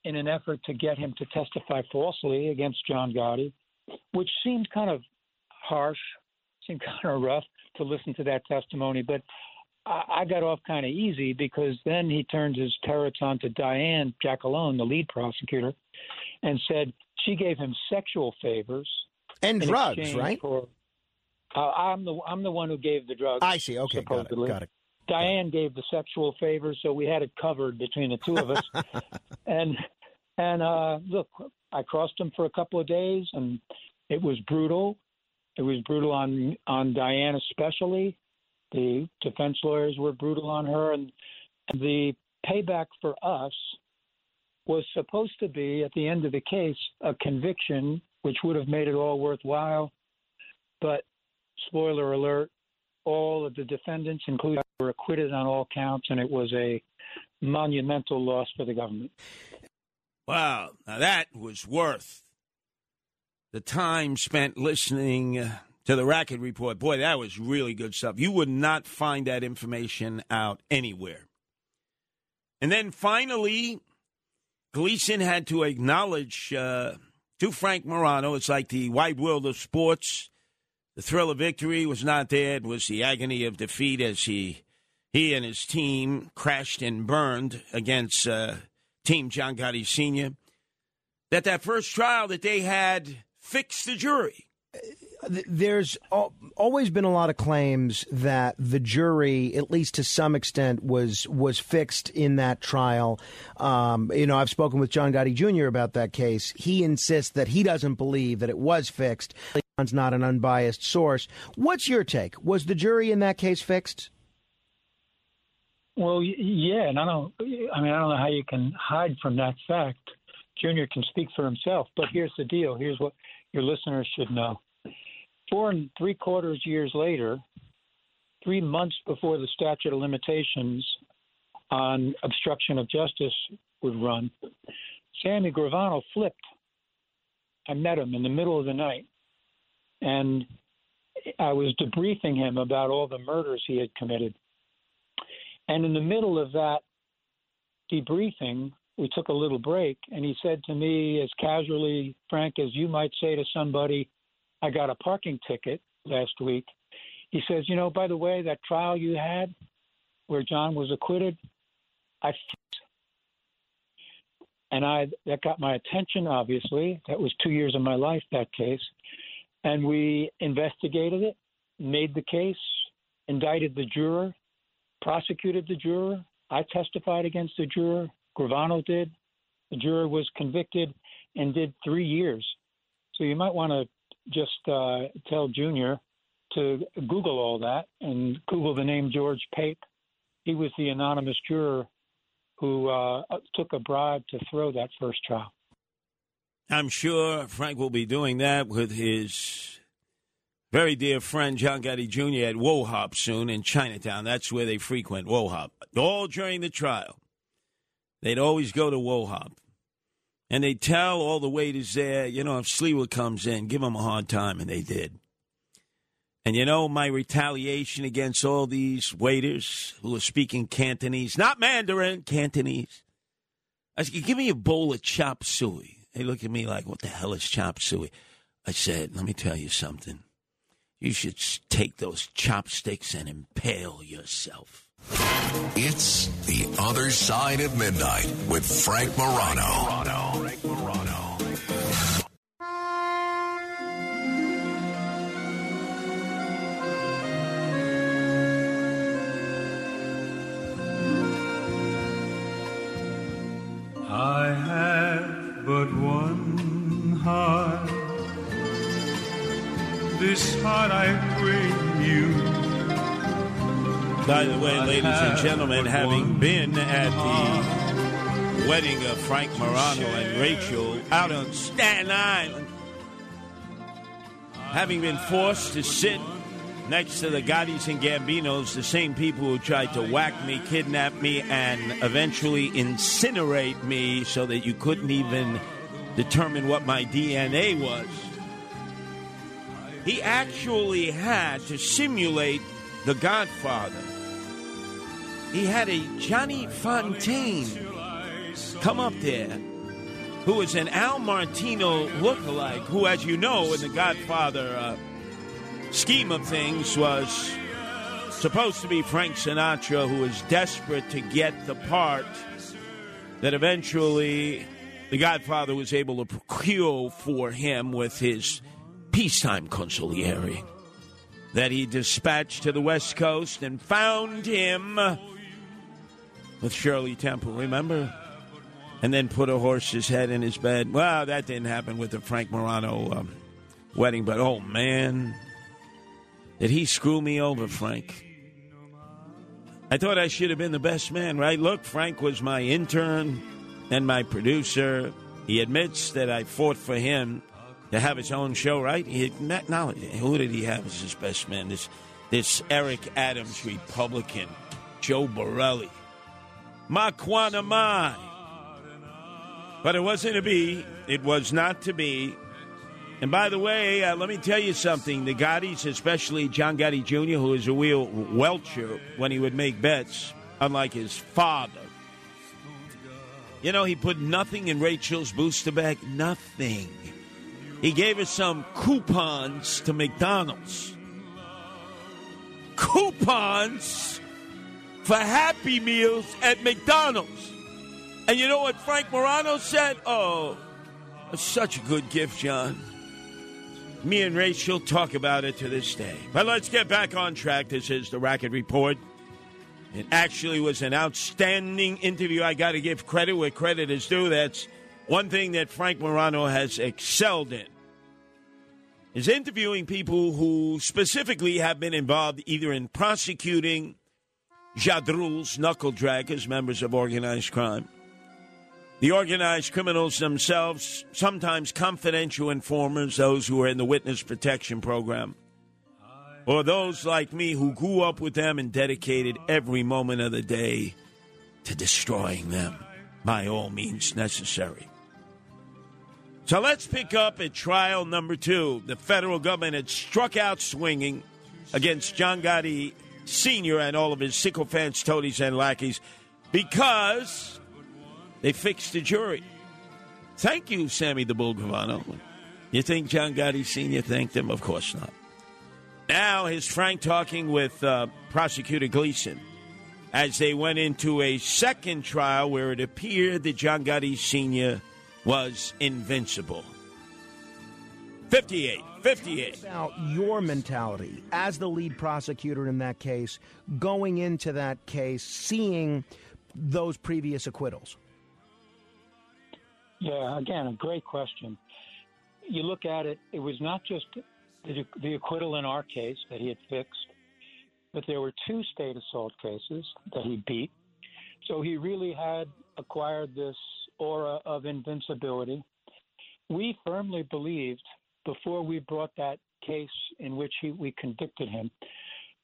in an effort to get him to testify falsely against John Gotti, which seemed kind of harsh seemed kind of rough to listen to that testimony, but I, I got off kind of easy because then he turned his turrets onto Diane Giacalone, the lead prosecutor, and said she gave him sexual favors And drugs, right? For, uh, I'm the I'm the one who gave the drugs. I see. Okay, got it. Got it. Diane gave the sexual favors, so we had it covered between the two of us. <laughs> and and uh, look, I crossed him for a couple of days, and it was brutal. It was brutal on on Diane especially. The defense lawyers were brutal on her, and, the payback for us was supposed to be at the end of the case a conviction, which would have made it all worthwhile. But spoiler alert: all of the defendants, including, were acquitted on all counts, and it was a monumental loss for the government. Wow, now that was worth the time spent listening uh, to the Racket Report. Boy, that was really good stuff. You would not find that information out anywhere. And then finally, Gleeson had to acknowledge uh, to Frank Morano, it's like the wide world of sports. The thrill of victory was not there. It was the agony of defeat as he he and his team crashed and burned against uh, Team John Gotti Sr. That that first trial that they had fixed the jury. There's always been a lot of claims that the jury, at least to some extent, was was fixed in that trial. Um, you know, I've spoken with John Gotti Jr. about that case. He insists that he doesn't believe that it was fixed. John's not an unbiased source. What's your take? Was the jury in that case fixed? Well, yeah, and I don't. I mean, I don't know how you can hide from that fact. Junior can speak for himself, but here's the deal. Here's what your listeners should know. Four and three quarters years later, three months before the statute of limitations on obstruction of justice would run, Sammy Gravano flipped. I met him in the middle of the night, and I was debriefing him about all the murders he had committed. And in the middle of that debriefing, we took a little break, and he said to me, as casually, Frank, as you might say to somebody, I got a parking ticket last week. He says, You know, by the way, that trial you had where John was acquitted, I and I that got my attention obviously. That was 2 years of my life that case. And we investigated it made the case indicted the juror prosecuted the juror. I testified against the juror Gravano did the juror was convicted and did 3 years so you might want to just uh, tell Junior to Google all that and Google the name George Pape. He was the anonymous juror who uh, took a bribe to throw that first trial. I'm sure Frank will be doing that with his very dear friend John Gotti Jr. at Wo Hop soon in Chinatown. That's where they frequent Wo Hop. All during the trial, they'd always go to Wo Hop. And they'd tell all the waiters there, you know, if Sliwa comes in, give him a hard time, and they did. And you know, my retaliation against all these waiters who are speaking Cantonese, not Mandarin, Cantonese. I said, give me a bowl of chop suey. They look at me like, what the hell is chop suey? I said, let me tell you something. You should take those chopsticks and impale yourself. It's The Other Side of Midnight with Frank Morano. Frank Morano. I have but one heart. This heart I bring you. By the way, ladies and gentlemen, having been at the wedding of Frank Morano and Rachel out on Staten Island, having been forced to sit next to the Gottis and Gambinos, the same people who tried to whack me, kidnap me, and eventually incinerate me so that you couldn't even determine what my DNA was. He actually had to simulate the Godfather. He had a Johnny Fontane come up there who was an Al Martino lookalike, who, as you know, in the Godfather uh, scheme of things, was supposed to be Frank Sinatra, who was desperate to get the part that eventually the Godfather was able to procure for him with his peacetime consigliere that he dispatched to the West Coast and found him with Shirley Temple, remember? And then put a horse's head in his bed. Well, that didn't happen with the Frank Morano um, wedding, but oh man, did he screw me over, Frank? I thought I should have been the best man, right? Look, Frank was my intern and my producer. He admits that I fought for him to have his own show, right? He it. Who did he have as his best man? This, this Eric Adams Republican, Joe Borelli, Makwana Mai. But it wasn't to be. It was not to be. And by the way, uh, let me tell you something. The Gottis, especially John Gotti Jr., who is a real welcher when he would make bets, unlike his father. You know, he put nothing in Rachel's booster bag. Nothing. He gave us some coupons to McDonald's. Coupons for Happy Meals at McDonald's. And you know what Frank Morano said? Oh, such a good gift, John. Me and Rachel talk about it to this day. But let's get back on track. This is the Racket Report. It actually was an outstanding interview. I got to give credit where credit is due. That's one thing that Frank Morano has excelled in. Is interviewing people who specifically have been involved either in prosecuting Jadruls, knuckle draggers, members of organized crime, the organized criminals themselves, sometimes confidential informers, those who are in the witness protection program, or those like me who grew up with them and dedicated every moment of the day to destroying them by all means necessary. So let's pick up at trial number two. The federal government had struck out swinging against John Gotti Sr. and all of his sycophants, toadies, and lackeys because they fixed the jury. Thank you, Sammy the Bull Gravano. You think John Gotti Sr. thanked him? Of course not. Now, here's Frank talking with uh, Prosecutor Gleeson as they went into a second trial where it appeared that John Gotti Sr. was invincible. 58, 58. About your mentality as the lead prosecutor in that case, going into that case, seeing those previous acquittals. Yeah, again, a great question. You look at it, it was not just the, the acquittal in our case that he had fixed, but there were two state assault cases that he beat. So he really had acquired this aura of invincibility. We firmly believed before we brought that case in which he, we convicted him,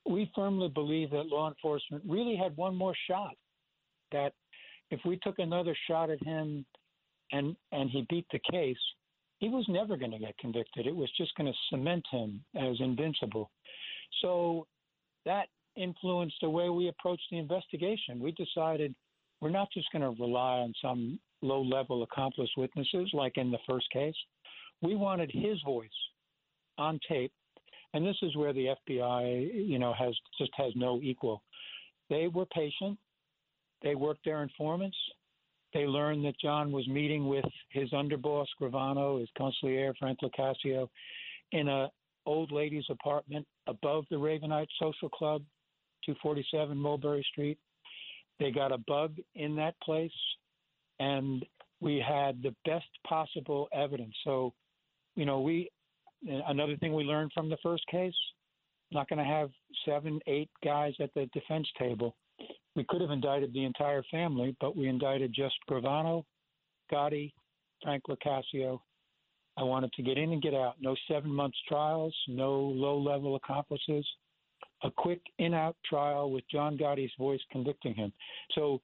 we firmly believe that law enforcement really had one more shot. That if we took another shot at him and and he beat the case, he was never going to get convicted. It was just going to cement him as invincible. So that influenced the way we approached the investigation. We decided we're not just going to rely on some low level accomplice witnesses like in the first case. We wanted his voice on tape. And this is where the FBI, you know, has just has no equal. They were patient. They worked their informants. They learned that John was meeting with his underboss Gravano, his consigliere Frank Locascio, in a old lady's apartment above the Ravenite Social Club, 247 Mulberry Street. They got a bug in that place, and we had the best possible evidence. So, you know, we another thing we learned from the first case: not going to have seven, eight guys at the defense table. We could have indicted the entire family, but we indicted just Gravano, Gotti, Frank Locascio. I wanted to get in and get out. No seven months trials, no low level accomplices. A quick in out trial with John Gotti's voice convicting him. So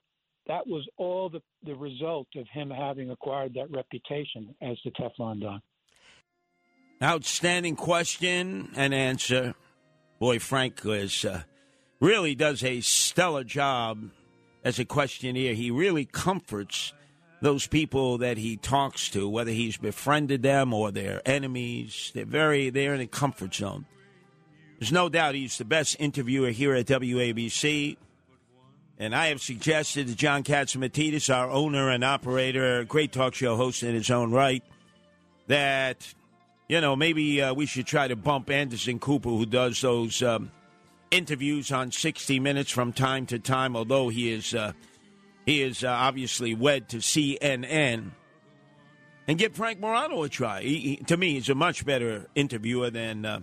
that was all the, the result of him having acquired that reputation as the Teflon Don. Outstanding question and answer. Boy, Frank is, uh, really does a stellar job as a questionnaire. He really comforts those people that he talks to, whether he's befriended them or they're enemies. They're very they're in a comfort zone. There's no doubt he's the best interviewer here at WABC. And I have suggested to John Catsimatidis, our owner and operator, great talk show host in his own right, that you know maybe uh, we should try to bump Anderson Cooper, who does those um, interviews on 60 Minutes from time to time. Although he is uh, he is uh, obviously wed to CNN, and give Frank Morano a try. He, he, to me, he's a much better interviewer than. Uh,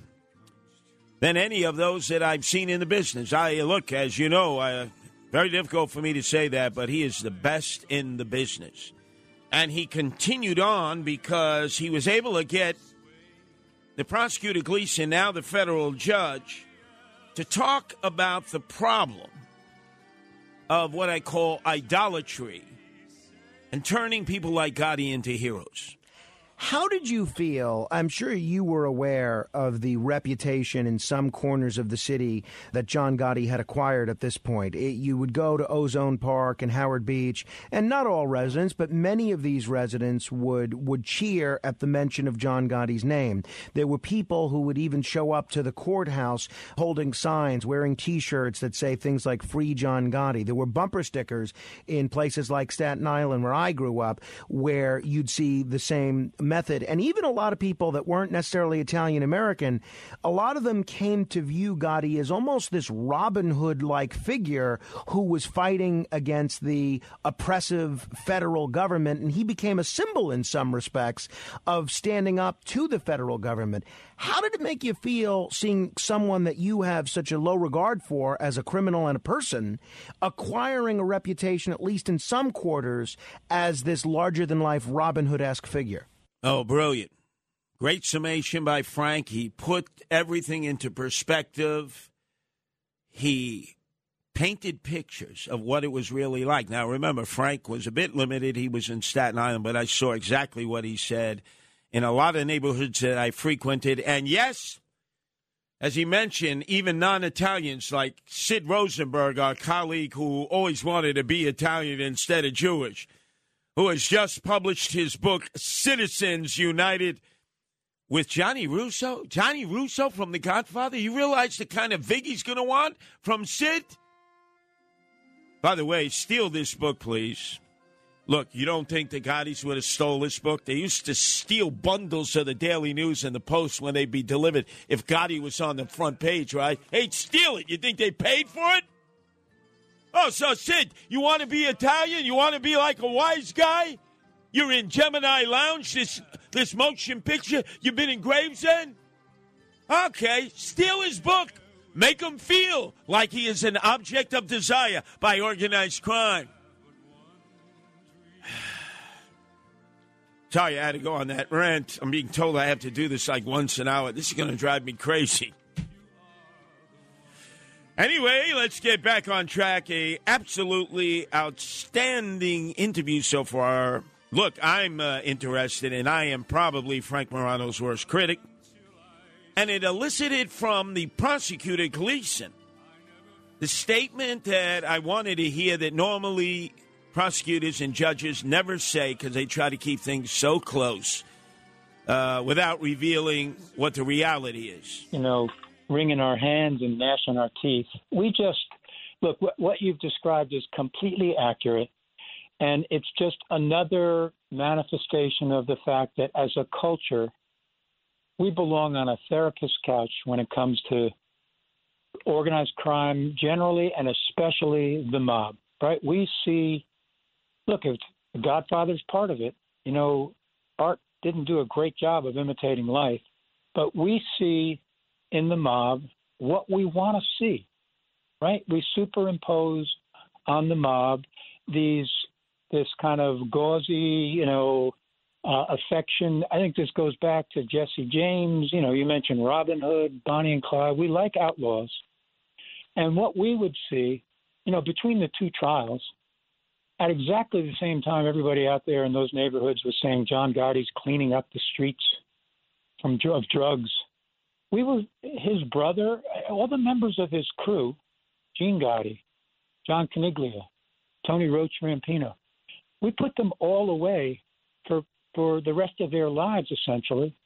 than any of those that I've seen in the business. I look, as you know, uh, very difficult for me to say that, but he is the best in the business. And he continued on because he was able to get the prosecutor Gleeson, now the federal judge, to talk about the problem of what I call idolatry and turning people like Gotti into heroes. How did you feel? I'm sure you were aware of the reputation in some corners of the city that John Gotti had acquired at this point. It, you would go to Ozone Park and Howard Beach, and not all residents, but many of these residents would would cheer at the mention of John Gotti's name. There were people who would even show up to the courthouse holding signs, wearing T-shirts that say things like "Free John Gotti." There were bumper stickers in places like Staten Island, where I grew up, where you'd see the same method. And even a lot of people that weren't necessarily Italian American, a lot of them came to view Gotti as almost this Robin Hood like figure who was fighting against the oppressive federal government. And he became a symbol in some respects of standing up to the federal government. How did it make you feel seeing someone that you have such a low regard for as a criminal and a person acquiring a reputation, at least in some quarters, as this larger than life Robin Hood esque figure? Oh, brilliant. Great summation by Frank. He put everything into perspective. He painted pictures of what it was really like. Now, remember, Frank was a bit limited. He was in Staten Island, but I saw exactly what he said in a lot of neighborhoods that I frequented. And yes, as he mentioned, even non Italians like Sid Rosenberg, our colleague who always wanted to be Italian instead of Jewish, who has just published his book, Citizens United with Johnny Russo. Johnny Russo from The Godfather. You realize the kind of Vig he's going to want from Sid? By the way, steal this book, please. Look, you don't think the Gottis would have stole this book? They used to steal bundles of the Daily News and the Post when they'd be delivered if Gotti was on the front page, right? Hey, steal it. You think they paid for it? Oh, so Sid, you want to be Italian? You want to be like a wise guy? You're in Gemini Lounge, this this motion picture. You've been in Gravesend? Okay, steal his book. Make him feel like he is an object of desire by organized crime. <sighs> Sorry, I had to go on that rant. I'm being told I have to do this like once an hour. This is going to drive me crazy. Anyway, let's get back on track. A absolutely outstanding interview so far. Look, I'm uh, interested, and I am probably Frank Morano's worst critic. And it elicited from the prosecutor Gleeson the statement that I wanted to hear that normally prosecutors and judges never say because they try to keep things so close uh, without revealing what the reality is. you know, wringing our hands and gnashing our teeth. We just look what, what you've described is completely accurate, and it's just another manifestation of the fact that as a culture, we belong on a therapist's couch when it comes to organized crime generally, and especially the mob. Right? We see. Look, if the Godfather's part of it, you know, Art didn't do a great job of imitating life, but we see in the mob what we want to see, right? We superimpose on the mob these this kind of gauzy, you know, uh, affection. I think this goes back to Jesse James. You know, you mentioned Robin Hood, Bonnie and Clyde. We like outlaws, and what we would see, you know, between the two trials, at exactly the same time, everybody out there in those neighborhoods was saying John Gotti's cleaning up the streets from of drugs we were his brother, all the members of his crew, Gene Gotti, John Carneglia, Tony Roach Rampino. We put them all away for for the rest of their lives, essentially,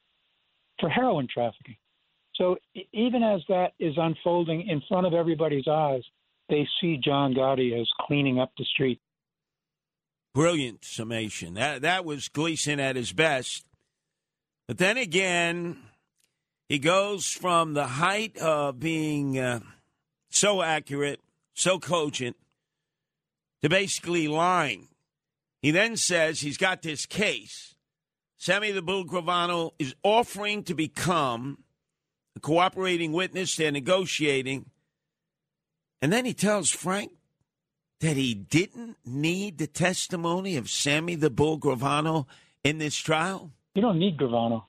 for heroin trafficking. So even as that is unfolding in front of everybody's eyes, they see John Gotti as cleaning up the street. Brilliant summation. That that was Gleeson at his best. But then again, he goes from the height of being uh, so accurate, so cogent, to basically lying. He then says he's got this case. Sammy the Bull Gravano is offering to become a cooperating witness. They're negotiating. And then he tells Frank that he didn't need the testimony of Sammy the Bull Gravano in this trial. You don't need Gravano.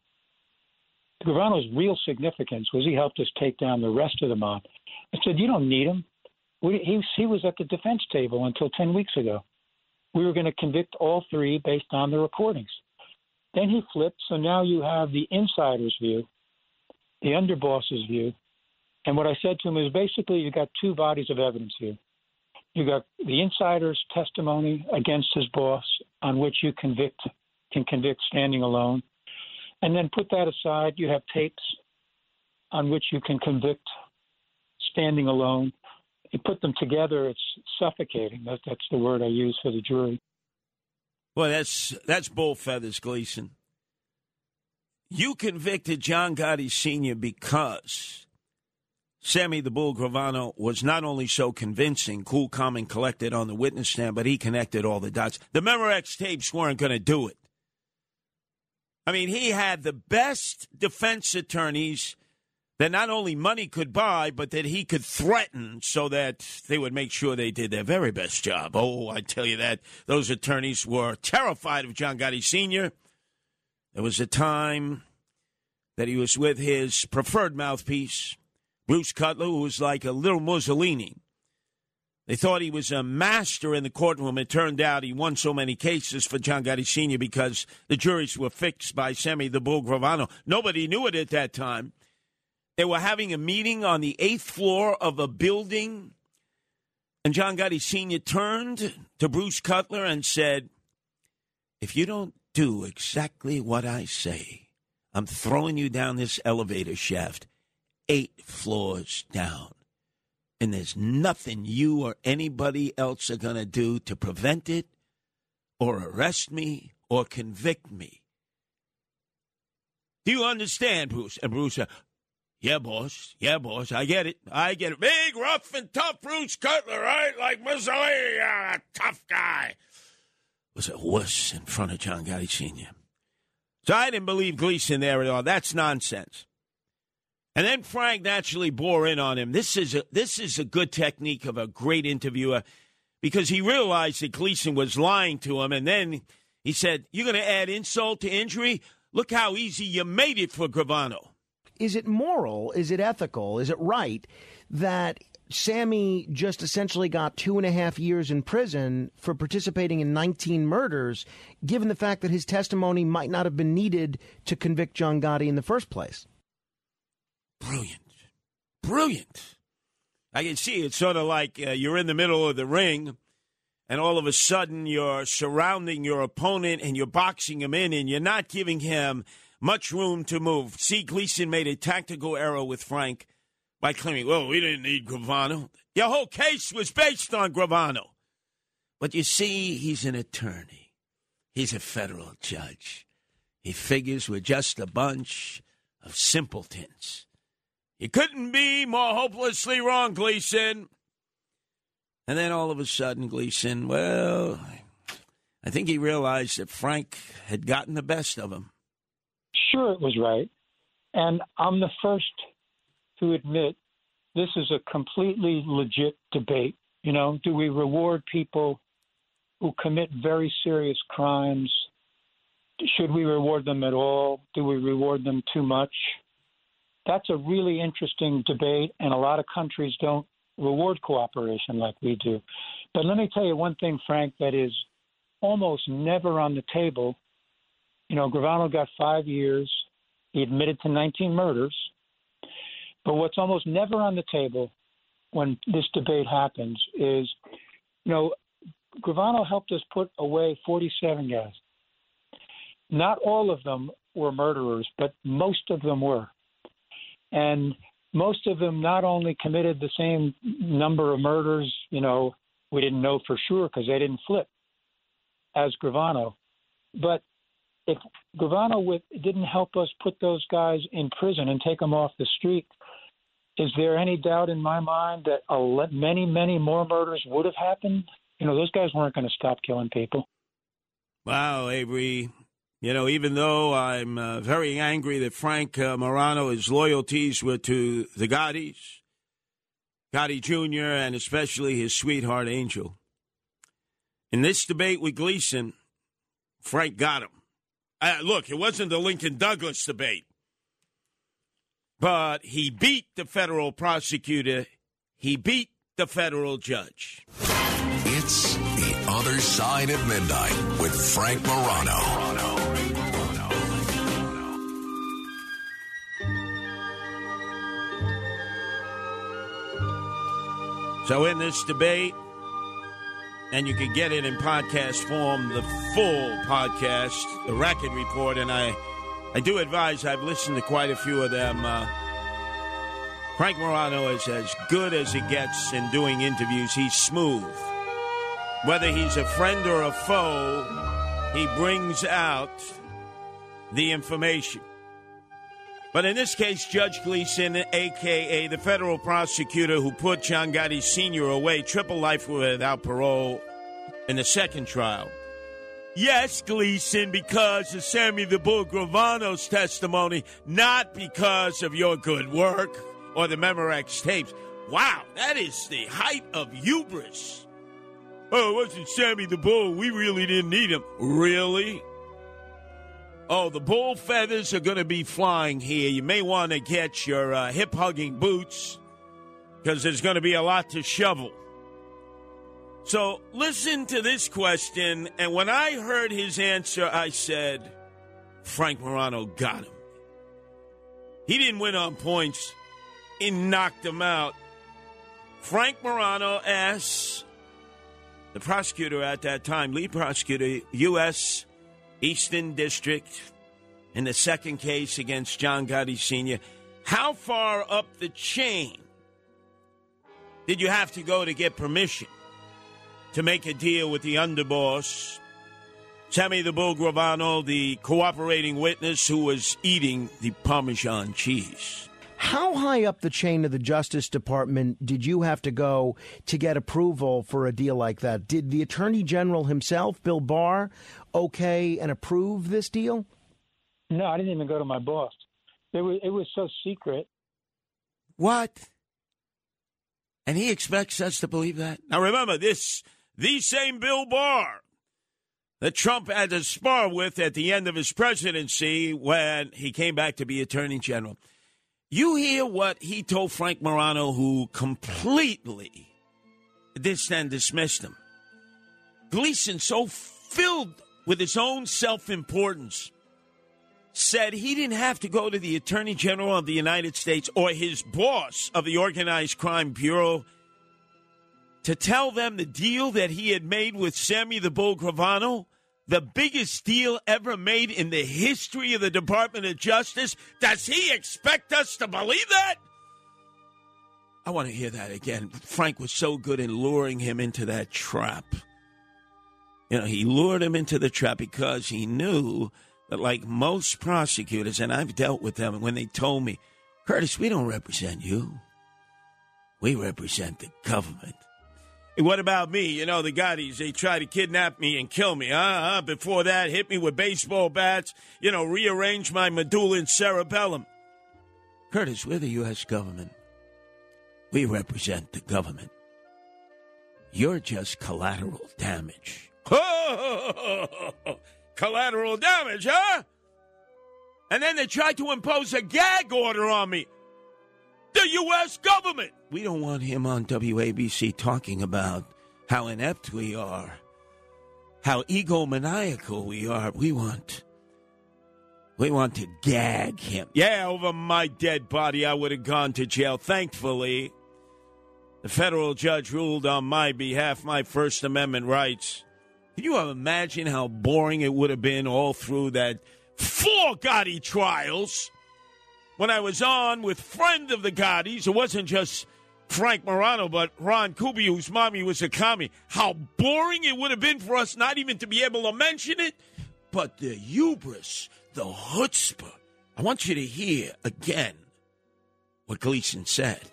Gravano's real significance was he helped us take down the rest of the mob. I said, you don't need him. We, he, he was at the defense table until 10 weeks ago. we were going to convict all three based on the recordings. Then he flipped, so now you have the insider's view, the underboss's view, and what I said to him is basically you've got two bodies of evidence here. You've got the insider's testimony against his boss, on which you convict can convict standing alone, and then put that aside. You have tapes on which you can convict standing alone. You put them together, it's suffocating. That, that's the word I use for the jury. Well, that's that's bull feathers, Gleeson. You convicted John Gotti Sr. because Sammy the Bull Gravano was not only so convincing, cool, calm, and collected on the witness stand, but he connected all the dots. The Memorex tapes weren't going to do it. I mean, he had the best defense attorneys that not only money could buy, but that he could threaten so that they would make sure they did their very best job. Oh, I tell you that. Those attorneys were terrified of John Gotti Sr. There was a time that he was with his preferred mouthpiece, Bruce Cutler, who was like a little Mussolini. They thought he was a master in the courtroom. It turned out he won so many cases for John Gotti Sr. because the juries were fixed by Sammy the Bull Gravano. Nobody knew it at that time. They were having a meeting on the eighth floor of a building, and John Gotti Sr. turned to Bruce Cutler and said, If you don't do exactly what I say, I'm throwing you down this elevator shaft eight floors down. And there's nothing you or anybody else are going to do to prevent it or arrest me or convict me. Do you understand, Bruce? And Bruce said, Yeah, boss. Yeah, boss. I get it. I get it. Big, rough, and tough Bruce Cutler, right? Like Mussolini, a uh, tough guy. Was a wuss in front of John Gotti Sr. So I didn't believe Gleeson there at all. That's nonsense. And then Frank naturally bore in on him. This is a, this is a good technique of a great interviewer because he realized that Gleeson was lying to him, and then he said, "You're going to add insult to injury. Look how easy you made it for Gravano." Is it moral? Is it ethical? Is it right that Sammy just essentially got two and a half years in prison for participating in 19 murders, given the fact that his testimony might not have been needed to convict John Gotti in the first place? Brilliant. Brilliant. I can see it's sort of like uh, you're in the middle of the ring, and all of a sudden you're surrounding your opponent and you're boxing him in, and you're not giving him much room to move. See, Gleeson made a tactical error with Frank by claiming, well, we didn't need Gravano. Your whole case was based on Gravano. But you see, he's an attorney, he's a federal judge. He figures we're just a bunch of simpletons. You couldn't be more hopelessly wrong, Gleeson. And then all of a sudden, Gleeson, well, I think he realized that Frank had gotten the best of him. Sure, it was right. And I'm the first to admit this is a completely legit debate. You know, do we reward people who commit very serious crimes? Should we reward them at all? Do we reward them too much? That's a really interesting debate, and a lot of countries don't reward cooperation like we do. But let me tell you one thing, Frank, that is almost never on the table. You know, Gravano got five years. He admitted to 19 murders. But what's almost never on the table when this debate happens is, you know, Gravano helped us put away 47 guys. Not all of them were murderers, but most of them were. And most of them not only committed the same number of murders, you know, we didn't know for sure because they didn't flip as Gravano, but if Gravano with, didn't help us put those guys in prison and take them off the street, is there any doubt in my mind that a many, many more murders would have happened? You know, those guys weren't going to stop killing people. Wow, Avery. You know, even though I'm uh, very angry that Frank uh, Morano, his loyalties were to the Gottis, Gotti Jr., and especially his sweetheart Angel. In this debate with Gleeson, Frank got him. Uh, look, it wasn't the Lincoln Douglas debate, but he beat the federal prosecutor. He beat the federal judge. It's the Other Side of Midnight with Frank Morano. So, in this debate, and you can get it in podcast form, the full podcast, the Racket Report, and I, I do advise. I've listened to quite a few of them. Uh, Frank Morano is as good as it gets in doing interviews. He's smooth. Whether he's a friend or a foe, he brings out the information. But in this case, Judge Gleeson, a.k.a. the federal prosecutor who put John Gotti Sr. away, triple life without parole in the second trial. Yes, Gleeson, because of Sammy the Bull Gravano's testimony, not because of your good work or the Memorex tapes. Wow, that is the height of hubris. Oh, it wasn't Sammy the Bull. We really didn't need him. Really? Oh, the bull feathers are going to be flying here. You may want to get your uh, hip hugging boots because there's going to be a lot to shovel. So listen to this question. And when I heard his answer, I said, Frank Morano got him. He didn't win on points, he knocked him out. Frank Morano asks the prosecutor at that time, lead prosecutor, U.S. Eastern District, in the second case against John Gotti Sr., how far up the chain did you have to go to get permission to make a deal with the underboss, Sammy the Bull Gravano, the cooperating witness who was eating the Parmesan cheese? How high up the chain of the Justice Department did you have to go to get approval for a deal like that? Did the Attorney General himself, Bill Barr, okay and approve this deal? No, I didn't even go to my boss. It was it was so secret. What? And he expects us to believe that? Now remember, this the same Bill Barr that Trump had to spar with at the end of his presidency when he came back to be Attorney General. You hear what he told Frank Morano, who completely dissed and dismissed him. Gleeson, so filled with his own self importance, said he didn't have to go to the Attorney General of the United States or his boss of the Organized Crime Bureau to tell them the deal that he had made with Sammy the Bull Gravano, the biggest deal ever made in the history of the Department of Justice. Does he expect us to believe that? I want to hear that again. Frank was so good in luring him into that trap. You know, he lured him into the trap because he knew that, like most prosecutors, and I've dealt with them, when they told me, Curtis, we don't represent you, we represent the government. Hey, what about me? You know, the Gottis, they tried to kidnap me and kill me. Uh-huh. Before that, hit me with baseball bats, you know, rearrange my medulla and cerebellum. Curtis, we're the U.S. government. We represent the government. You're just collateral damage. <laughs> collateral damage, huh? And then they tried to impose a gag order on me. The U.S. government. We don't want him on WABC talking about how inept we are, how egomaniacal we are. We want. We want to gag him. Yeah, over my dead body, I would have gone to jail. Thankfully, the federal judge ruled on my behalf my First Amendment rights. Can you imagine how boring it would have been all through that four Gotti trials? When I was on with friend of the Gottis, it wasn't just Frank Morano, but Ron Kuby, whose mommy was a commie. How boring it would have been for us not even to be able to mention it. But the hubris, the chutzpah. I want you to hear again what Gleeson said.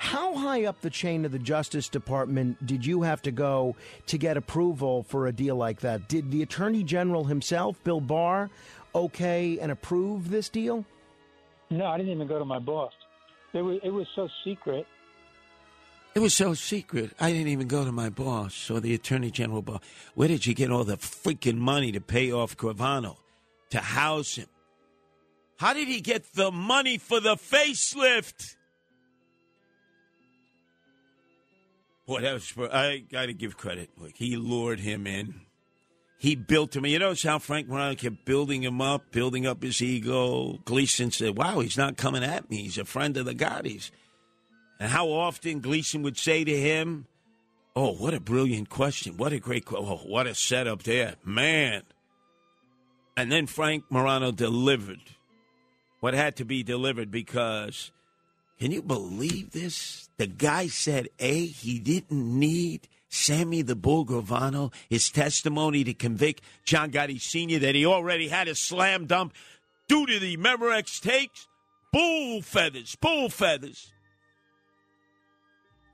How high up the chain of the Justice Department did you have to go to get approval for a deal like that? Did the Attorney General himself, Bill Barr, okay and approve this deal? No, I didn't even go to my boss. It was it was so secret. It was so secret. I didn't even go to my boss or the Attorney General boss. Where did you get all the freaking money to pay off Gravano, to house him? How did he get the money for the facelift? Boy, that was, I got to give credit. Look, he lured him in. He built him. You notice how Frank Morano kept building him up, building up his ego. Gleeson said, Wow, he's not coming at me. He's a friend of the Gottis. And how often Gleeson would say to him, Oh, what a brilliant question. What a great. Oh, what a setup there. Man. And then Frank Morano delivered what had to be delivered because can you believe this? The guy said, A, he didn't need Sammy the Bull Gravano, his testimony to convict John Gotti Sr. that he already had a slam dunk due to the Memorex takes. Bull feathers, bull feathers.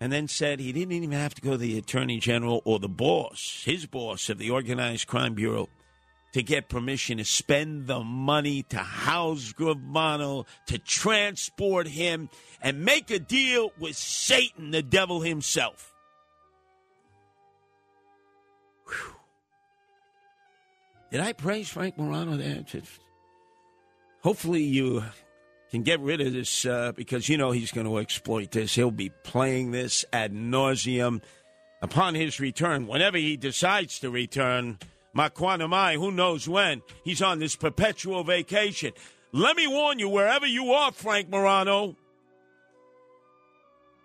And then said he didn't even have to go to the Attorney General or the boss, his boss of the Organized Crime Bureau, to get permission to spend the money to house Gravano, to transport him, and make a deal with Satan, the devil himself. Whew. Did I praise Frank Morano there? Just- Hopefully you can get rid of this uh, because you know he's going to exploit this. He'll be playing this ad nauseum upon his return, whenever he decides to return. Makwanamai, who knows when? He's on this perpetual vacation. Let me warn you, wherever you are, Frank Morano,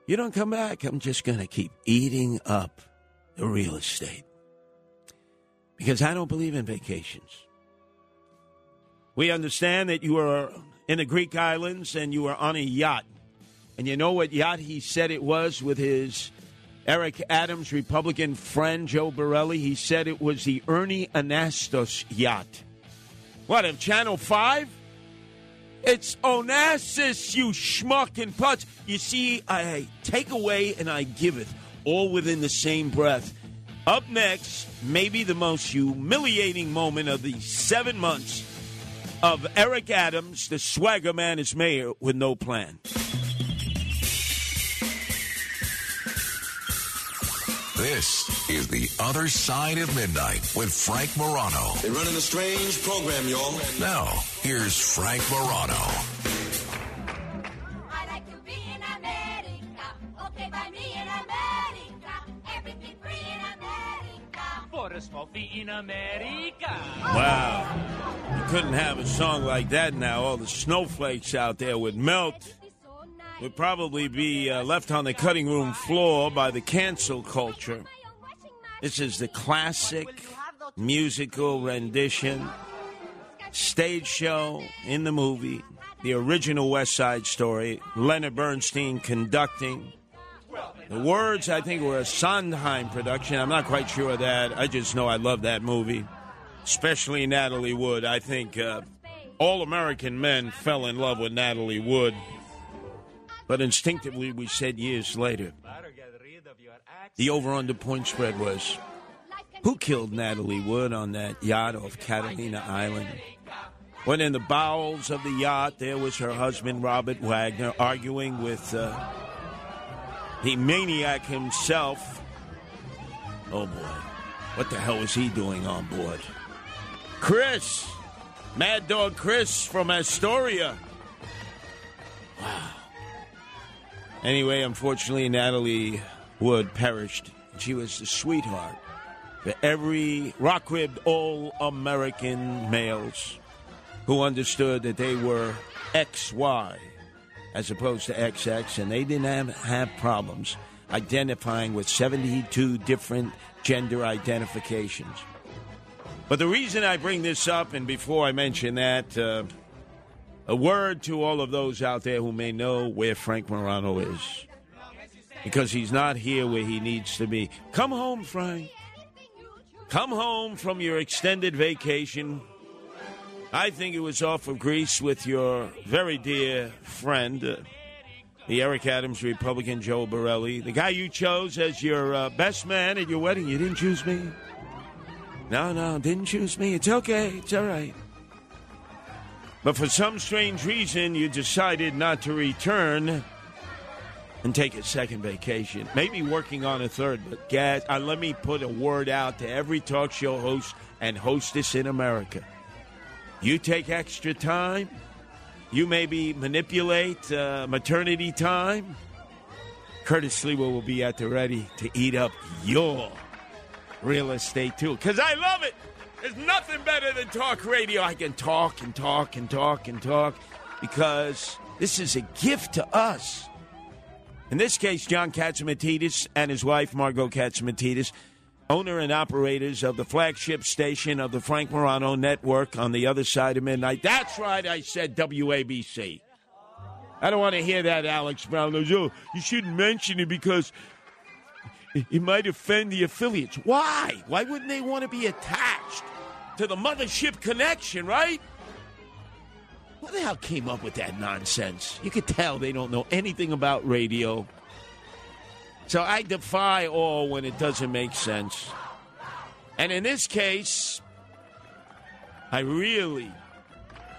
you don't come back. I'm just going to keep eating up the real estate because I don't believe in vacations. We understand that you are in the Greek islands and you are on a yacht. And you know what yacht he said it was with his Eric Adams Republican friend Joe Borelli? He said it was the Ernie Anastos yacht. What, of Channel 5? It's Onassis, you schmuck and putz. You see, I take away and I give it, all within the same breath. Up next, maybe the most humiliating moment of the seven months of Eric Adams, the swagger man mayor with no plan. This is The Other Side of Midnight with Frank Morano. They're running a strange program, y'all. Now, here's Frank Morano. I like to be in America. Okay, by me in America. Everything free in America. For a small fee in America. Oh. Wow. You couldn't have a song like that now. All the snowflakes out there would melt. Would probably be uh, left on the cutting room floor by the cancel culture. This is the classic musical rendition, stage show in the movie, the original West Side Story, Leonard Bernstein conducting. The words, I think, were a Sondheim production. I'm not quite sure of that. I just know I love that movie, especially Natalie Wood. I think uh, all American men fell in love with Natalie Wood. But instinctively, we said years later, the over under point spread was who killed Natalie Wood on that yacht off Catalina Island? When in the bowels of the yacht, there was her husband, Robert Wagner, arguing with uh, the maniac himself. Oh boy, what the hell was he doing on board? Chris, Mad Dog Chris from Astoria. Wow. Anyway, unfortunately, Natalie Wood perished. She was the sweetheart for every rock ribbed all American males who understood that they were XY as opposed to XX, and they didn't have, have problems identifying with 72 different gender identifications. But the reason I bring this up, and before I mention that, uh, a word to all of those out there who may know where Frank Morano is. Because he's not here where he needs to be. Come home, Frank. Come home from your extended vacation. I think it was off of Greece with your very dear friend, uh, the Eric Adams Republican Joe Borelli, the guy you chose as your uh, best man at your wedding. You didn't choose me. No, no, didn't choose me. It's okay. It's all right. But for some strange reason, you decided not to return and take a second vacation. Maybe working on a third. But, Gaz, uh, let me put a word out to every talk show host and hostess in America. You take extra time. You maybe manipulate uh, maternity time. Curtis Sliwa will be at the ready to eat up your real estate too. Because I love it. There's nothing better than talk radio. I can talk and talk and talk and talk because this is a gift to us. In this case, John Catsimatidis and his wife, Margo Catsimatidis, owner and operators of the flagship station of the Frank Morano Network on the other side of midnight. That's right, I said WABC. I don't want to hear that, Alex Brown. Oh, you shouldn't mention it because it might offend the affiliates. Why? Why wouldn't they want to be attached to the mothership connection, right? What the hell came up with that nonsense? You could tell they don't know anything about radio. So I defy all when it doesn't make sense. And in this case, I really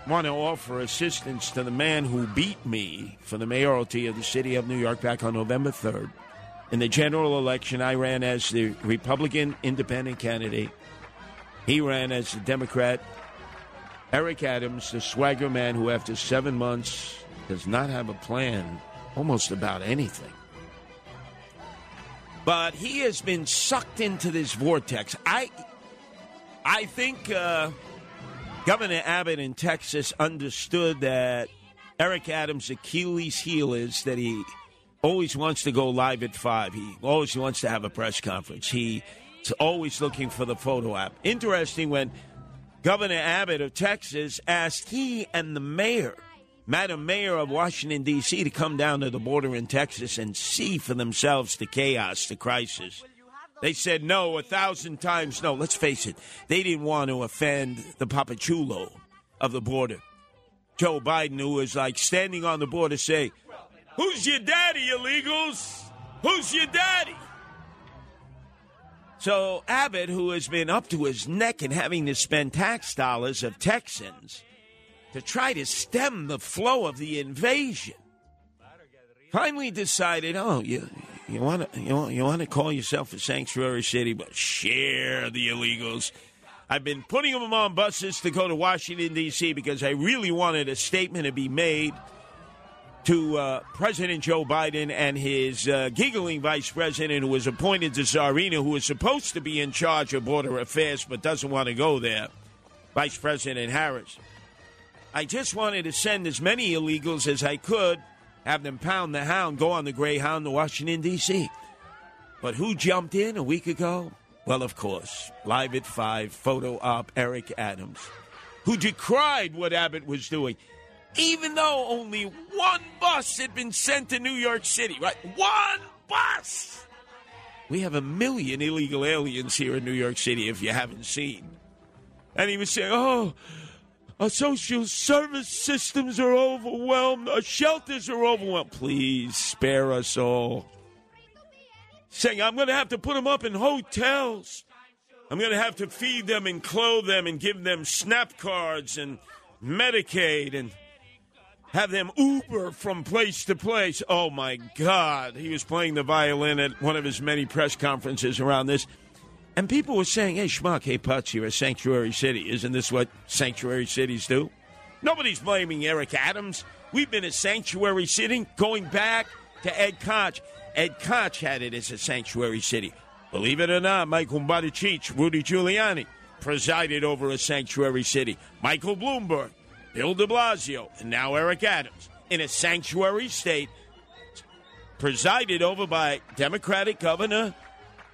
want to offer assistance to the man who beat me for the mayoralty of the city of New York back on November 3rd. In the general election, I ran as the Republican independent candidate. He ran as the Democrat. Eric Adams, the swagger man who, after seven months, does not have a plan almost about anything. But he has been sucked into this vortex. I, I think uh, Governor Abbott in Texas understood that Eric Adams' Achilles' heel is that he always wants to go live at five. He always wants to have a press conference. He's always looking for the photo app. Interesting when Governor Abbott of Texas asked he and the mayor, Madam Mayor of Washington, D.C., to come down to the border in Texas and see for themselves the chaos, the crisis. They said no a thousand times no. Let's face it, they didn't want to offend the papachulo of the border. Joe Biden, who was like standing on the border, say, Who's your daddy, illegals? Who's your daddy? So Abbott, who has been up to his neck in having to spend tax dollars of Texans to try to stem the flow of the invasion, finally decided, oh, you you want to you you want to call yourself a sanctuary city, but share the illegals. I've been putting them on buses to go to Washington D.C. because I really wanted a statement to be made to uh, President Joe Biden and his uh, giggling vice president, who was appointed to Tsarina, who is supposed to be in charge of border affairs but doesn't want to go there, Vice President Harris. I just wanted to send as many illegals as I could, have them pound the hound, go on the Greyhound to Washington, D.C. But who jumped in a week ago? Well, of course, live at 5, photo op Eric Adams, who decried what Abbott was doing even though only one bus had been sent to New York City, right? One bus! We have a million illegal aliens here in New York City, if you haven't seen. And he was saying, oh, our social service systems are overwhelmed, our shelters are overwhelmed. Please spare us all. Saying, I'm going to have to put them up in hotels. I'm going to have to feed them and clothe them and give them SNAP cards and Medicaid and have them Uber from place to place. Oh my God. He was playing the violin at one of his many press conferences around this. And people were saying, hey, Schmuck, hey, Putz, you're a sanctuary city. Isn't this what sanctuary cities do? Nobody's blaming Eric Adams. We've been a sanctuary city going back to Ed Koch. Ed Koch had it as a sanctuary city. Believe it or not, Michael Buttigieg, Rudy Giuliani presided over a sanctuary city. Michael Bloomberg, Bill de Blasio, and now Eric Adams in a sanctuary state presided over by Democratic governor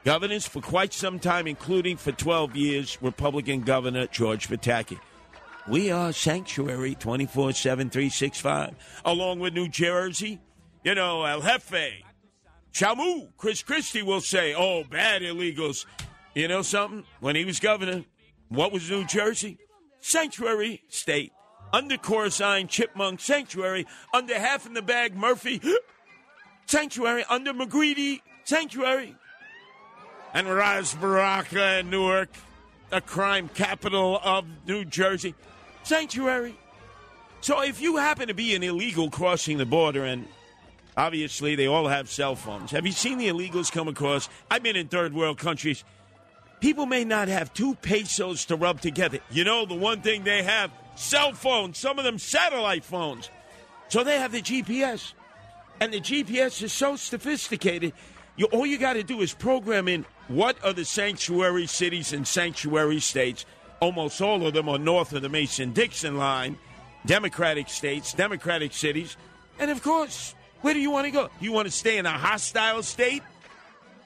governors for quite some time, including for 12 years, Republican Governor George Pataki. We are sanctuary 24 7, 365, along with New Jersey. You know, El Jefe, Chamu, Chris Christie will say, oh, bad illegals. You know something? When he was governor, what was New Jersey? Sanctuary state under Corzine Chipmunk Sanctuary, under Half in the Bag Murphy <gasps> Sanctuary, under McGreedy Sanctuary, and Ras Baraka in Newark, the crime capital of New Jersey Sanctuary. So if you happen to be an illegal crossing the border, and obviously they all have cell phones, have you seen the illegals come across? I've been in third world countries. People may not have two pesos to rub together. You know, the one thing they have cell phones, some of them satellite phones. So they have the GPS. And the GPS is so sophisticated. You, all you got to do is program in what are the sanctuary cities and sanctuary states. Almost all of them are north of the Mason Dixon line, Democratic states, Democratic cities. And of course, where do you want to go? Do You want to stay in a hostile state?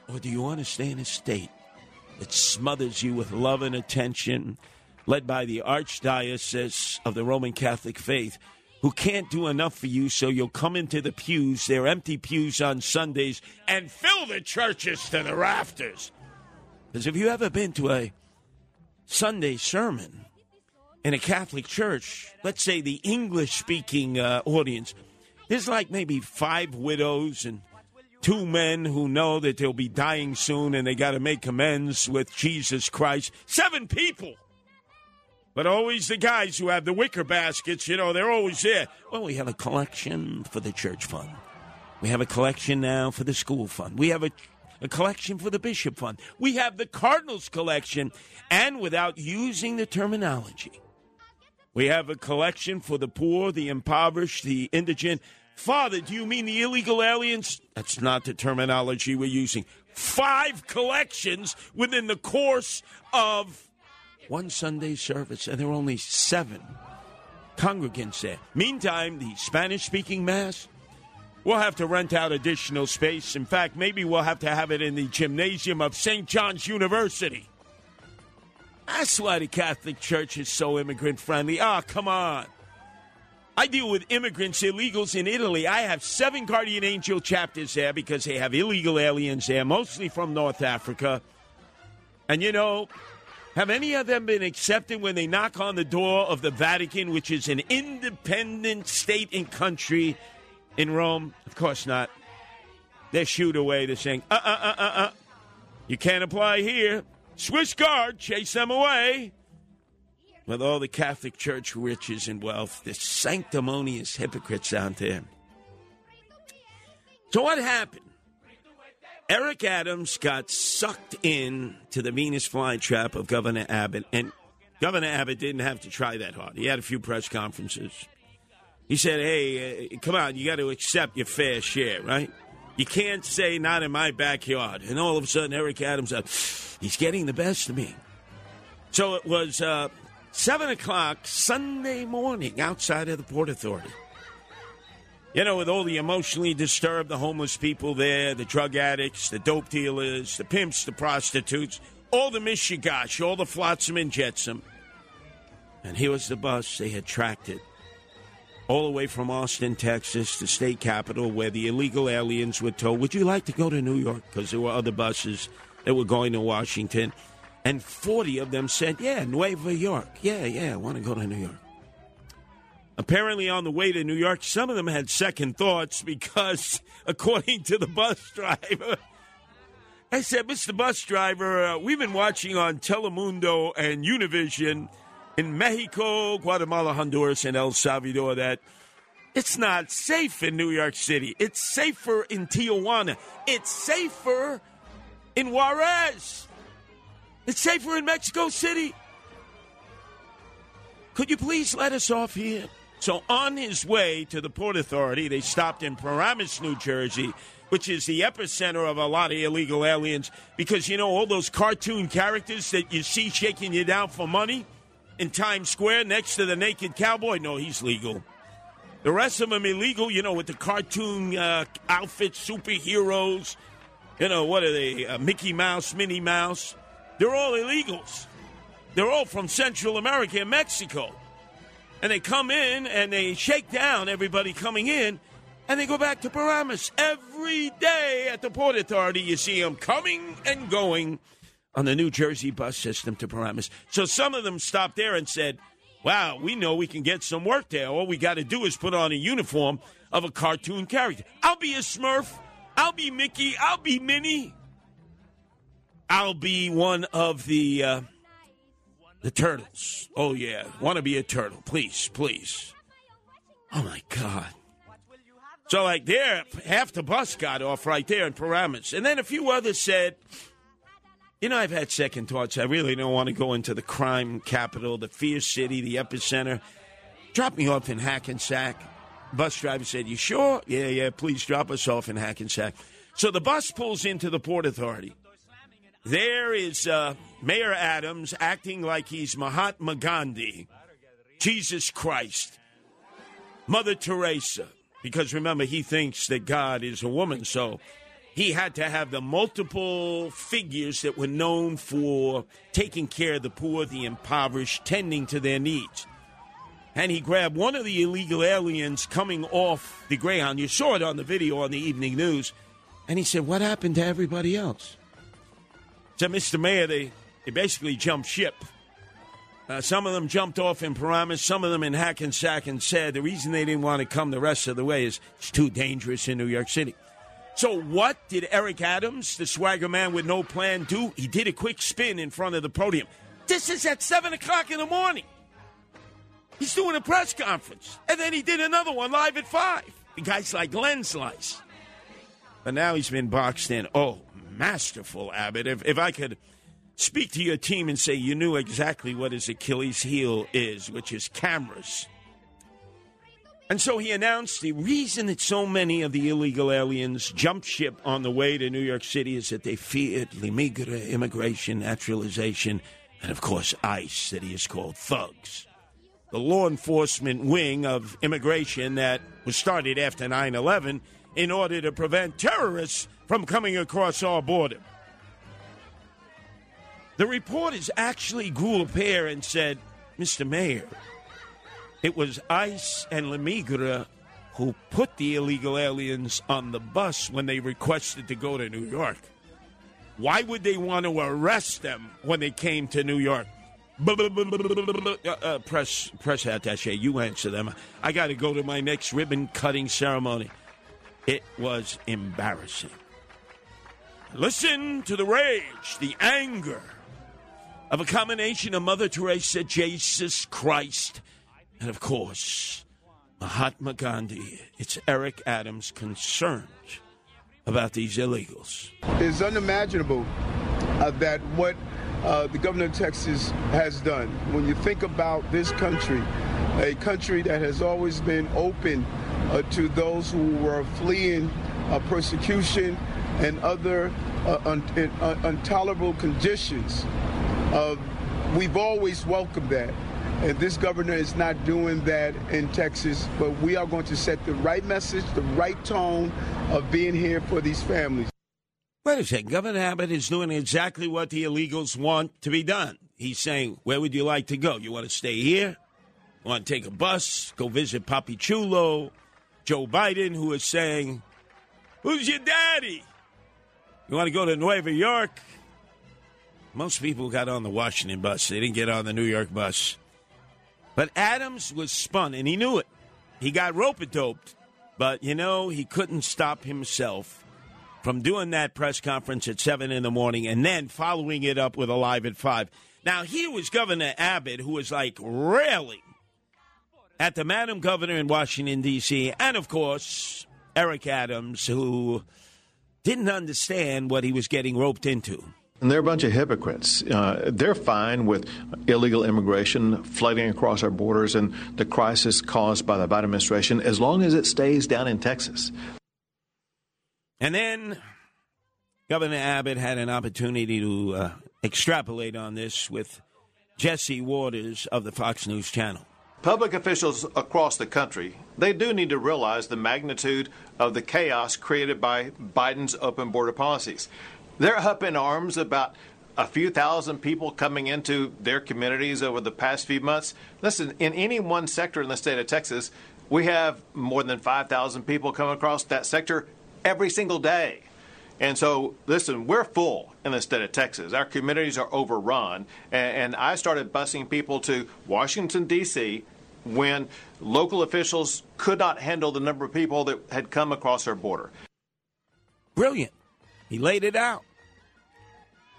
Or do you want to stay in a state that smothers you with love and attention, led by the Archdiocese of the Roman Catholic faith, who can't do enough for you, so you'll come into the pews, their empty pews on Sundays, and fill the churches to the rafters? Because if you ever been to a Sunday sermon in a Catholic church, let's say the English speaking uh, audience, there's like maybe five widows and two men who know that they'll be dying soon and they got to make amends with Jesus Christ. Seven people. But always the guys who have the wicker baskets, you know, they're always there. Well, we have a collection for the church fund. We have a collection now for the school fund. We have a, a collection for the bishop fund. We have the Cardinals collection. And without using the terminology, we have a collection for the poor, the impoverished, the indigent. Father, do you mean the illegal aliens? That's not the terminology we're using. Five collections within the course of one Sunday service, and there were only seven congregants there. Meantime, the Spanish speaking Mass, we'll have to rent out additional space. In fact, maybe we'll have to have it in the gymnasium of St. John's University. That's why the Catholic Church is so immigrant friendly. Ah, come on. I deal with immigrants, illegals in Italy. I have seven Guardian Angel chapters there because they have illegal aliens there, mostly from North Africa. And you know, have any of them been accepted when they knock on the door of the Vatican, which is an independent state and country in Rome? Of course not. They're shooed away. They're saying, uh uh uh uh uh. You can't apply here. Swiss guard, chase them away. With all the Catholic Church riches and wealth, the sanctimonious hypocrites out there. So what happened? Eric Adams got sucked in to the Venus flytrap of Governor Abbott, and Governor Abbott didn't have to try that hard. He had a few press conferences. He said, "Hey, uh, come on, you got to accept your fair share, right? You can't say not in my backyard." And all of a sudden, Eric Adams, uh, he's getting the best of me. So it was uh, seven o'clock Sunday morning outside of the Port Authority. You know, with all the emotionally disturbed, the homeless people there, the drug addicts, the dope dealers, the pimps, the prostitutes, all the mishigash, all the flotsam and jetsam. And here was the bus they had tracked it all the way from Austin, Texas, to the state capital, where the illegal aliens were told, Would you like to go to New York? Because there were other buses that were going to Washington. And 40 of them said, Yeah, Nueva York. Yeah, yeah, I want to go to New York. Apparently, on the way to New York, some of them had second thoughts because, <laughs> according to the bus driver, I said, Mr. Bus Driver, uh, we've been watching on Telemundo and Univision in Mexico, Guatemala, Honduras, and El Salvador that it's not safe in New York City. It's safer in Tijuana. It's safer in Juarez. It's safer in Mexico City. Could you please let us off here? So, on his way to the Port Authority, they stopped in Paramus, New Jersey, which is the epicenter of a lot of illegal aliens, because you know all those cartoon characters that you see shaking you down for money in Times Square next to the naked cowboy? No, he's legal. The rest of them illegal, you know, with the cartoon uh, outfits, superheroes. You know, what are they? Uh, Mickey Mouse, Minnie Mouse. They're all illegals. They're all from Central America and Mexico. And they come in and they shake down everybody coming in and they go back to Paramus. Every day at the Port Authority, you see them coming and going on the New Jersey bus system to Paramus. So some of them stopped there and said, Wow, we know we can get some work there. All we got to do is put on a uniform of a cartoon character. I'll be a Smurf. I'll be Mickey. I'll be Minnie. I'll be one of the uh, the turtles. Oh yeah, want to be a turtle? Please, please. Oh my God. So like there, half the bus got off right there in Paramus, and then a few others said, "You know, I've had second thoughts. I really don't want to go into the crime capital, the fear city, the epicenter. Drop me off in Hackensack. bus driver said, You sure? Yeah, yeah, please drop us off in Hackensack. So the bus pulls into the Port Authority. There is uh, Mayor Adams acting like he's Mahatma Gandhi, Jesus Christ, Mother Teresa. Because remember, he thinks that God is a woman, so he had to have the multiple figures that were known for taking care of the poor, the impoverished, tending to their needs. And he grabbed one of the illegal aliens coming off the Greyhound. You saw it on the video on the evening news. And he said, What happened to everybody else? Said, Mr. Mayor, they, they basically jumped ship. Uh, some of them jumped off in Paramus, some of them in Hackensack, and said the reason they didn't want to come the rest of the way is it's too dangerous in New York City. So, what did Eric Adams, the swagger man with no plan, do? He did a quick spin in front of the podium. This is at 7 o'clock in the morning. He's doing a press conference. And then he did another one live at 5. The guy's like lens slice. But now he's been boxed in. Oh, masterful, Abbott. If, if I could speak to your team and say you knew exactly what his Achilles heel is, which is cameras. And so he announced the reason that so many of the illegal aliens jumped ship on the way to New York City is that they feared Limigre, immigration, naturalization, and of course ICE, that he has called thugs. The law enforcement wing of immigration that was started after 9 11 in order to prevent terrorists from coming across our border. The reporters actually grew a pair and said, Mr. Mayor, it was ICE and Lemigre who put the illegal aliens on the bus when they requested to go to New York. Why would they want to arrest them when they came to New York? Uh, uh, press press attaché, you answer them. I got to go to my next ribbon cutting ceremony. It was embarrassing. Listen to the rage, the anger of a combination of Mother Teresa, Jesus Christ, and of course, Mahatma Gandhi. It's Eric Adams concerned about these illegals. It's unimaginable uh, that what uh, the governor of Texas has done. When you think about this country, a country that has always been open uh, to those who were fleeing uh, persecution and other uh, un- intolerable conditions, uh, we've always welcomed that. And this governor is not doing that in Texas, but we are going to set the right message, the right tone of being here for these families. Wait a second. Governor Abbott is doing exactly what the illegals want to be done. He's saying, Where would you like to go? You want to stay here? You want to take a bus? Go visit Papi Chulo? Joe Biden, who is saying, Who's your daddy? You want to go to Nueva York? Most people got on the Washington bus. They didn't get on the New York bus. But Adams was spun, and he knew it. He got rope doped, but you know, he couldn't stop himself from doing that press conference at 7 in the morning and then following it up with a live at 5. Now, here was Governor Abbott, who was like railing at the Madam Governor in Washington, D.C., and of course, Eric Adams, who didn't understand what he was getting roped into. And they're a bunch of hypocrites. Uh, they're fine with illegal immigration flooding across our borders and the crisis caused by the Biden administration as long as it stays down in Texas. And then Governor Abbott had an opportunity to uh, extrapolate on this with Jesse Watters of the Fox News Channel. Public officials across the country, they do need to realize the magnitude of the chaos created by Biden's open border policies. They're up in arms about a few thousand people coming into their communities over the past few months. Listen, in any one sector in the state of Texas, we have more than 5,000 people come across that sector every single day. And so, listen, we're full in the state of Texas. Our communities are overrun. And, and I started busing people to Washington, D.C. when local officials could not handle the number of people that had come across our border. Brilliant. He laid it out.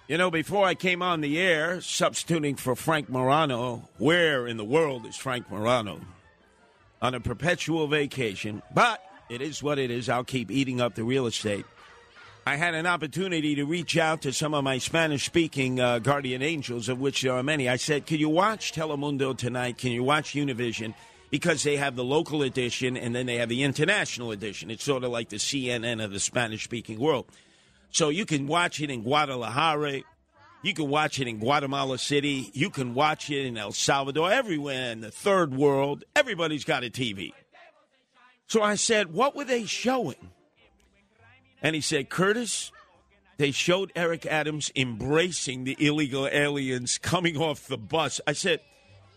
You know, before I came on the air, substituting for Frank Morano, where in the world is Frank Morano? On a perpetual vacation. But it is what it is. I'll keep eating up the real estate. I had an opportunity to reach out to some of my Spanish speaking uh, guardian angels, of which there are many. I said, Can you watch Telemundo tonight? Can you watch Univision? because they have the local edition and then they have the international edition. It's sort of like the CNN of the Spanish speaking world. So you can watch it in Guadalajara. You can watch it in Guatemala City. You can watch it in El Salvador, everywhere in the third world. Everybody's got a TV. So I said, What were they showing? And he said, Curtis, they showed Eric Adams embracing the illegal aliens coming off the bus. I said,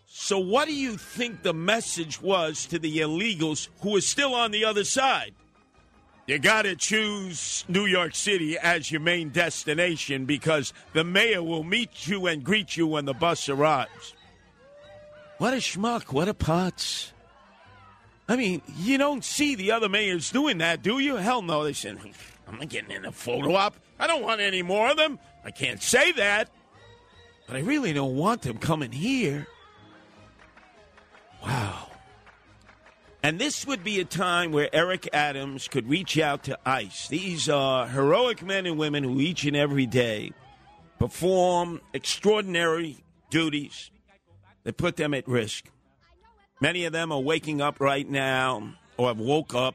So what do you think the message was to the illegals who are still on the other side? You got to choose New York City as your main destination because the mayor will meet you and greet you when the bus arrives. What a schmuck. What a putz. I mean, you don't see the other mayors doing that, do you? Hell no. They said, I'm not getting in a photo op. I don't want any more of them. I can't say that. But I really don't want them coming here. Wow. And this would be a time where Eric Adams could reach out to ICE. These are heroic men and women who each and every day perform extraordinary duties that put them at risk. Many of them are waking up right now or have woke up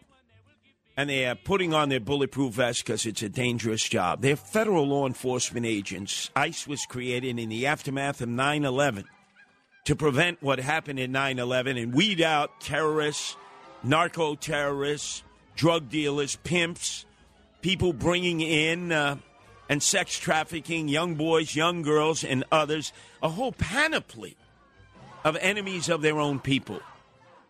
and they are putting on their bulletproof vest because it's a dangerous job. They're federal law enforcement agents. ICE was created in the aftermath of 9 11 to prevent what happened in 9 11 and weed out terrorists, narco terrorists, drug dealers, pimps, people bringing in uh, and sex trafficking young boys, young girls, and others, a whole panoply of enemies of their own people.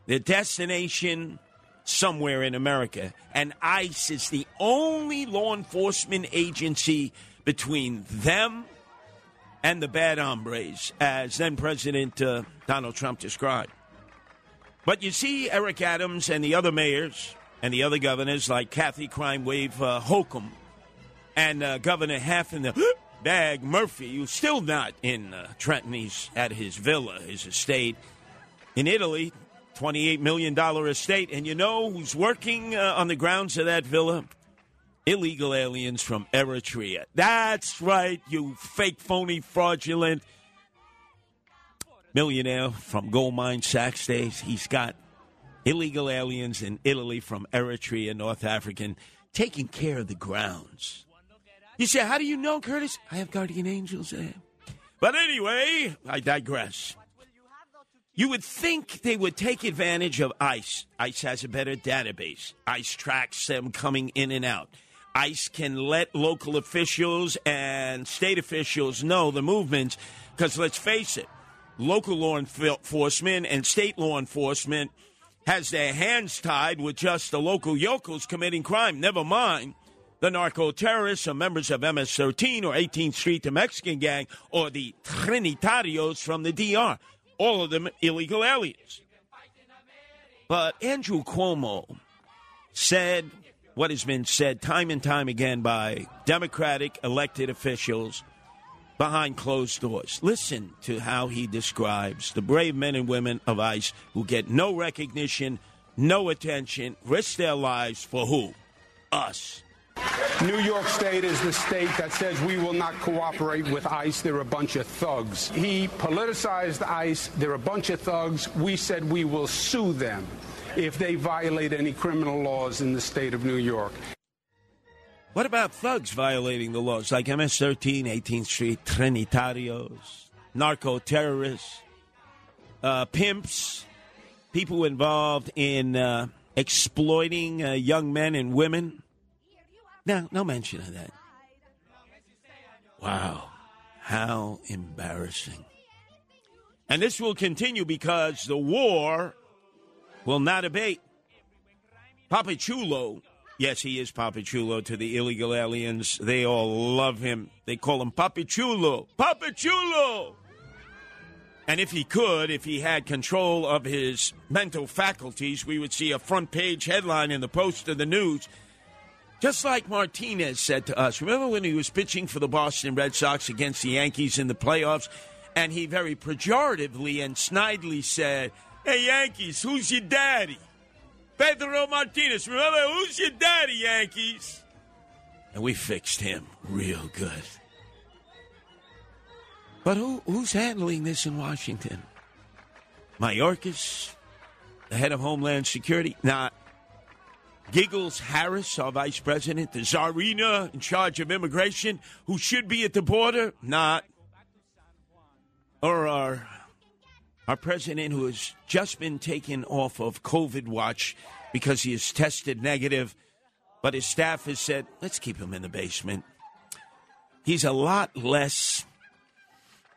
Their destination somewhere in America. And ICE is the only law enforcement agency between them and the bad hombres, as then President uh, Donald Trump described. But you see, Eric Adams and the other mayors and the other governors, like Kathy Crime Wave uh, Holcomb and uh, Governor Half in the <gasps> Bag Murphy, who's still not in uh, Trenton. He's at his villa, his estate in Italy, $28 million estate. And you know who's working uh, on the grounds of that villa? Illegal aliens from Eritrea. That's right, you fake, phony, fraudulent millionaire from gold mine Sachs days. He's got illegal aliens in Italy from Eritrea, North African, taking care of the grounds. You say, how do you know, Curtis? I have guardian angels there. But anyway, I digress. You would think they would take advantage of ICE. ICE has a better database. ICE tracks them coming in and out. ICE can let local officials and state officials know the movements because let's face it, local law enforcement and state law enforcement has their hands tied with just the local yokels committing crime. Never mind the narco terrorists or members of MS 13 or 18th Street, the Mexican gang, or the Trinitarios from the DR. All of them illegal aliens. But Andrew Cuomo said what has been said time and time again by Democratic elected officials behind closed doors. Listen to how he describes the brave men and women of ICE who get no recognition, no attention, risk their lives for who? Us. New York State is the state that says we will not cooperate with ICE. They're a bunch of thugs. He politicized ICE. They're a bunch of thugs. We said we will sue them if they violate any criminal laws in the state of New York. What about thugs violating the laws like MS 13, 18th Street, Trinitarios, narco terrorists, uh, pimps, people involved in uh, exploiting uh, young men and women? No, no mention of that. Wow. How embarrassing. And this will continue because the war will not abate. Papachulo, yes, he is Papachulo to the illegal aliens. They all love him. They call him Papachulo. Papachulo! And if he could, if he had control of his mental faculties, we would see a front page headline in the Post of the News just like Martinez said to us, remember when he was pitching for the Boston Red Sox against the Yankees in the playoffs? And he very pejoratively and snidely said, Hey, Yankees, who's your daddy? Pedro Martinez, remember, who's your daddy, Yankees? And we fixed him real good. But who, who's handling this in Washington? Mayorkas? the head of Homeland Security? Not. Giggles Harris, our vice president, the czarina in charge of immigration, who should be at the border? Not. Or our, our president, who has just been taken off of COVID watch because he has tested negative, but his staff has said, let's keep him in the basement. He's a lot less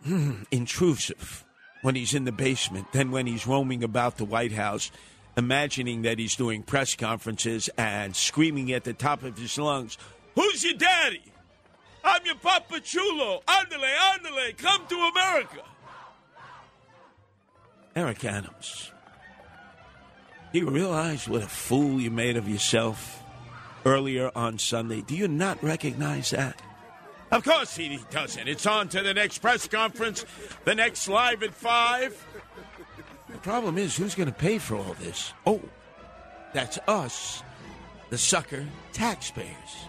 hmm, intrusive when he's in the basement than when he's roaming about the White House, imagining that he's doing press conferences and screaming at the top of his lungs, Who's your daddy? I'm your Papa Chulo. Andale, andale, come to America. Eric Adams, do you realize what a fool you made of yourself earlier on Sunday? Do you not recognize that? Of course he doesn't. It's on to the next press conference, the next live at 5. The problem is, who's going to pay for all this? Oh, that's us, the sucker taxpayers.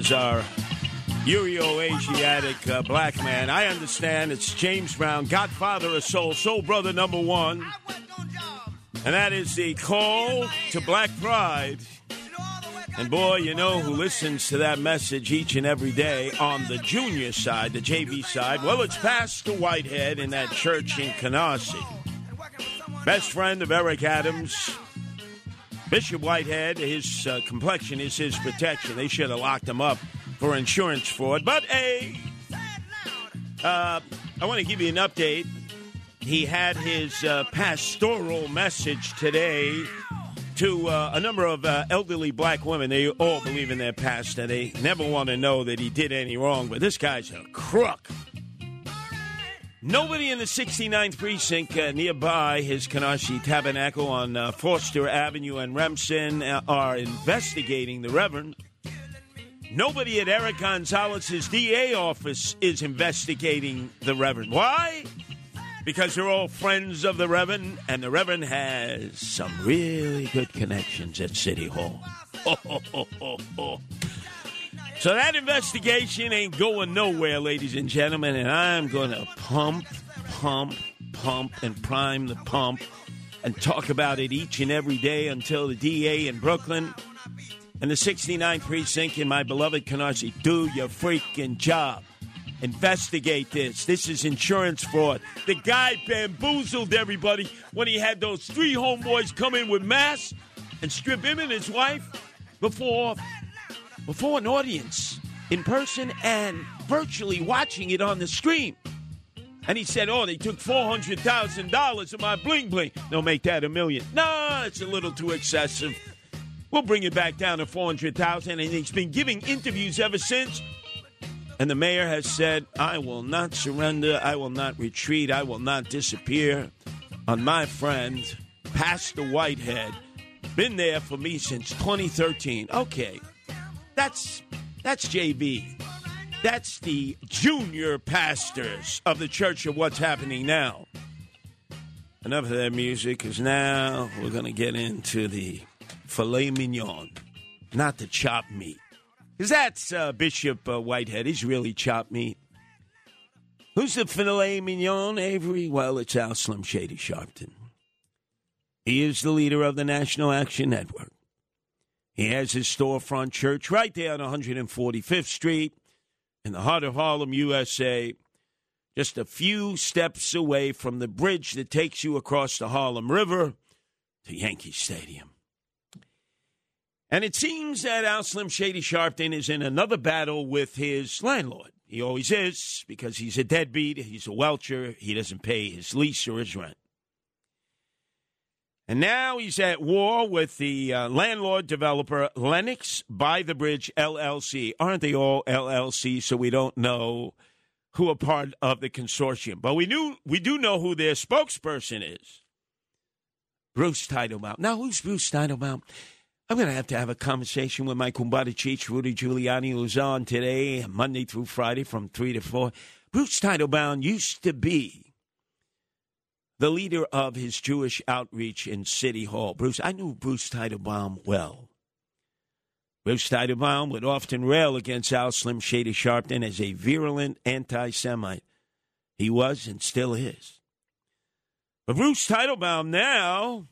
As our Euro-Asiatic uh, black man, I understand it's James Brown, Godfather of Soul, Soul Brother number one, and that is the call to Black Pride. And boy, you know who listens to that message each and every day on the junior side, the JV side? Well, it's Pastor Whitehead in that church in Canarsie. Best friend of Eric Adams, Bishop Whitehead, his uh, complexion is his protection. They should have locked him up for insurance fraud. But hey, uh, I want to give you an update. He had his uh, pastoral message today to uh, a number of uh, elderly black women. They all believe in their pastor. They never want to know that he did any wrong, but this guy's a crook. Nobody in the 69th precinct uh, nearby his Canarsie Tabernacle on uh, Foster Avenue and Remsen uh, are investigating the Reverend. Nobody at Eric Gonzalez's DA office is investigating the Reverend. Why? Because they're all friends of the Reverend, and the Reverend has some really good connections at City Hall. <laughs> So that investigation ain't going nowhere, ladies and gentlemen, and I'm going to pump, pump, pump, and prime the pump and talk about it each and every day until the DA in Brooklyn and the 69th precinct in my beloved Canarsie do your freaking job. Investigate this. This is insurance fraud. The guy bamboozled everybody when he had those three homeboys come in with masks and strip him and his wife before before an audience in person and virtually watching it on the screen. And he said, Oh, they took $400,000 of my bling bling. They'll make that a million. No, it's a little too excessive. We'll bring it back down to 400000 And he's been giving interviews ever since. And the mayor has said, I will not surrender. I will not retreat. I will not disappear on my friend, Pastor Whitehead. Been there for me since 2013. Okay. That's that's JV. That's the junior pastors of the Church of What's Happening Now. Enough of that music, because now we're going to get into the filet mignon, not the chopped meat. Because that's uh, Bishop uh, Whitehead. He's really chopped meat. Who's the filet mignon, Avery? Well, it's Al Slim Shady Sharpton. He is the leader of the National Action Network. He has his storefront church right there on 145th Street in the heart of Harlem, USA. just a few steps away from the bridge that takes you across the Harlem River to Yankee Stadium. And it seems that Al Slim Shady Sharpton is in another battle with his landlord. He always is because he's a deadbeat, he's a welcher, he doesn't pay his lease or his rent. And now he's at war with the uh, landlord developer Lennox by the Bridge LLC. Aren't they all LLC? So we don't know who are part of the consortium. But we knew we do know who their spokesperson is. Bruce Teitelbaum. Now, who's Bruce Teitelbaum? I'm going to have to have a conversation with my Cheech, Rudy Giuliani, who's on today, Monday through Friday from 3 to 4. Bruce Teitelbaum used to be the leader of his Jewish outreach in City Hall. Bruce, I knew Bruce Teitelbaum well. Bruce Teitelbaum would often rail against Al Slim Shady Sharpton as a virulent anti Semite. He was and still is. But Bruce Teitelbaum now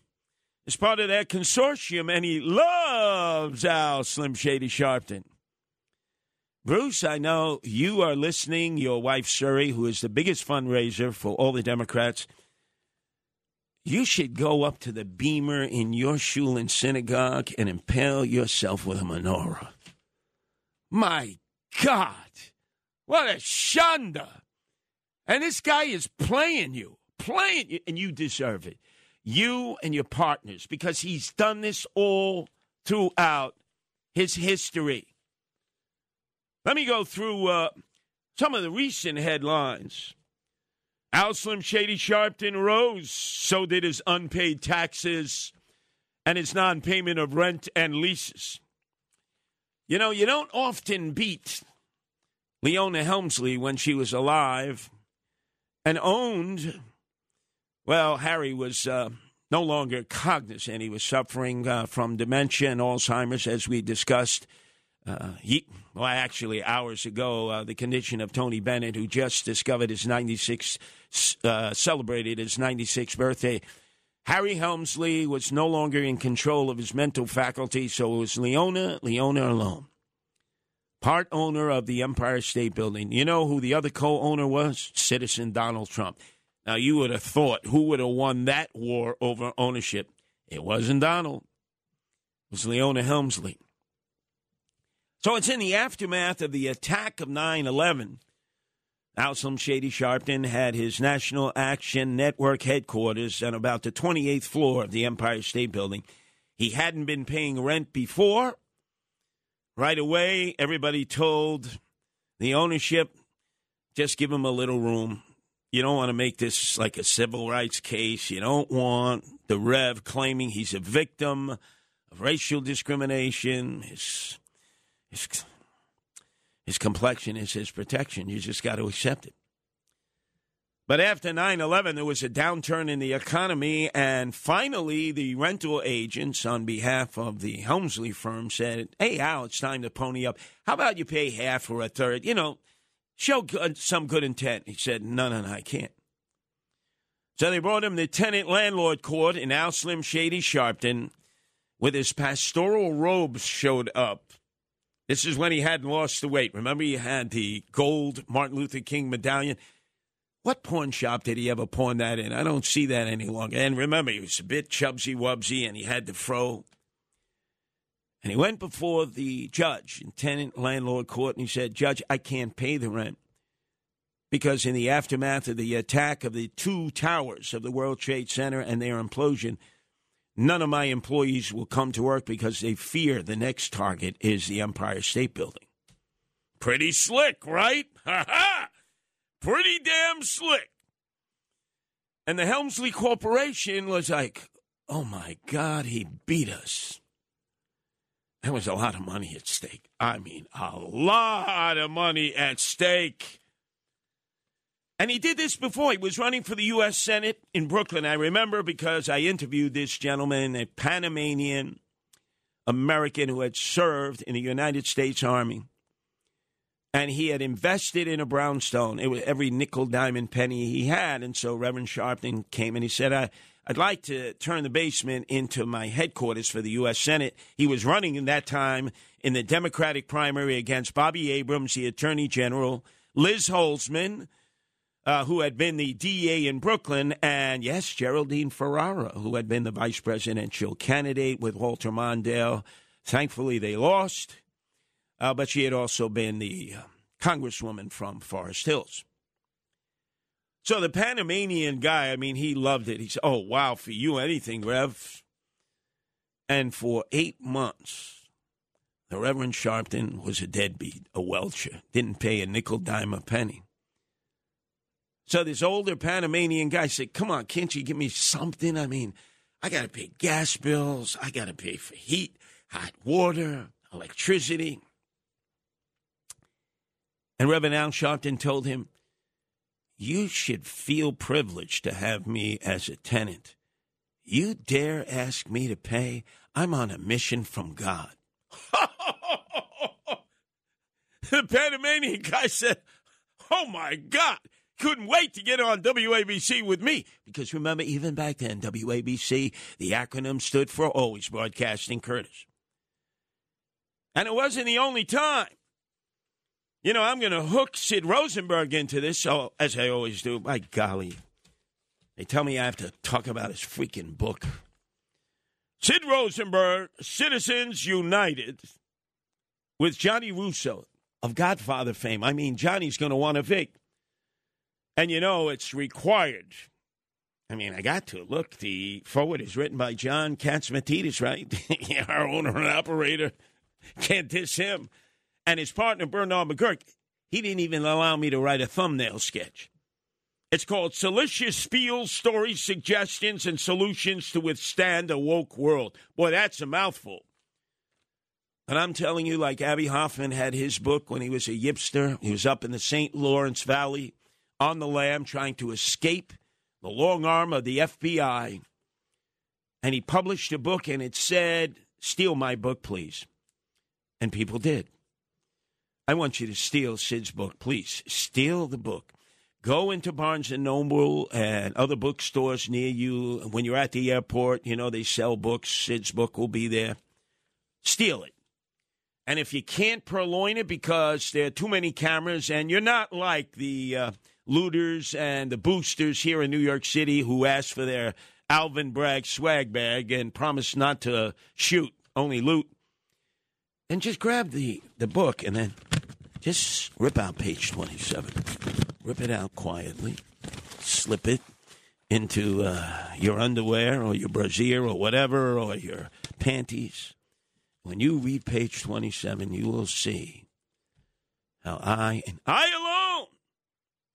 is part of that consortium, and he loves Al Slim Shady Sharpton. Bruce, I know you are listening. Your wife, Suri, who is the biggest fundraiser for all the Democrats, you should go up to the bimah in your Shulin synagogue and impale yourself with a menorah. My God, what a shanda! And this guy is playing you, playing you, and you deserve it. You and your partners, because he's done this all throughout his history. Let me go through uh, some of the recent headlines. Al Slim Shady Sharpton rose, so did his unpaid taxes and his non payment of rent and leases. You know, you don't often beat Leona Helmsley when she was alive and owned. Well, Harry was uh, no longer cognizant. He was suffering uh, from dementia and Alzheimer's, as we discussed. Uh, he, well, actually, hours ago, uh, the condition of Tony Bennett, who just discovered his 96, uh, celebrated his 96th birthday. Harry Helmsley was no longer in control of his mental faculty, so it was Leona, Leona alone. Part owner of the Empire State Building. You know who the other co owner was? Citizen Donald Trump. Now, you would have thought who would have won that war over ownership? It wasn't Donald, it was Leona Helmsley. So it's in the aftermath of the attack of 9 11. Al Slim Shady Sharpton had his National Action Network headquarters on about the 28th floor of the Empire State Building. He hadn't been paying rent before. Right away, everybody told the ownership, just give him a little room. You don't want to make this like a civil rights case. You don't want the Rev claiming he's a victim of racial discrimination. His his, his complexion is his protection. You just got to accept it. But after 9 11, there was a downturn in the economy, and finally, the rental agents, on behalf of the Helmsley firm, said, Hey, Al, it's time to pony up. How about you pay half or a third? You know, show good, some good intent. He said, No, no, no, I can't. So they brought him to tenant landlord court, and Al Slim Shady Sharpton, with his pastoral robes, showed up. This is when he hadn't lost the weight. Remember, he had the gold Martin Luther King medallion. What pawn shop did he ever pawn that in? I don't see that any longer. And remember, he was a bit chubsy wubsy and he had the fro. And he went before the judge in tenant landlord court and he said, Judge, I can't pay the rent because in the aftermath of the attack of the two towers of the World Trade Center and their implosion, none of my employees will come to work because they fear the next target is the Empire State Building. Pretty slick, right? <laughs> Ha ha! Pretty damn slick. And the Helmsley Corporation was like, oh my God, he beat us. There was a lot of money at stake. I mean, a lot of money at stake. And he did this before. He was running for the U.S. Senate in Brooklyn. I remember because I interviewed this gentleman, a Panamanian American who had served in the United States Army. And he had invested in a brownstone. It was every nickel, diamond, penny he had. And so Reverend Sharpton came and he said, I, I'd like to turn the basement into my headquarters for the U.S. Senate. He was running in that time in the Democratic primary against Bobby Abrams, the Attorney General, Liz Holtzman, uh, who had been the DA in Brooklyn, and yes, Geraldine Ferraro, who had been the vice presidential candidate with Walter Mondale. Thankfully, they lost, uh, but she had also been the uh, congresswoman from Forest Hills. So the Panamanian guy, I mean, he loved it. He said, Oh, wow, for you, anything, Rev. And for eight months, the Reverend Sharpton was a deadbeat, a welcher, didn't pay a nickel, dime, a penny. So this older Panamanian guy said, Come on, can't you give me something? I mean, I got to pay gas bills, I got to pay for heat, hot water, electricity. And Reverend Al Sharpton told him, You should feel privileged to have me as a tenant. You dare ask me to pay? I'm on a mission from God. <laughs> the Panamanian guy said, Oh my God, couldn't wait to get on WABC with me. Because remember, even back then, WABC, the acronym stood for Always Broadcasting Curtis. And it wasn't the only time. You know, I'm going to hook Sid Rosenberg into this, so, as I always do. By golly. They tell me I have to talk about his freaking book. Sid Rosenberg, Citizens United, with Johnny Russo of Godfather fame. I mean, Johnny's going to want to Vic. And you know, it's required. I mean, I got to. Look, the forward is written by John Catsimatidis, right? <laughs> Our owner and operator. Can't diss him. And his partner, Bernard McGuirk, he didn't even allow me to write a thumbnail sketch. It's called Salacious Spiels, Stories, Suggestions, and Solutions to Withstand a Woke World. Boy, that's a mouthful. But I'm telling you, like Abbie Hoffman had his book when he was a yipster, he was up in the St. Lawrence Valley on the lam trying to escape the long arm of the FBI. And he published a book and it said, Steal my book, please. And people did. I want you to steal Sid's book, please. Steal the book. Go into Barnes and Noble and other bookstores near you. When you're at the airport, you know they sell books. Sid's book will be there. Steal it. And if you can't purloin it because there are too many cameras and you're not like the uh, looters and the boosters here in New York City who asked for their Alvin Bragg swag bag and promised not to shoot, only loot, and just grab the, the book and then just rip out page 27. Rip it out quietly. Slip it into uh, your underwear or your brassiere or whatever or your panties. When you read page 27, you will see how I and I alone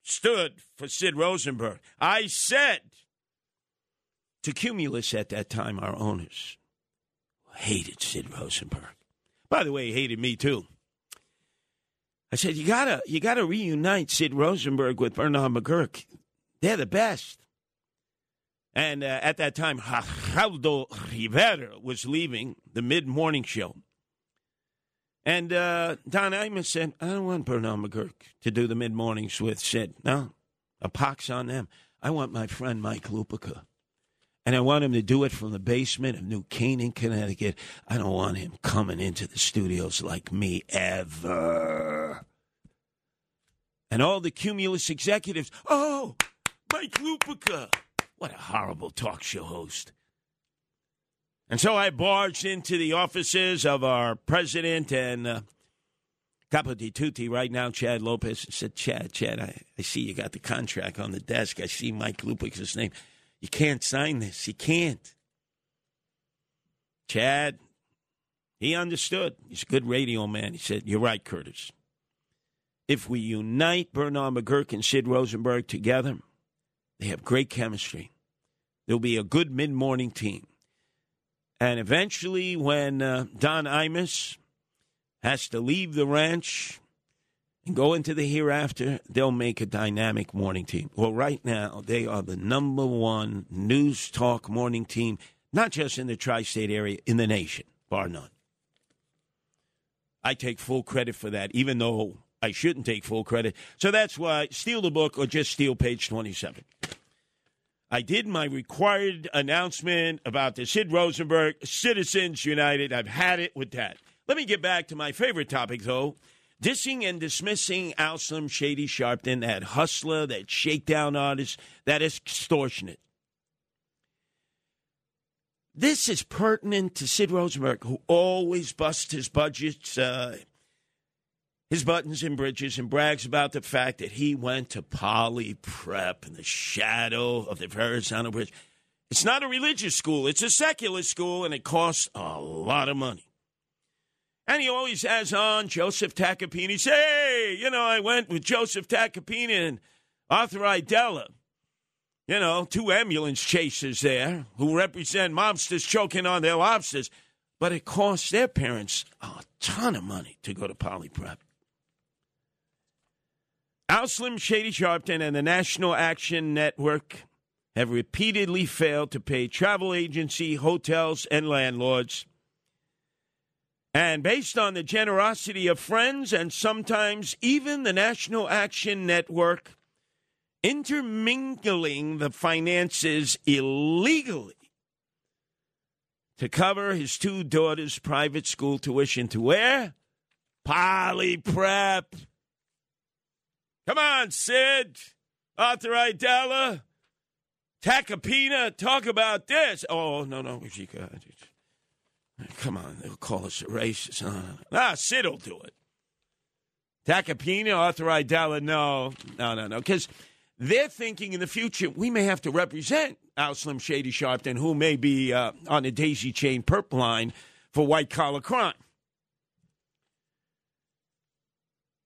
stood for Sid Rosenberg. I said to Cumulus at that time, our owners hated Sid Rosenberg. By the way, he hated me too. I said, you gotta, you gotta reunite Sid Rosenberg with Bernard McGuirk. They're the best. And uh, at that time, Geraldo Rivera was leaving the mid morning show. And uh, Don Imus said, I don't want Bernard McGuirk to do the mid mornings with Sid. No, a pox on them. I want my friend Mike Lupica. And I want him to do it from the basement of New Canaan, Connecticut. I don't want him coming into the studios like me ever. And all the Cumulus executives, oh, Mike Lupica. What a horrible talk show host. And so I barged into the offices of our president and uh, Capo di Tutti right now, Chad Lopez, and said, Chad, Chad, I, I see you got the contract on the desk. I see Mike Lupica's name. You can't sign this. You can't. Chad, he understood. He's a good radio man. He said, You're right, Curtis. If we unite Bernard McGuirk and Sid Rosenberg together, they have great chemistry. There'll be a good mid morning team. And eventually, when uh, Don Imus has to leave the ranch and go into the hereafter, they'll make a dynamic morning team. Well, right now, they are the number one news talk morning team, not just in the tri state area, in the nation, bar none. I take full credit for that, even though I shouldn't take full credit. So that's why steal the book or just steal page 27. I did my required announcement about the Sid Rosenberg Citizens United. I've had it with that. Let me get back to my favorite topic, though dissing and dismissing Al Slim Shady Sharpton, that hustler, that shakedown artist, that extortionate. This is pertinent to Sid Rosenberg, who always busts his budgets, uh, his buttons and bridges, and brags about the fact that he went to Poly Prep in the shadow of the Verrazano Bridge. It's not a religious school, it's a secular school, and it costs a lot of money. And he always has on Joseph Tacopina. Say, hey, you know, I went with Joseph Tacopina and Arthur Aidala. You know, two ambulance chasers there who represent mobsters choking on their lobsters. But it costs their parents a ton of money to go to Poly Prep. Al Slim Shady Sharpton and the National Action Network have repeatedly failed to pay travel agency, hotels, and landlords. And based on the generosity of friends and sometimes even the National Action Network, intermingling the finances illegally to cover his two daughters' private school tuition to where? Poly Prep. Come on, Sid. Arthur Aidala. Tacopina, talk about this. Oh, no, no, she. Come on, they'll call us a racist. No, no, no. Ah, Sid will do it. Tacopina, Arthur Aidala, no, no, no, no. Because they're thinking in the future we may have to represent Al Slim Shady Sharpton, who may be uh, on the daisy chain perp line for white collar crime.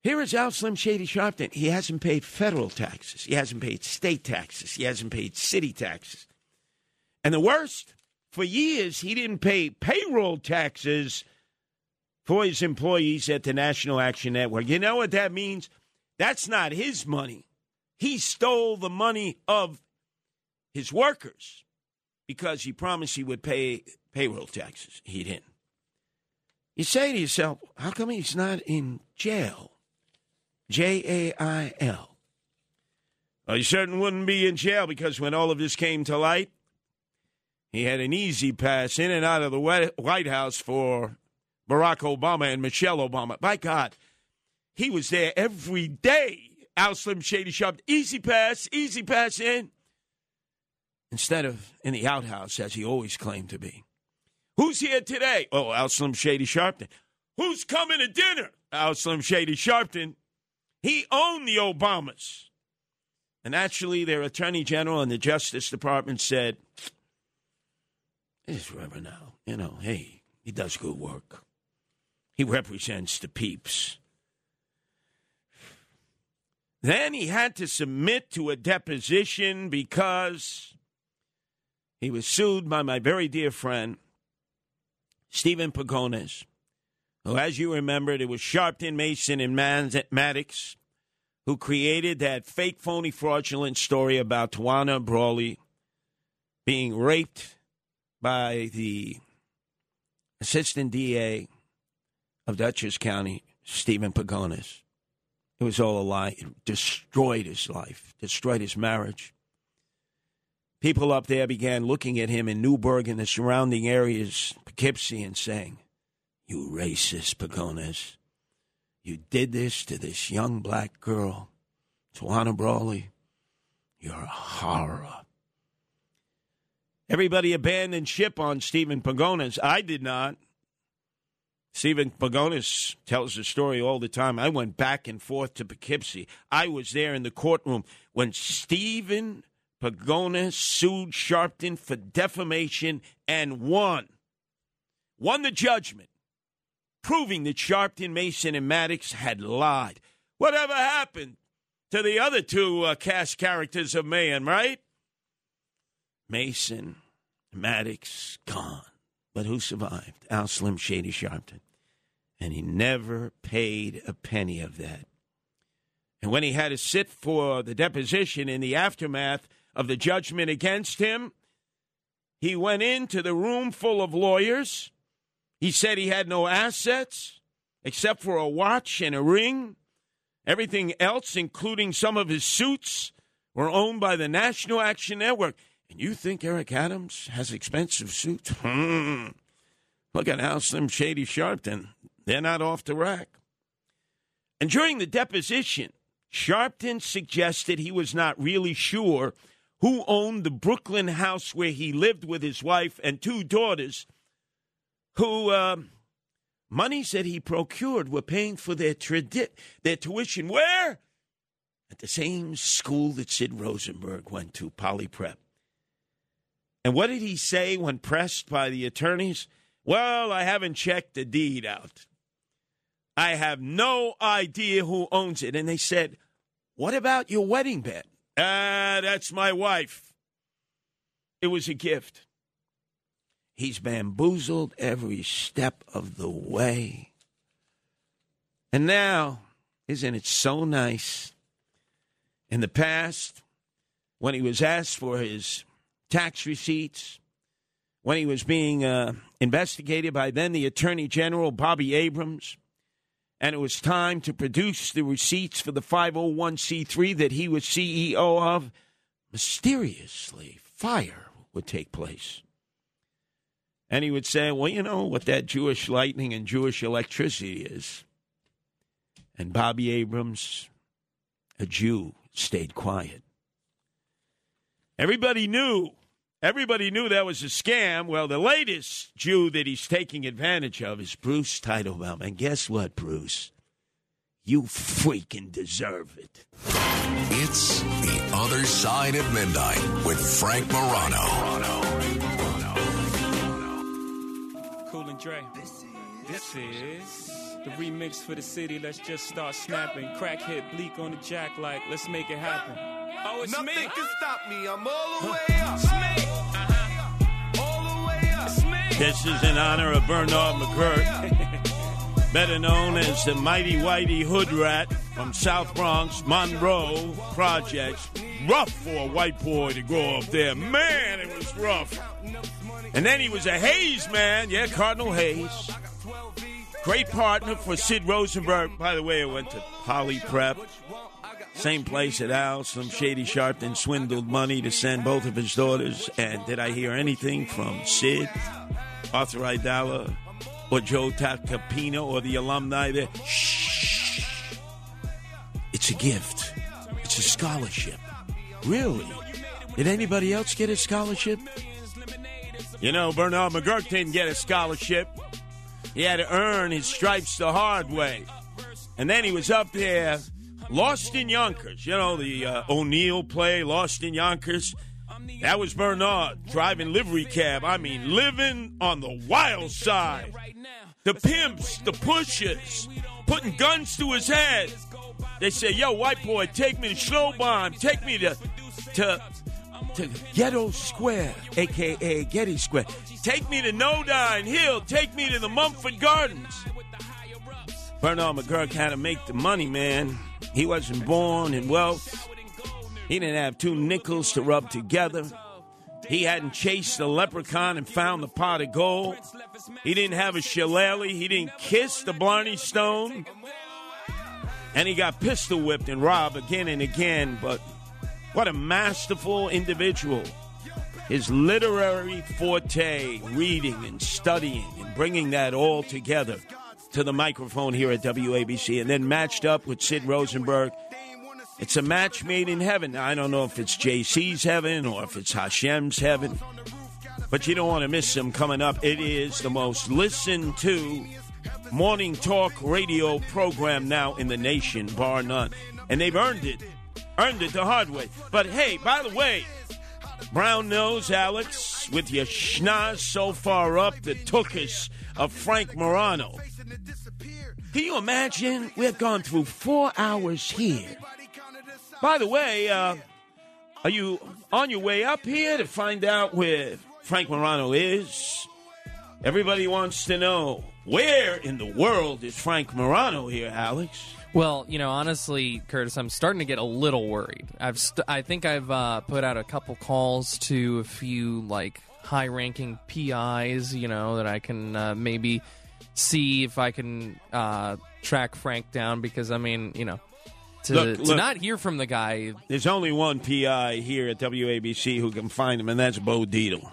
Here is Al Slim Shady Sharpton. He hasn't paid federal taxes. He hasn't paid state taxes. He hasn't paid city taxes. And the worst, for years, he didn't pay payroll taxes for his employees at the National Action Network. You know what that means? That's not his money. He stole the money of his workers because he promised he would pay payroll taxes. He didn't. You say to yourself, how come he's not in jail? J A I L. Well, he certainly wouldn't be in jail because when all of this came to light, he had an easy pass in and out of the White House for Barack Obama and Michelle Obama. By God, he was there every day. Al Slim Shady Sharp, easy pass, easy pass in, instead of in the outhouse as he always claimed to be. Who's here today? Oh, Al Slim Shady Sharpton. Who's coming to dinner? Al Slim Shady Sharpton. He owned the Obamas. And actually, their attorney general and the Justice Department said, This Reverend now, you know, hey, he does good work. He represents the peeps. Then he had to submit to a deposition because he was sued by my very dear friend, Stephen Pagones, who, as you remembered, it was Sharpton, Mason, and Maddox who created that fake, phony, fraudulent story about Tawana Brawley being raped by the assistant DA of Dutchess County, Stephen Pagones. It was all a lie. It destroyed his life, destroyed his marriage. People up there began looking at him in Newburgh and the surrounding areas, Poughkeepsie, and saying, You racist, Pagones. You did this to this young black girl, Tawana Brawley. You're a horror. Everybody abandoned ship on Stephen Pagones. I did not. Stephen Pagones tells the story all the time. I went back and forth to Poughkeepsie. I was there in the courtroom when Stephen Pagones sued Sharpton for defamation and won. Won the judgment, proving that Sharpton, Mason, and Maddox had lied. Whatever happened to the other two uh, cast characters of Mayhem, right? Mason, Maddox, gone. But who survived? Al Slim Shady Sharpton. And he never paid a penny of that. And when he had to sit for the deposition in the aftermath of the judgment against him, he went into the room full of lawyers. He said he had no assets except for a watch and a ring. Everything else, including some of his suits, were owned by the National Action Network. And you think Eric Adams has expensive suits? <laughs> Look at how Slim Shady Sharpton. They're not off the rack. And during the deposition, Sharpton suggested he was not really sure who owned the Brooklyn house where he lived with his wife and two daughters, who uh, monies that he procured were paying for their tradi- their tuition. Where? At the same school that Sid Rosenberg went to, Poly Prep. And what did he say when pressed by the attorneys? Well, I haven't checked the deed out. I have no idea who owns it. And they said, What about your wedding bed? Ah, that's my wife. It was a gift. He's bamboozled every step of the way. And now, isn't it so nice? In the past, when he was asked for his tax receipts, when he was being uh, investigated by then the Attorney General, Bobby Abrams, and it was time to produce the receipts for the 501c3 that he was CEO of, mysteriously, fire would take place. And he would say, Well, you know what that Jewish lightning and Jewish electricity is. And Bobby Abrams, a Jew, stayed quiet. Everybody knew. Everybody knew that was a scam. Well, the latest Jew that he's taking advantage of is Bruce Teitelbaum. And guess what, Bruce? You freaking deserve it. It's The Other Side of Midnight with Frank Morano. And Dre. This is the remix for the city. Let's just start snapping. Crack hit bleak on the jack like, let's make it happen. Oh, it's Nothing me. can stop me. I'm all the way up. Uh-huh. All the way up. This is in honor of Bernard McGuirk, <laughs> better known as the Mighty Whitey Hood Rat from South Bronx, Monroe Projects. Rough for a white boy to grow up there. Man, it was rough. And then he was a Hayes man. Yeah, Cardinal Hayes. Great partner for Sid Rosenberg. By the way, I went to Poly Prep. Same place at Al. Some shady Sharpton swindled money to send both of his daughters. And did I hear anything from Sid, Arthur Aidala, or Joe Tacopina, or the alumni there? Shh. It's a gift. It's a scholarship. Really? Did anybody else get a scholarship? You know, Bernard McGuirk didn't get a scholarship. He had to earn his stripes the hard way. And then he was up there, lost in Yonkers. You know, the uh, O'Neill play, Lost in Yonkers. That was Bernard driving livery cab. I mean, living on the wild side. The pimps, the pushers, putting guns to his head. They say, yo, white boy, take me to Schlobohm. Take me to, to, to Ghetto Square, a.k.a. Getty Square. Take me to Nodine Hill. Take me to the Mulford Gardens. Bernard McGuirk had to make the money, man. He wasn't born in wealth. He didn't have two nickels to rub together. He hadn't chased the leprechaun and found the pot of gold. He didn't have a shillelagh. He didn't kiss the Blarney Stone. And he got pistol whipped and robbed again and again. But what a masterful individual. His literary forte, reading and studying and bringing that all together to the microphone here at WABC and then matched up with Sid Rosenberg. It's a match made in heaven. I don't know if it's JC's heaven or if it's Hashem's heaven, but you don't want to miss him coming up. It is the most listened to morning talk radio program now in the nation, bar none. And they've earned it, earned it the hard way. But hey, by the way, Brown nose, Alex, with your schnoz so far up the tuchus of Frank Morano. Can you imagine? We've gone through four hours here. By the way, uh, are you on your way up here to find out where Frank Morano is? Everybody wants to know where in the world is Frank Morano here, Alex? Well, you know, honestly, Curtis, I'm starting to get a little worried. I've st- I think I've uh, put out a couple calls to a few like high-ranking PIs, you know, that I can uh, maybe see if I can uh, track Frank down because I mean, you know, to, Look, to look. not hear from the guy. There's only one PI here at WABC who can find him, and that's Bo Dietl.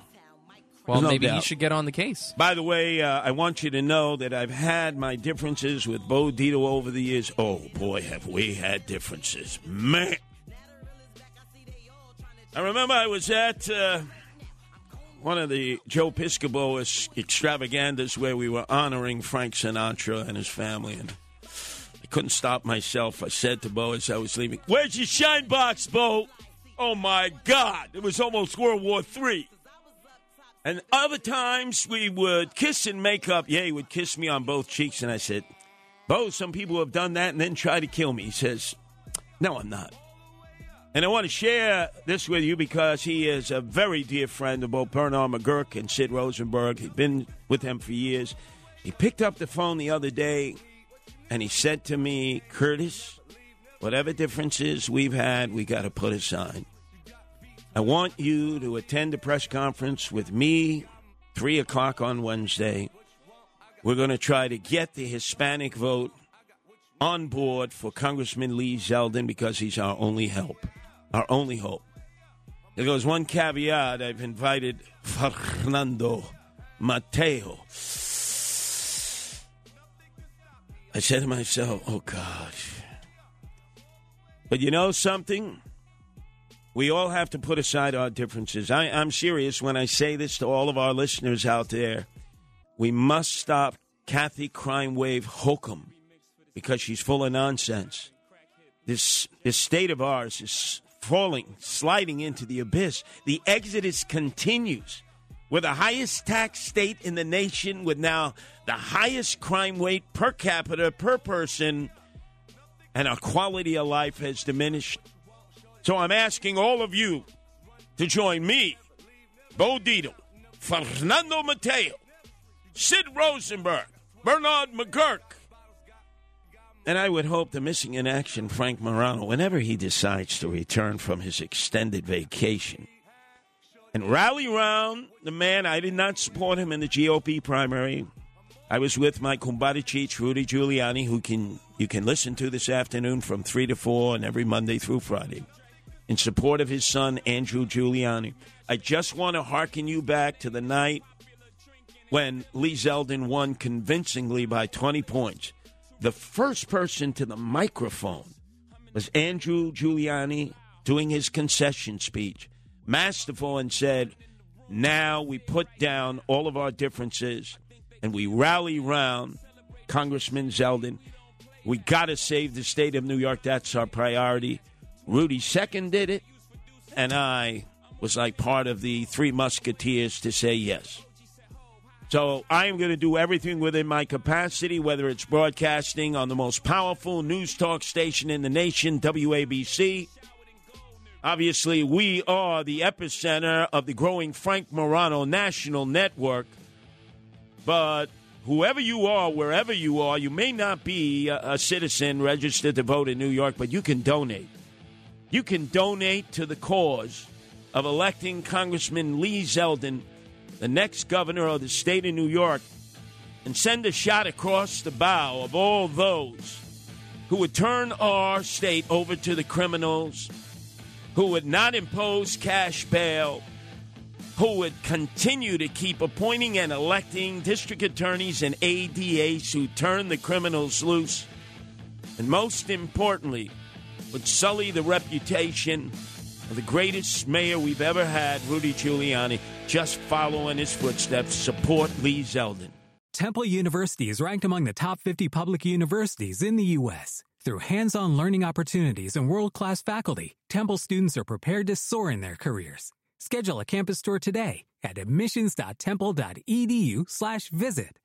Well, No maybe doubt. should get on the case. By the way, uh, I want you to know that I've had my differences with Bo Dietl over the years. Oh, boy, have we had differences. Man. I remember I was at uh, one of the Joe Piscopo ex- extravaganzas where we were honoring Frank Sinatra and his family. And I couldn't stop myself. I said to Bo as I was leaving, Where's your shine box, Bo? Oh, my God. It was almost World War III. And other times we would kiss and make up. Yeah, he would kiss me on both cheeks. And I said, Bo, some people have done that and then try to kill me. He says, No, I'm not. And I want to share this with you because he is a very dear friend of both Bernard McGuirk and Sid Rosenberg. He's been with them for years. He picked up the phone the other day and he said to me, Curtis, whatever differences we've had, we got to put aside. I want you to attend a press conference with me, 3 o'clock on Wednesday. We're going to try to get the Hispanic vote on board for Congressman Lee Zeldin because he's our only help, our only hope. There goes one caveat. I've invited Fernando Mateo. I said to myself, oh gosh. But you know something? We all have to put aside our differences. I, I'm serious when I say this to all of our listeners out there. We must stop Kathy Crime Wave Hokum because she's full of nonsense. This this state of ours is falling, sliding into the abyss. The exodus continues. We're the highest tax state in the nation with now the highest crime rate per capita per person, and our quality of life has diminished. So I'm asking all of you to join me, Bo Dietl, Fernando Mateo, Sid Rosenberg, Bernard McGuirk, and I would hope the missing in action Frank Morano, whenever he decides to return from his extended vacation, and rally round the man. I did not support him in the GOP primary. I was with my Kumbada Cheech, Rudy Giuliani, who can you can listen to this afternoon from three to four and every Monday through Friday, in support of his son Andrew Giuliani. I just want to hearken you back to the night when Lee Zeldin won convincingly by 20 points. The first person to the microphone was Andrew Giuliani doing his concession speech, masterful, and said, Now we put down all of our differences and we rally round Congressman Zeldin. We got to save the state of New York. That's our priority. Rudy Second did it, and I was like part of the three musketeers to say yes. So I am going to do everything within my capacity, whether it's broadcasting on the most powerful news talk station in the nation, WABC. Obviously, we are the epicenter of the growing Frank Morano National Network. But whoever you are, wherever you are, you may not be a, citizen registered to vote in New York, but you can donate. You can donate to the cause of electing Congressman Lee Zeldin, the next governor of the state of New York, and send a shot across the bow of all those who would turn our state over to the criminals, who would not impose cash bail, who would continue to keep appointing and electing district attorneys and ADAs who turn the criminals loose, and most importantly, would sully the reputation of the greatest mayor we've ever had, Rudy Giuliani. Just follow in his footsteps. Support Lee Zeldin. Temple University is ranked among the top 50 public universities in the U.S. Through hands on learning opportunities and world class faculty, Temple students are prepared to soar in their careers. Schedule a campus tour today at admissions.temple.edu/slash visit.